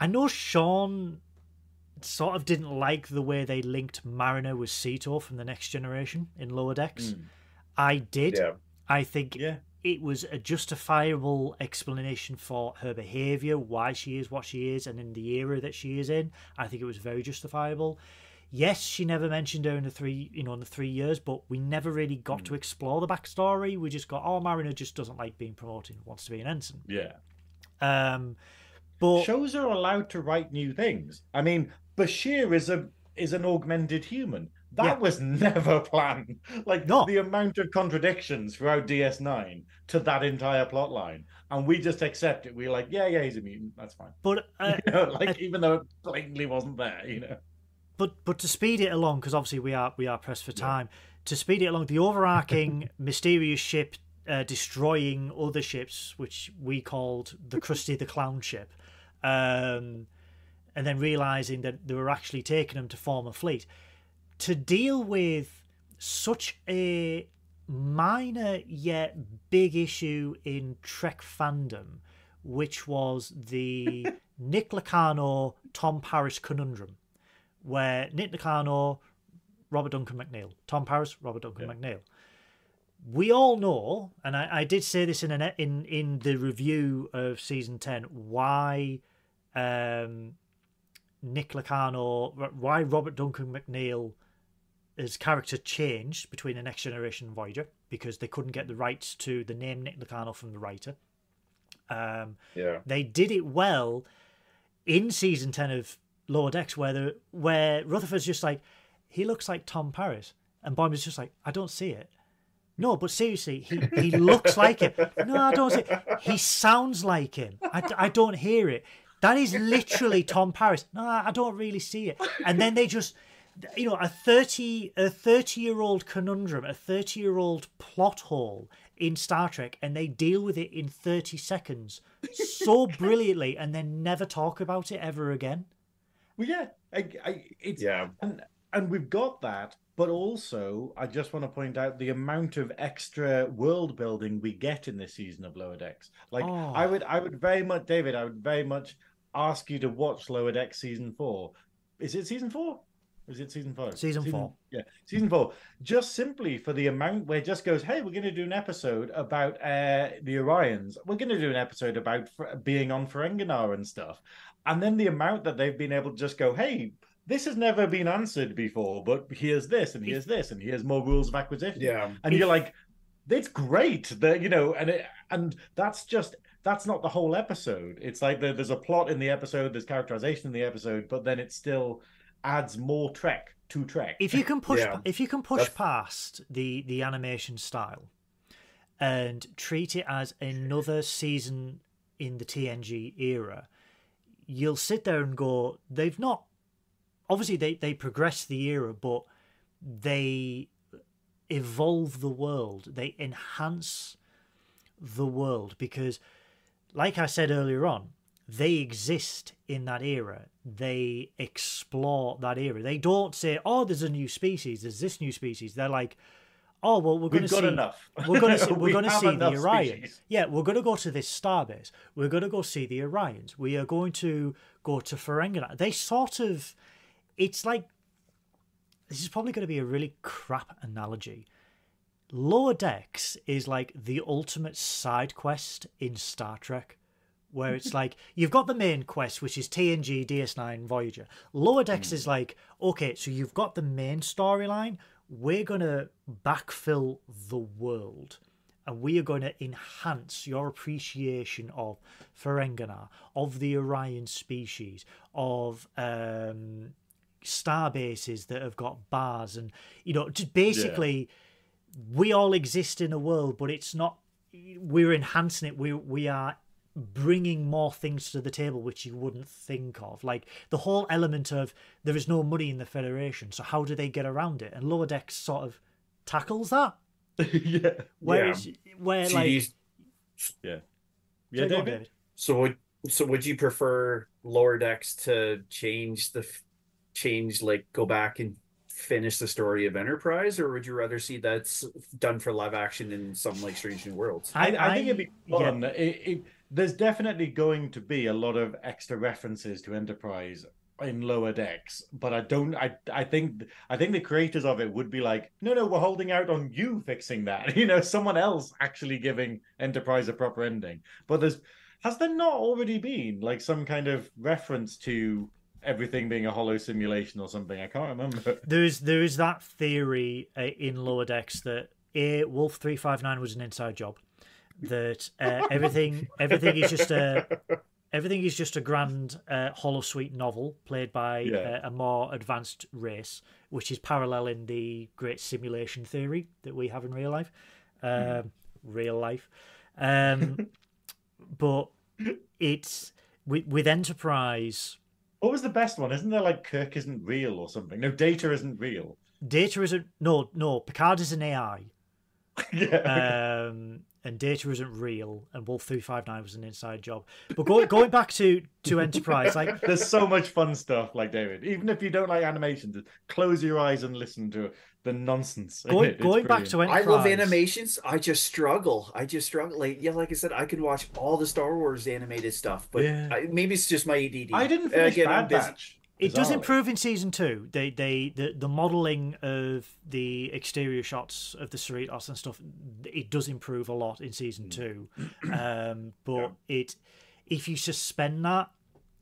i know sean sort of didn't like the way they linked mariner with Sito from the next generation in lower decks Mm. i did Yeah. i think Yeah. it was a justifiable explanation for her behavior why she is what she is and in the era that she is in i think it was very justifiable yes she never mentioned her in the three you know in the three years but we never really got to explore the backstory we just got oh mariner just doesn't like being promoted wants to be an ensign Yeah. um, but Shows are allowed to write new things. I mean, Bashir is a is an augmented human. That Yeah. was never planned. Like No. the amount of contradictions throughout DS9 to that entire plot line, and we just accept it. We're like, yeah, yeah, he's a mutant. That's fine. but uh, You know, like even though it blatantly wasn't there, you know. but but to speed it along, because obviously we are we are pressed for time. To speed it along, the overarching mysterious ship uh, destroying other ships, which we called the Krusty the Clown ship, um, and then realizing that they were actually taking them to form a fleet. To deal with such a minor yet big issue in Trek fandom, which was the Nick Locarno Tom Paris conundrum, where Nick Locarno, Robert Duncan McNeill, Tom Paris, Robert Duncan Yeah. McNeill. We all know, and I, I did say this in an in in the review of season ten, why um, Nick Locarno, why Robert Duncan McNeill his character changed between the Next Generation and Voyager because they couldn't get the rights to the name Nick Locarno from the writer. Um, Yeah. they did it well in season ten of Lower Decks, where the where Rutherford's just like, he looks like Tom Paris, and Boimler's just like, I don't see it. No, but seriously, he, he looks like him. No, I don't see it. He sounds like him. I, I don't hear it. That is literally Tom Paris. No, I don't really see it. And then they just, you know, a thirty a thirty year old conundrum, a thirty year old plot hole in Star Trek, and they deal with it in thirty seconds so brilliantly, and then never talk about it ever again. Well, yeah, I, I, it's Yeah. and and we've got that, but also I just want to point out the amount of extra world building we get in this season of Lower Decks. Like Oh. I would, I would very much, David, I would very much ask you to watch Lower Decks season four. Is it season four? Is it season four? Season four. Yeah, season four. Just simply for the amount where it just goes, hey, we're going to do an episode about uh, the Orions. We're going to do an episode about being on Ferenginar and stuff. And then the amount that they've been able to just go, hey, this has never been answered before, but here's this and here's this and here's more rules of acquisition. Yeah. And you're like, it's great that you know, and it, and that's just that's not the whole episode. It's like there, there's a plot in the episode, there's characterization in the episode, but then it still adds more Trek to Trek. if you can push Yeah. if you can push That's- past the the animation style and treat it as another season in the TNG era you'll sit there and go they've not obviously they they progress the era but they evolve the world they enhance the world because like I said earlier on they exist in that era. They explore that era. They don't say, "Oh, there's a new species. There's this new species." They're like, "Oh, well, we're going to see. enough. We're going to see. We're We going to see the Orions. species. Yeah, we're going to go to this starbase. We're going to go see the Orions. We are going to go to Ferenginar. They sort of, it's like, this is probably going to be a really crap analogy. Lower Decks is like the ultimate side quest in Star Trek, where it's like you've got the main quest, which is TNG, DS9, Voyager. Lower Decks is like, okay, so you've got the main storyline. We're going to backfill the world and we are going to enhance your appreciation of Ferenginar, of the Orion species, of um, star bases that have got bars, and you know, just basically, we all exist in a world, but it's not. We're enhancing it. We we are bringing more things to the table which you wouldn't think of. Like the whole element of there is no money in the federation so how do they get around it? And lower decks sort of tackles that. Yeah, where So like yeah, yeah, on, David. So would so would you prefer lower decks to change the change like go back and finish the story of Enterprise, or would you rather see that's done for live action in some like Strange New Worlds? I, I think it'd be yeah. fun. It, it, there's definitely going to be a lot of extra references to Enterprise in lower decks, but I don't. I I think I think the creators of it would be like, no, no, we're holding out on you fixing that. You know, someone else actually giving Enterprise a proper ending. But there's has there not already been like some kind of reference to everything being a hollow simulation or something? I can't remember. There is there is that theory uh, in lower decks that a Wolf three five nine was an inside job, that uh, everything everything is just a everything is just a grand uh, holosuite novel played by Yeah. uh, a more advanced race, which is paralleling the great simulation theory that we have in real life, um, real life. Um, but it's with, with Enterprise. What was the best one? Isn't there like Kirk isn't real or something? No, Data isn't real. Data isn't no no Picard is an AI. yeah. um, and data isn't real, and Wolf three five nine was an inside job. But go, going back to to Enterprise, like There's so much fun stuff, like David. Even if you don't like animation, just close your eyes and listen to the nonsense. going it. Going back brilliant. to I love animations. I just struggle. I just struggle. Like yeah, like I said, I could watch all the Star Wars animated stuff, but Yeah. I, maybe it's just my ADD. I didn't finish Again, I'm Bad busy. Batch. It does improve in season two. They they the, the modeling of the exterior shots of the Cerritos and stuff. It does improve a lot in season two, um, but it if you suspend that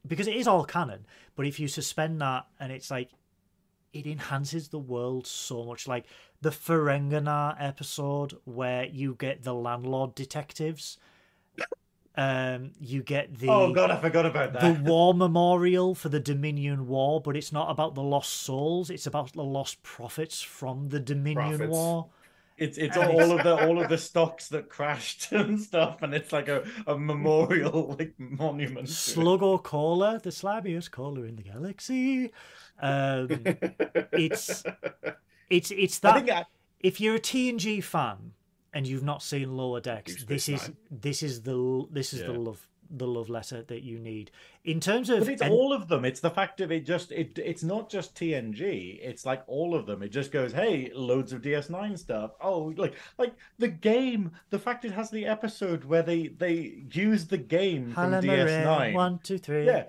because it is all canon, but if you suspend that and it's like it enhances the world so much. Like the Ferenginar episode where you get the landlord detectives. Um, you get the Oh god, I forgot about that. the war memorial for the Dominion War, but it's not about the lost souls. It's about the lost profits from the Dominion Profits. War. It's it's And all of the all of the stocks that crashed and stuff, and it's like a, a memorial like monument. to it. Sluggo Cola, the slabbiest cola in the galaxy. Um, it's it's it's I that. think I, if you're a TNG fan and you've not seen Lower Decks, this is Nine. this is the this is the love the love letter that you need in terms of but it's and- all of them. It's the fact of it just it it's not just TNG. It's like all of them. It just goes, hey, loads of DS9 stuff. Oh, like like the game. The fact it has the episode where they they use the game from DS9. Moran, one two three. Yeah.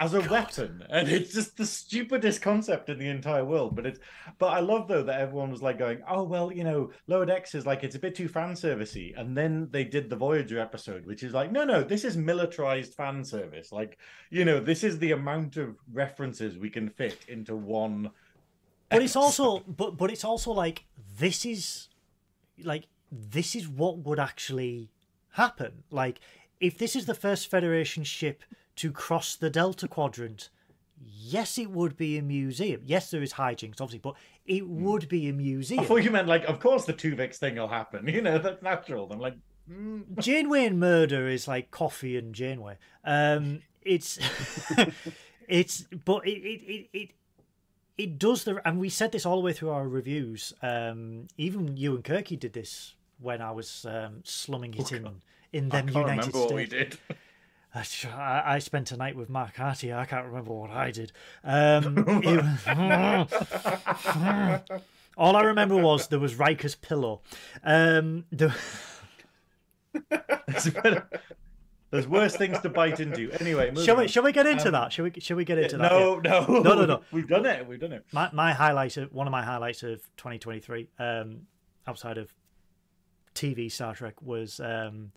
As a weapon, and it's just the stupidest concept in the entire world. But it's, but I love though that everyone was like going, "Oh well, you know, Lower Decks is like it's a bit too fan servicey." And then they did the Voyager episode, which is like, no, no, this is militarized fan service. Like, you know, this is the amount of references we can fit into one. but it's also but but it's also like this is like this is what would actually happen like if this is the first federation ship to cross the delta quadrant yes it would be a museum yes there is hijinks obviously but it would be a museum I thought you meant like, of course, the Tuvix thing will happen. You know, that's natural. I'm like, mm. Janeway and murder is like coffee and Janeway. Um, it's it's but it it, it it it does the and we said this all the way through our reviews. Um, even you and Kirky did this when I was um, slumming it in in I them can't United remember what we States. did. I, I spent a night with Mark Harty. I can't remember what I did. Um, was- all I remember was there was Riker's pillow. Um, the, There's better- There's worse things to bite into. Anyway, shall we on. shall we get into Um, that? Shall we shall we get into that? Yeah. No, no, No, no, no. We've done it. We've done it. My my highlight of one of my highlights of 2023, um, outside of TV Star Trek, was um,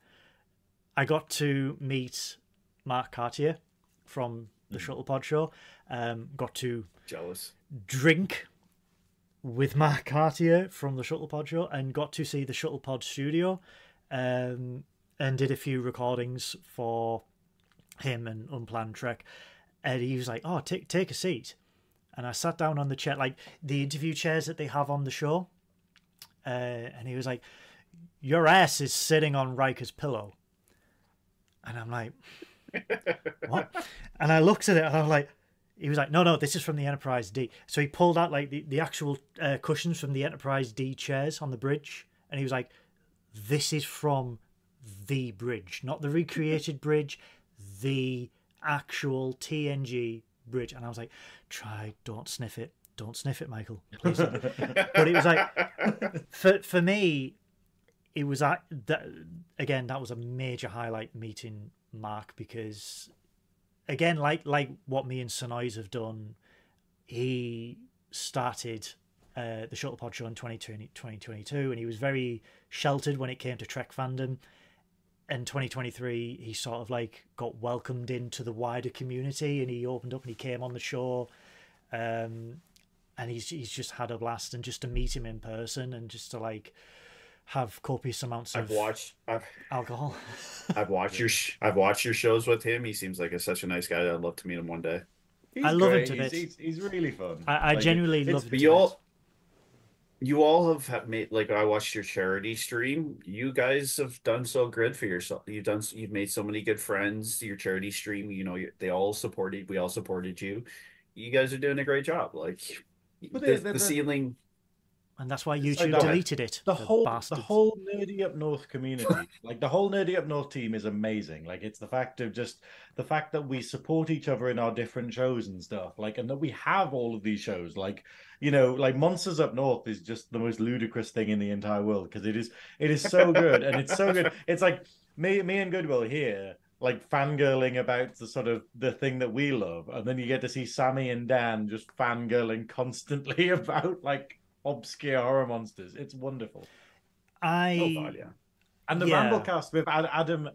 I got to meet Mark Cartier from the Shuttlepod show. Um, got to Jealous. drink with Mark Cartier from the Shuttlepod show and got to see the Shuttlepod studio um, and did a few recordings for him and Unplanned Trek. And he was like, "Oh, take take a seat." And I sat down on the chair, like the interview chairs that they have on the show. Uh, and he was like, "Your ass is sitting on Riker's pillow." And I'm like, "What?" And I looked at it and I was like, he was like, no, no, this is from the Enterprise D. So he pulled out like the, the actual uh, cushions from the Enterprise D chairs on the bridge. And he was like, this is from the bridge, not the recreated bridge, the actual TNG bridge. And I was like, try, don't sniff it. Don't sniff it, Michael. Please. but it was like, for, for me, it was that, that again, that was a major highlight meeting Mark because again, like like what me and Synoiz have done, he started uh, the Shuttlepod show in 2020, 2022, and he was very sheltered when it came to Trek fandom. In 2023, he sort of like got welcomed into the wider community, and he opened up and he came on the show, um, and he's he's just had a blast. And just to meet him in person, and just to like have copious amounts I've of watched. I've alcohol. I've watched your sh- I've watched your shows with him. He seems like a, such a nice guy. I'd love to meet him one day. He's I love him to he's, bits. he's, he's really fun. I, I Like, genuinely it's- love But it. you all, you all have, have made like I watched your charity stream. You guys have done so good for yourself. You've done you've made so many good friends. Your charity stream, you know, they all supported. We all supported you. You guys are doing a great job. Like But the, the- the, the- ceiling. And that's why It's YouTube like that. deleted it. the whole bastards. the whole nerdy up north community like the whole nerdy up north team is amazing like it's the fact of just the fact that we support each other in our different shows and stuff like and that we have all of these shows like you know like monsters up north is just the most ludicrous thing in the entire world because it is it is so good and it's so good it's like me me and goodwill here like fangirling about the sort of the thing that we love and then you get to see sammy and dan just fangirling constantly about like obscure horror monsters it's wonderful I Oh God, yeah. and the Yeah. Ramblecast with Adam,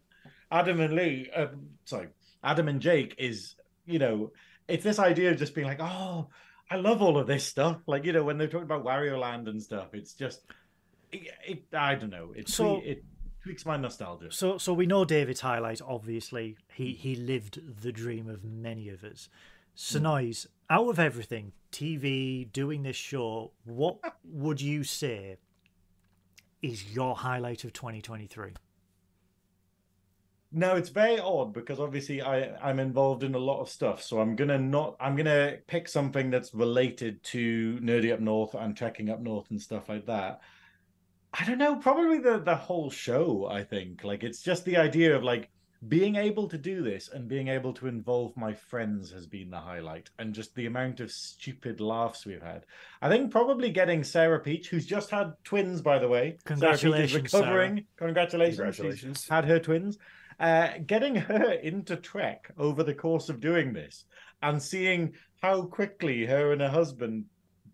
Adam and Lee, uh, sorry, Adam and Jake is, you know, it's this idea of just being like, oh, I love all of this stuff. Like, you know, when they're talking about Wario Land and stuff, it's just, it, it I don't know. It's So- it, tweaks my nostalgia. So, so we know David's highlight. Obviously, he he lived the dream of many of us. Synoiz, out of everything, TV, doing this show, what would you say is your highlight of 2023? No, it's very odd because obviously I I'm involved in a lot of stuff, so I'm gonna not I'm gonna pick something that's related to nerdy up north and trekking up north and stuff like that. I don't know, probably the the whole show. I think like it's just the idea of like being able to do this and being able to involve my friends has been the highlight and just the amount of stupid laughs we've had. I think probably getting sarah peach who's just had twins by the way. Congratulations sarah. recovering. Sarah. congratulations. Congratulations. She's had her twins. Uh, getting her into trek over the course of doing this and seeing how quickly her and her husband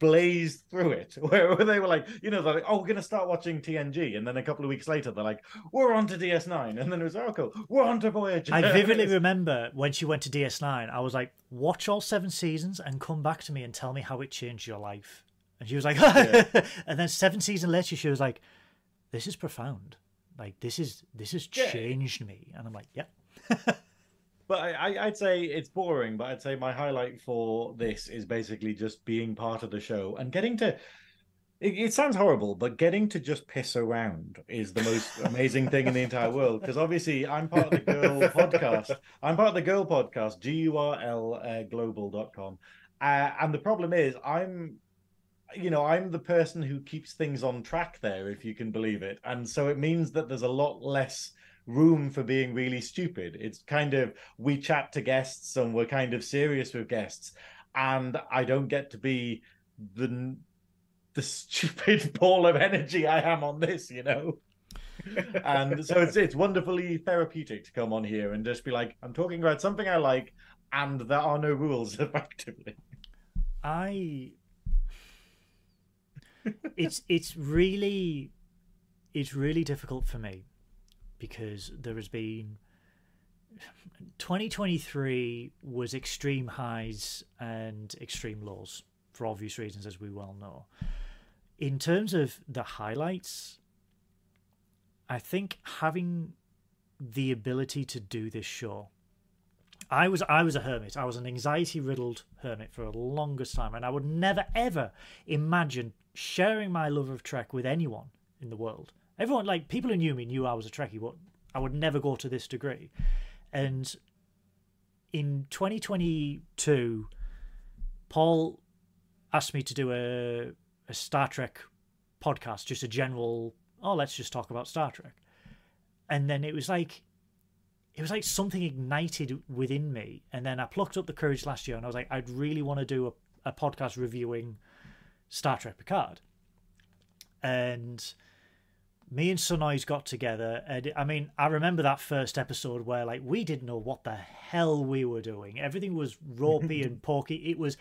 blazed through it where, where they were like you know they're like oh we're going to start watching tng and then a couple of weeks later they're like we're on to ds9 and then it was oh cool we're on to voyager I vividly remember when she went to DS9, I was like, watch all seven seasons and come back to me and tell me how it changed your life. And she was like, and then seven seasons later, she was like, this is profound. Like this is this has Yeah. changed me. And I'm like, yep. But I, I'd say it's boring. But I'd say my highlight for this is basically just being part of the show and getting to. It, it sounds horrible, but getting to just piss around is the most amazing thing in the entire world. Because obviously, I'm part of the Girl podcast. I'm part of the Girl podcast, G U R L uh, global.com. Uh, and the problem is, I'm you know, I'm the person who keeps things on track there, if you can believe it. And so it means that there's a lot less room for being really stupid. It's kind of we chat to guests and we're kind of serious with guests, and I don't get to be the the stupid ball of energy I am on this, you know. and so it's it's wonderfully therapeutic to come on here and just be like, I'm talking about something I like, and there are no rules effectively. I it's it's really it's really difficult for me because there has been 2023 was extreme highs and extreme lows for obvious reasons as we well know in terms of the highlights i think having the ability to do this show I was I was a hermit. I was an anxiety riddled hermit for the longest time, and I would never ever imagine sharing my love of Trek with anyone in the world. Everyone, like people who knew me, knew I was a Trekkie, but I would never go to this degree. And in 2022, Paul asked me to do a a Star Trek podcast, just a general. Oh, let's just talk about Star Trek. And then it was like it was like something ignited within me and then i plucked up the courage last year and i was like i'd really want to do a, a podcast reviewing star trek picard and me and Sunrise got together and i mean i remember that first episode where like we didn't know what the hell we were doing. Everything was ropey and porky. It was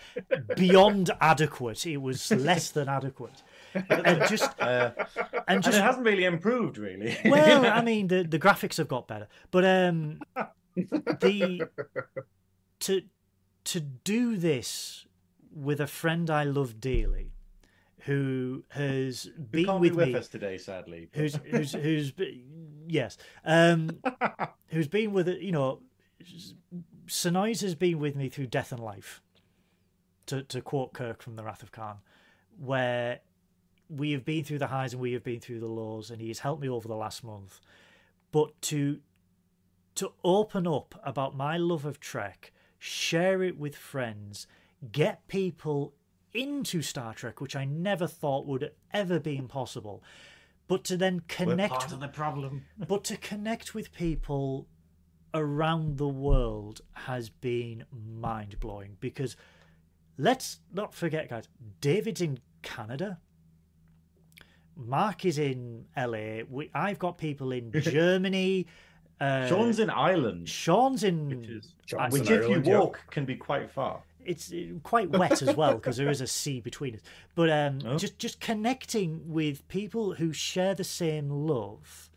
beyond adequate. It was less than adequate. And just Uh, and and just it hasn't really improved, really. well, I mean, the the graphics have got better, but um, the to to do this with a friend I love dearly, who has been with be with me, us today, sadly. who's who's who's be- yes, um, who's been with it, you know, Synoiz has been with me through death and life. To to quote Kirk from The Wrath of Khan, where we have been through the highs and we have been through the lows, and he has helped me over the last month. But to to open up about my love of Trek, share it with friends, get people into Star Trek, which I never thought would ever be impossible. But to then We're connect part of the problem. but to connect with people around the world has been mind blowing because let's not forget, guys, David's in Canada. Mark is in LA. We, I've got people in Germany. Uh, Sean's in Ireland, Sean's in. which is Johnson, which, if you Ireland, yeah. walk, can be quite far. It's uh, quite wet as well because there is a sea between us. But um, Oh. just just connecting with people who share the same love,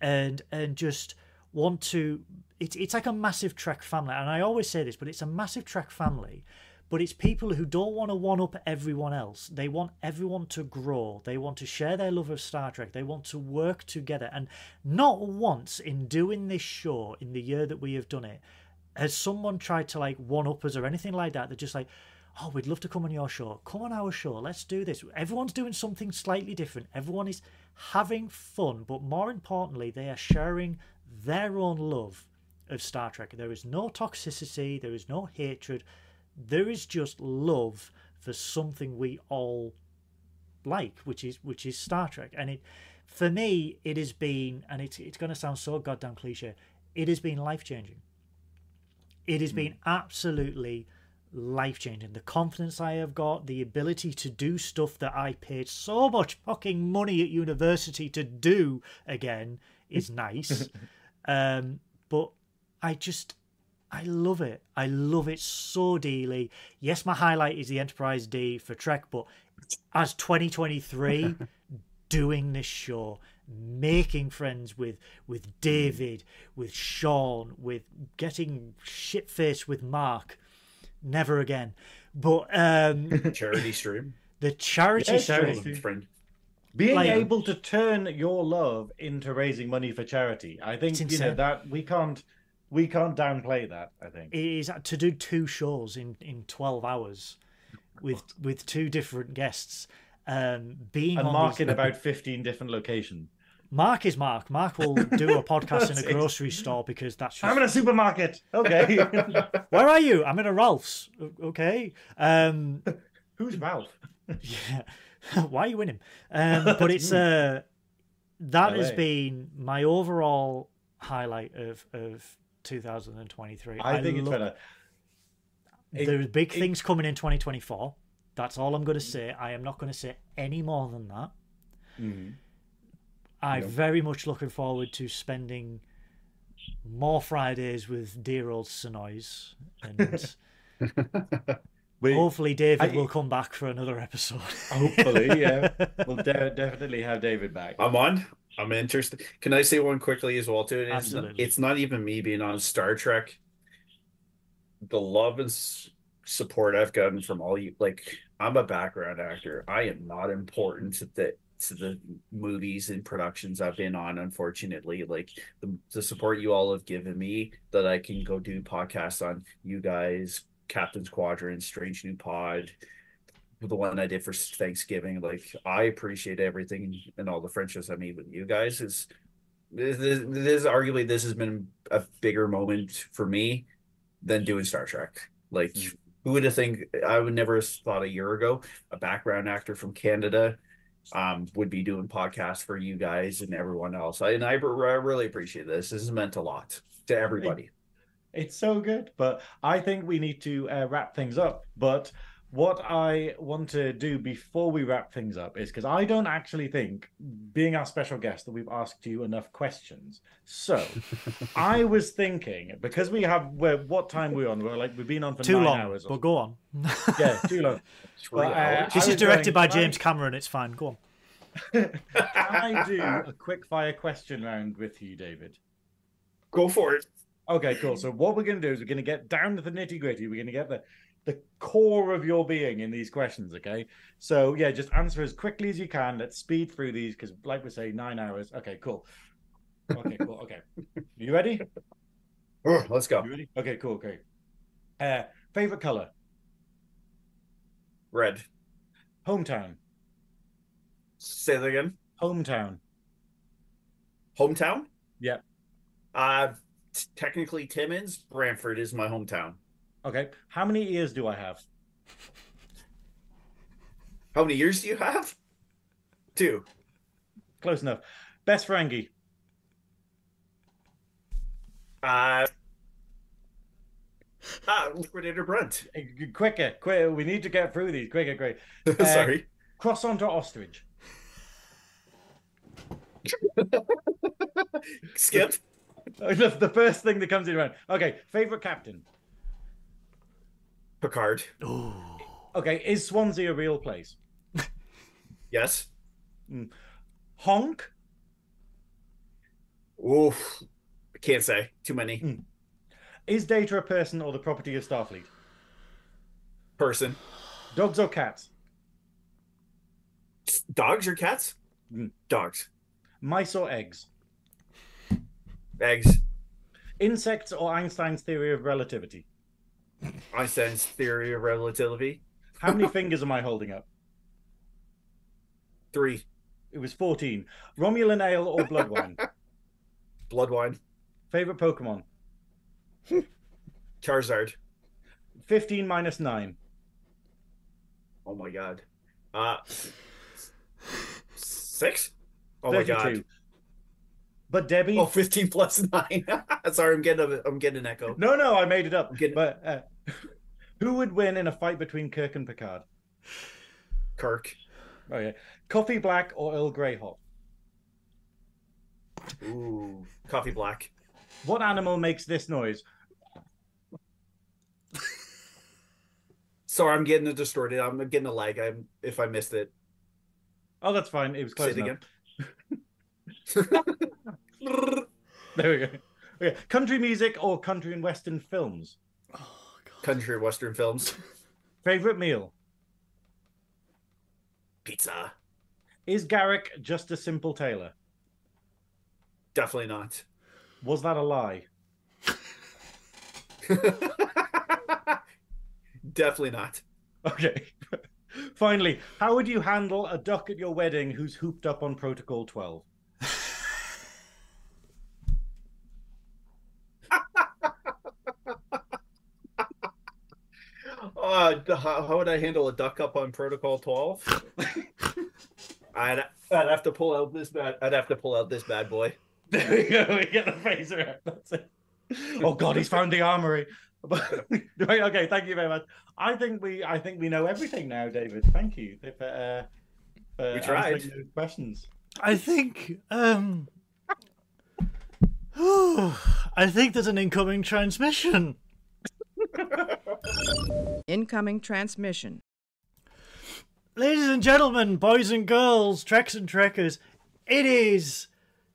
and and just want to. It's it's like a massive Trek family, and I always say this, but it's a massive Trek family. but it's people who don't want to one up everyone else. They want everyone to grow. They want to share their love of Star Trek. They want to work together. And not once in doing this show in the year that we have done it has someone tried to like one up us or anything like that. They're just like, oh, we'd love to come on your show. Come on our show. Let's do this. Everyone's doing something slightly different. Everyone is having fun, but more importantly, they are sharing their own love of Star Trek. There is no toxicity, there is no hatred, there is just love for something we all like, which is which is Star Trek. And it for me, it has been, and it's it's going to sound so goddamn cliche, it has been life changing. It has been absolutely life changing. The confidence I have got, the ability to do stuff that I paid so much fucking money at university to do again is nice. um, but I just, I love it. I love it so dearly. Yes, my highlight is the Enterprise D for Trek, but as 2023, doing this show, making friends with with David, with Sean, with getting shit faced with Mark never again. But um Charity stream. the charity Yeah, stream, charity Friend. Being Like- able to turn your love into raising money for charity, I think you know that we can't we can't downplay that. I think. it is to do two shows in in 12 hours with with two different guests um being and on Mark these- in about fifteen different locations. Mark is Mark. Mark will do a podcast in a grocery store because that's just I'm in a supermarket. Okay. Where are you? I'm in a Ralph's. Okay. Um Who's Ralph? Yeah. Why are you winning? Um, but it's uh, that has been my overall highlight of of 2023. I, think it's better. It- There's big it- things coming in 2024. That's all I'm going to say. I am not going to say any more than that. Mhm. I'm Yep. very much looking forward to spending more Fridays with dear old Synoiz. And We, hopefully David I- will come back for another episode. hopefully, yeah, we'll de- definitely have David back. I'm on. I'm interested. Can I say one quickly as well too? It's not, Absolutely. it's not even me being on Star Trek. The love and support I've gotten from all you, like I'm a background actor. I am not important to the to the movies and productions I've been on. Unfortunately, like the, the support you all have given me that I can go do podcasts on. You guys, Captain Squadron, Strange New Pod, the one I did for Thanksgiving. Like I appreciate everything and all the friendships I made with you guys. Is this, this, this arguably this has been a bigger moment for me than doing Star Trek. Like Mm. who would have think I would never have thought a year ago a background actor from Canada um would be doing podcasts for you guys and everyone else. I and I, I really appreciate this. This has meant a lot to everybody. It's so good, but I think we need to uh, wrap things up. But what I want to do before we wrap things up is because I don't actually think, being our special guest, that we've asked you enough questions. So I was thinking because we have we're, what time we're on? We're like we've been on for Too nine long, hours. or- but go on. yeah, too long. Three Well, uh. This I is directed going, by can I- James Cameron. It's fine. Go on. Can I do a quick fire question round with you, David? Go for it. Okay, cool. So what we're going to do is we're going to get down to the nitty gritty. We're going to get the the core of your being in these questions. Okay. So yeah, just answer as quickly as you can. Let's speed through these because, like we say, nine hours. Okay, cool. Okay, cool. Okay, you ready? Oh, let's go. You ready? Okay, cool. Okay. Uh, favorite color? Red. Hometown. Say that again. Hometown. Hometown? Yeah. Uh t- technically Timmins, Brantford is my hometown. Okay. How many ears do I have? How many ears do you have? Two. Close enough. Best Ferengi. Uh Ah, Liquidator Brunt. Eh, Quicker, quicker. We need to get through these. Quicker, quick. Uh, Sorry. Cross onto ostrich? Skip. The, the first thing that comes in your mind. Okay, favorite captain. Picard. Oh, Okay, is Swansea a real place? Yes. Honk. Oof. Can't say. Too many. Is Data a person or the property of Starfleet? Person. Dogs or cats? Dogs or cats? Mm. Dogs. Mice or eggs? Eggs. Insects or Einstein's theory of relativity? Einstein's theory of relativity. How many fingers am I holding up? Three. It was 14. Romulan ale or blood wine? Blood wine. Favorite Pokemon? Charizard. 15 minus 9. Oh my god. Uh six? Oh my god. But Debbie? Oh, 15 plus nine. Sorry, I'm getting a I'm getting an echo. No, no, I made it up. Getting- But uh, who would win in a fight between Kirk and Picard? Kirk. Okay. Coffee black or Earl Grey hot? Ooh. Coffee black. What animal makes this noise? Sorry, I'm getting it distorted. I'm getting a lag. I'm if I missed it. Oh, that's fine. It was Say close it enough. again. There we go. Okay. Country music or country and western films? Oh, country and western films. Favorite meal? Pizza. Is Garak just a simple tailor? Definitely not. Was that a lie? Definitely not. Okay. Finally, how would you handle a duck at your wedding who's hooped up on Protocol 12? Uh, how, how would I handle a duck up on Protocol 12? I'd I'd have to pull out this bad. I'd have to pull out this bad boy. There we go. We get the phaser out. That's it. Oh God, he's found the armory. Right, okay, thank you very much. I think we, I think we know everything now, David. Thank you for, uh, for We tried. answering those questions. I think um I think there's an incoming transmission. Incoming transmission. Ladies and gentlemen, boys and girls, treks and trekkers, it is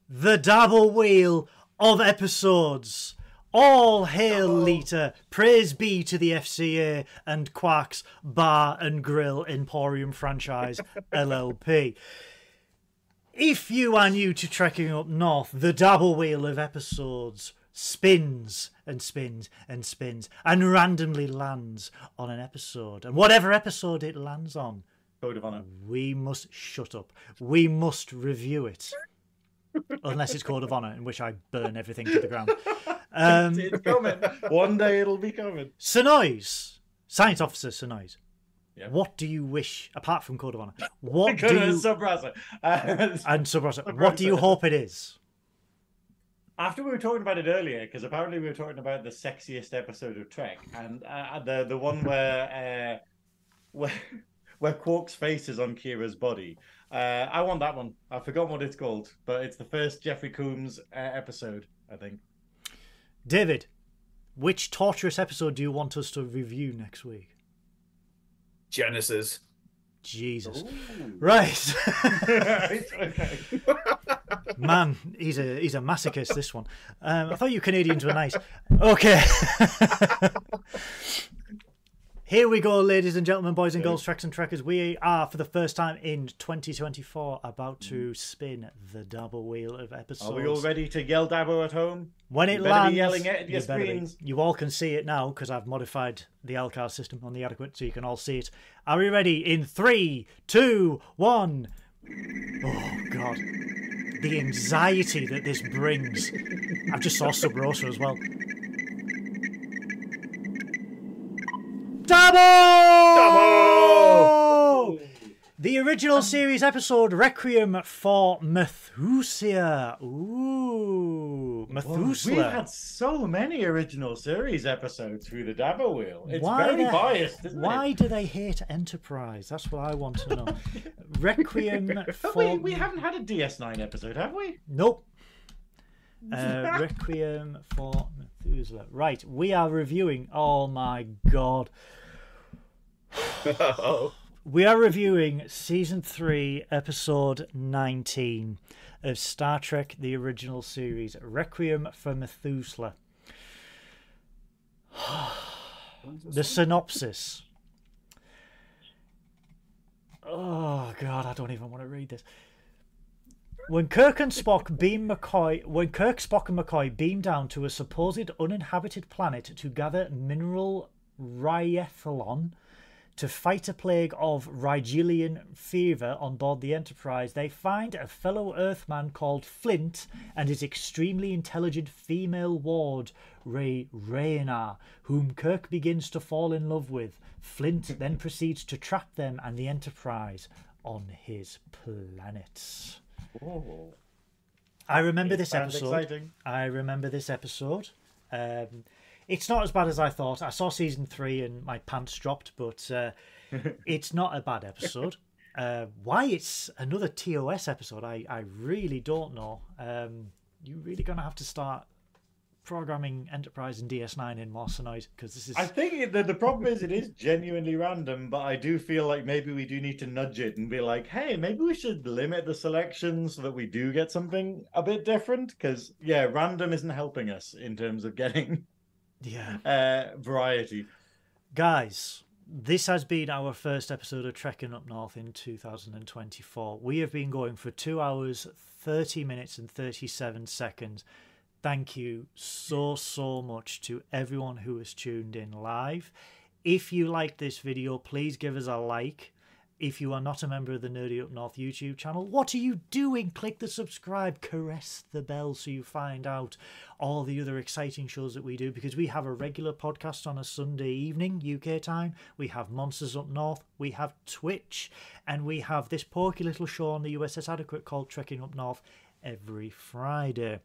the double wheel of episodes. All hail Leeta, praise be to the FCA and Quark's Bar and Grill Emporium franchise LLP. If you are new to trekking up north, the double wheel of episodes spins and spins and spins and randomly lands on an episode. And whatever episode it lands on, Code of honor. we must shut up. We must review it. Unless it's Code of Honour, in which I burn everything to the ground. Um, It's coming. One day it'll be coming. Synoiz, Science Officer Synoiz, Yeah. what do you wish, apart from Code of Honour, what do you, Sub Rosa. Uh, and Sub Rosa, what do you hope it is? After we were talking about it earlier, because apparently we were talking about the sexiest episode of Trek, and uh, the the one where uh, where where Quark's face is on Kira's body. Uh, I want that one. I've forgotten what it's called, but it's the first Jeffrey Combs uh, episode, I think. David, which torturous episode do you want us to review next week? Genesis. Jesus. Right. Right, okay. Man, he's a he's a masochist. This one. Um, I thought you Canadians were nice. Okay. Here we go, ladies and gentlemen, boys and girls, treks and trekkers. We are, for the first time in 2024, about to spin the double wheel of episodes. Are we all ready to yell Dabo at home? When You it be lands, yelling it at your you, be. screens. you all can see it now because I've modified the LCAR system on the adequate so you can all see it. Are we ready? In three, two, one. Oh God, the anxiety that this brings. I've just saw Sub Rosa as well. Double! The original series episode Requiem for Methuselah. Ooh, Methuselah. We've had so many original series episodes through the Dabo Wheel. It's Why very the- biased, isn't Why it? do they hate Enterprise? That's what I want to know. Requiem for we, we haven't had a DS9 episode, have we? Nope. Uh, Requiem for Methuselah. Right, we are reviewing. Oh my god. oh. We are reviewing season 3, episode 19 of Star Trek the original series, Requiem for Methuselah. The synopsis Oh god, I don't even want to read this. When Kirk and Spock beam McCoy, when Kirk, Spock, and McCoy beam down to a supposed uninhabited planet to gather mineral ryetalyn to fight a plague of Rigelian fever on board the Enterprise, they find a fellow Earthman called Flint and his extremely intelligent female ward, Ray Rayna, whom Kirk begins to fall in love with. Flint then proceeds to trap them and the Enterprise on his planet. Oh, I remember this episode. exciting. I remember this episode. Um, it's not as bad as I thought. I saw season three and my pants dropped, but uh, it's not a bad episode. Uh, why it's another TOS episode, I, I really don't know. Um, you're really going to have to start programming Enterprise and DS9 in more Sonoid because this is. I think the, the problem is it is genuinely random, but I do feel like maybe we do need to nudge it and be like, hey, maybe we should limit the selection so that we do get something a bit different. Because yeah, random isn't helping us in terms of getting Yeah. uh, variety. Guys, this has been our first episode of Trekking Up North in 2024. We have been going for two hours, 30 minutes, and 37 seconds. Thank you so, so much to everyone who has tuned in live. If you like this video, please give us a like. If you are not a member of the Nerdy Up North YouTube channel, what are you doing? Click the subscribe, caress the bell so you find out all the other exciting shows that we do because we have a regular podcast on a Sunday evening, UK time. We have Monsters Up North, we have Twitch, and we have this porky little show on the USS Adequate called Trekking Up North every Friday.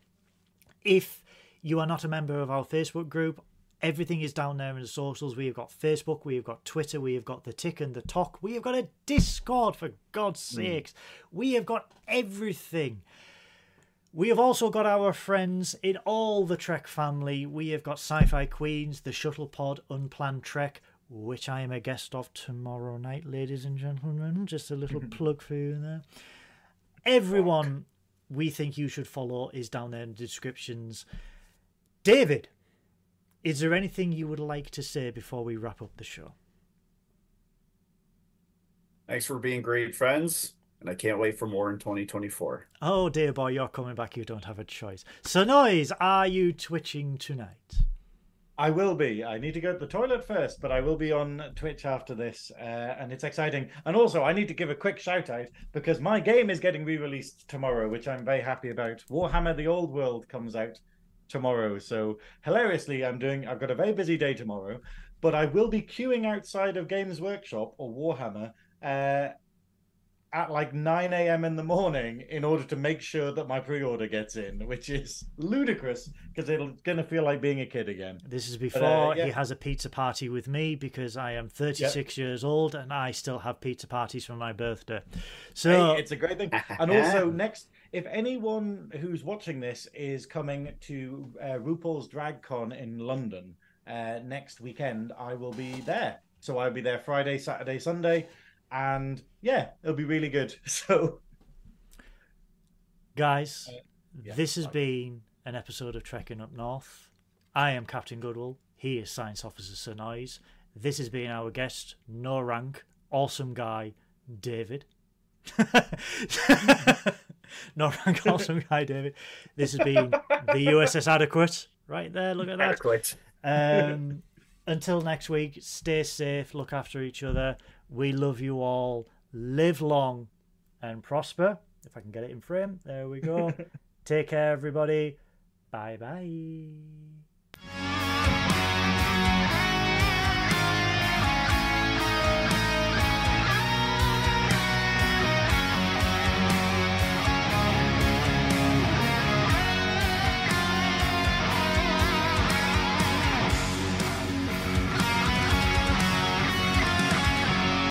If you are not a member of our Facebook group, everything is down there in the socials. We have got Facebook, we have got Twitter, we have got the Tick and the Talk, we have got a Discord for God's hmm. sakes. We have got everything. We have also got our friends in all the Trek family. We have got Sci Fi Queens, the Shuttle Pod, Unplanned Trek, which I am a guest of tomorrow night, ladies and gentlemen. Just a little plug for you there. Everyone we think you should follow is down there in the descriptions. David, is there anything you would like to say before we wrap up the show? Thanks for being great friends, and I can't wait for more in 2024. Oh dear boy, you're coming back. You don't have a choice. So, noise, are you twitching tonight? I will be. I need to go to the toilet first, but I will be on Twitch after this, uh, and it's exciting. And also, I need to give a quick shout out because my game is getting re-released tomorrow, which I'm very happy about. Warhammer: The Old World comes out tomorrow, so hilariously, I'm doing. I've got a very busy day tomorrow, but I will be queuing outside of Games Workshop or Warhammer. Uh, at like 9 a.m. in the morning in order to make sure that my pre-order gets in, which is ludicrous because it'll gonna feel like being a kid again. This is before yeah. he has a pizza party with me because I am 36 years old and I still have pizza parties for my birthday. So, Hey, it's a great thing. And also, next, if anyone who's watching this is coming to uh, RuPaul's Drag Con in London uh, next weekend, I will be there. So I'll be there Friday, Saturday, Sunday, and yeah, it'll be really good. So guys, yeah, this has been an episode of Trekking Up North. I am Captain Goodwill. He is Science Officer Synoiz. This has been our guest, no rank, awesome guy, David. no rank, awesome guy, David. This has been the USS Adequate. Right there, look at that. Adequate. Um, until next week, stay safe, look after each other. We love you all. Live long and prosper. If I can get it in frame, there we go. Take care, everybody. Bye bye.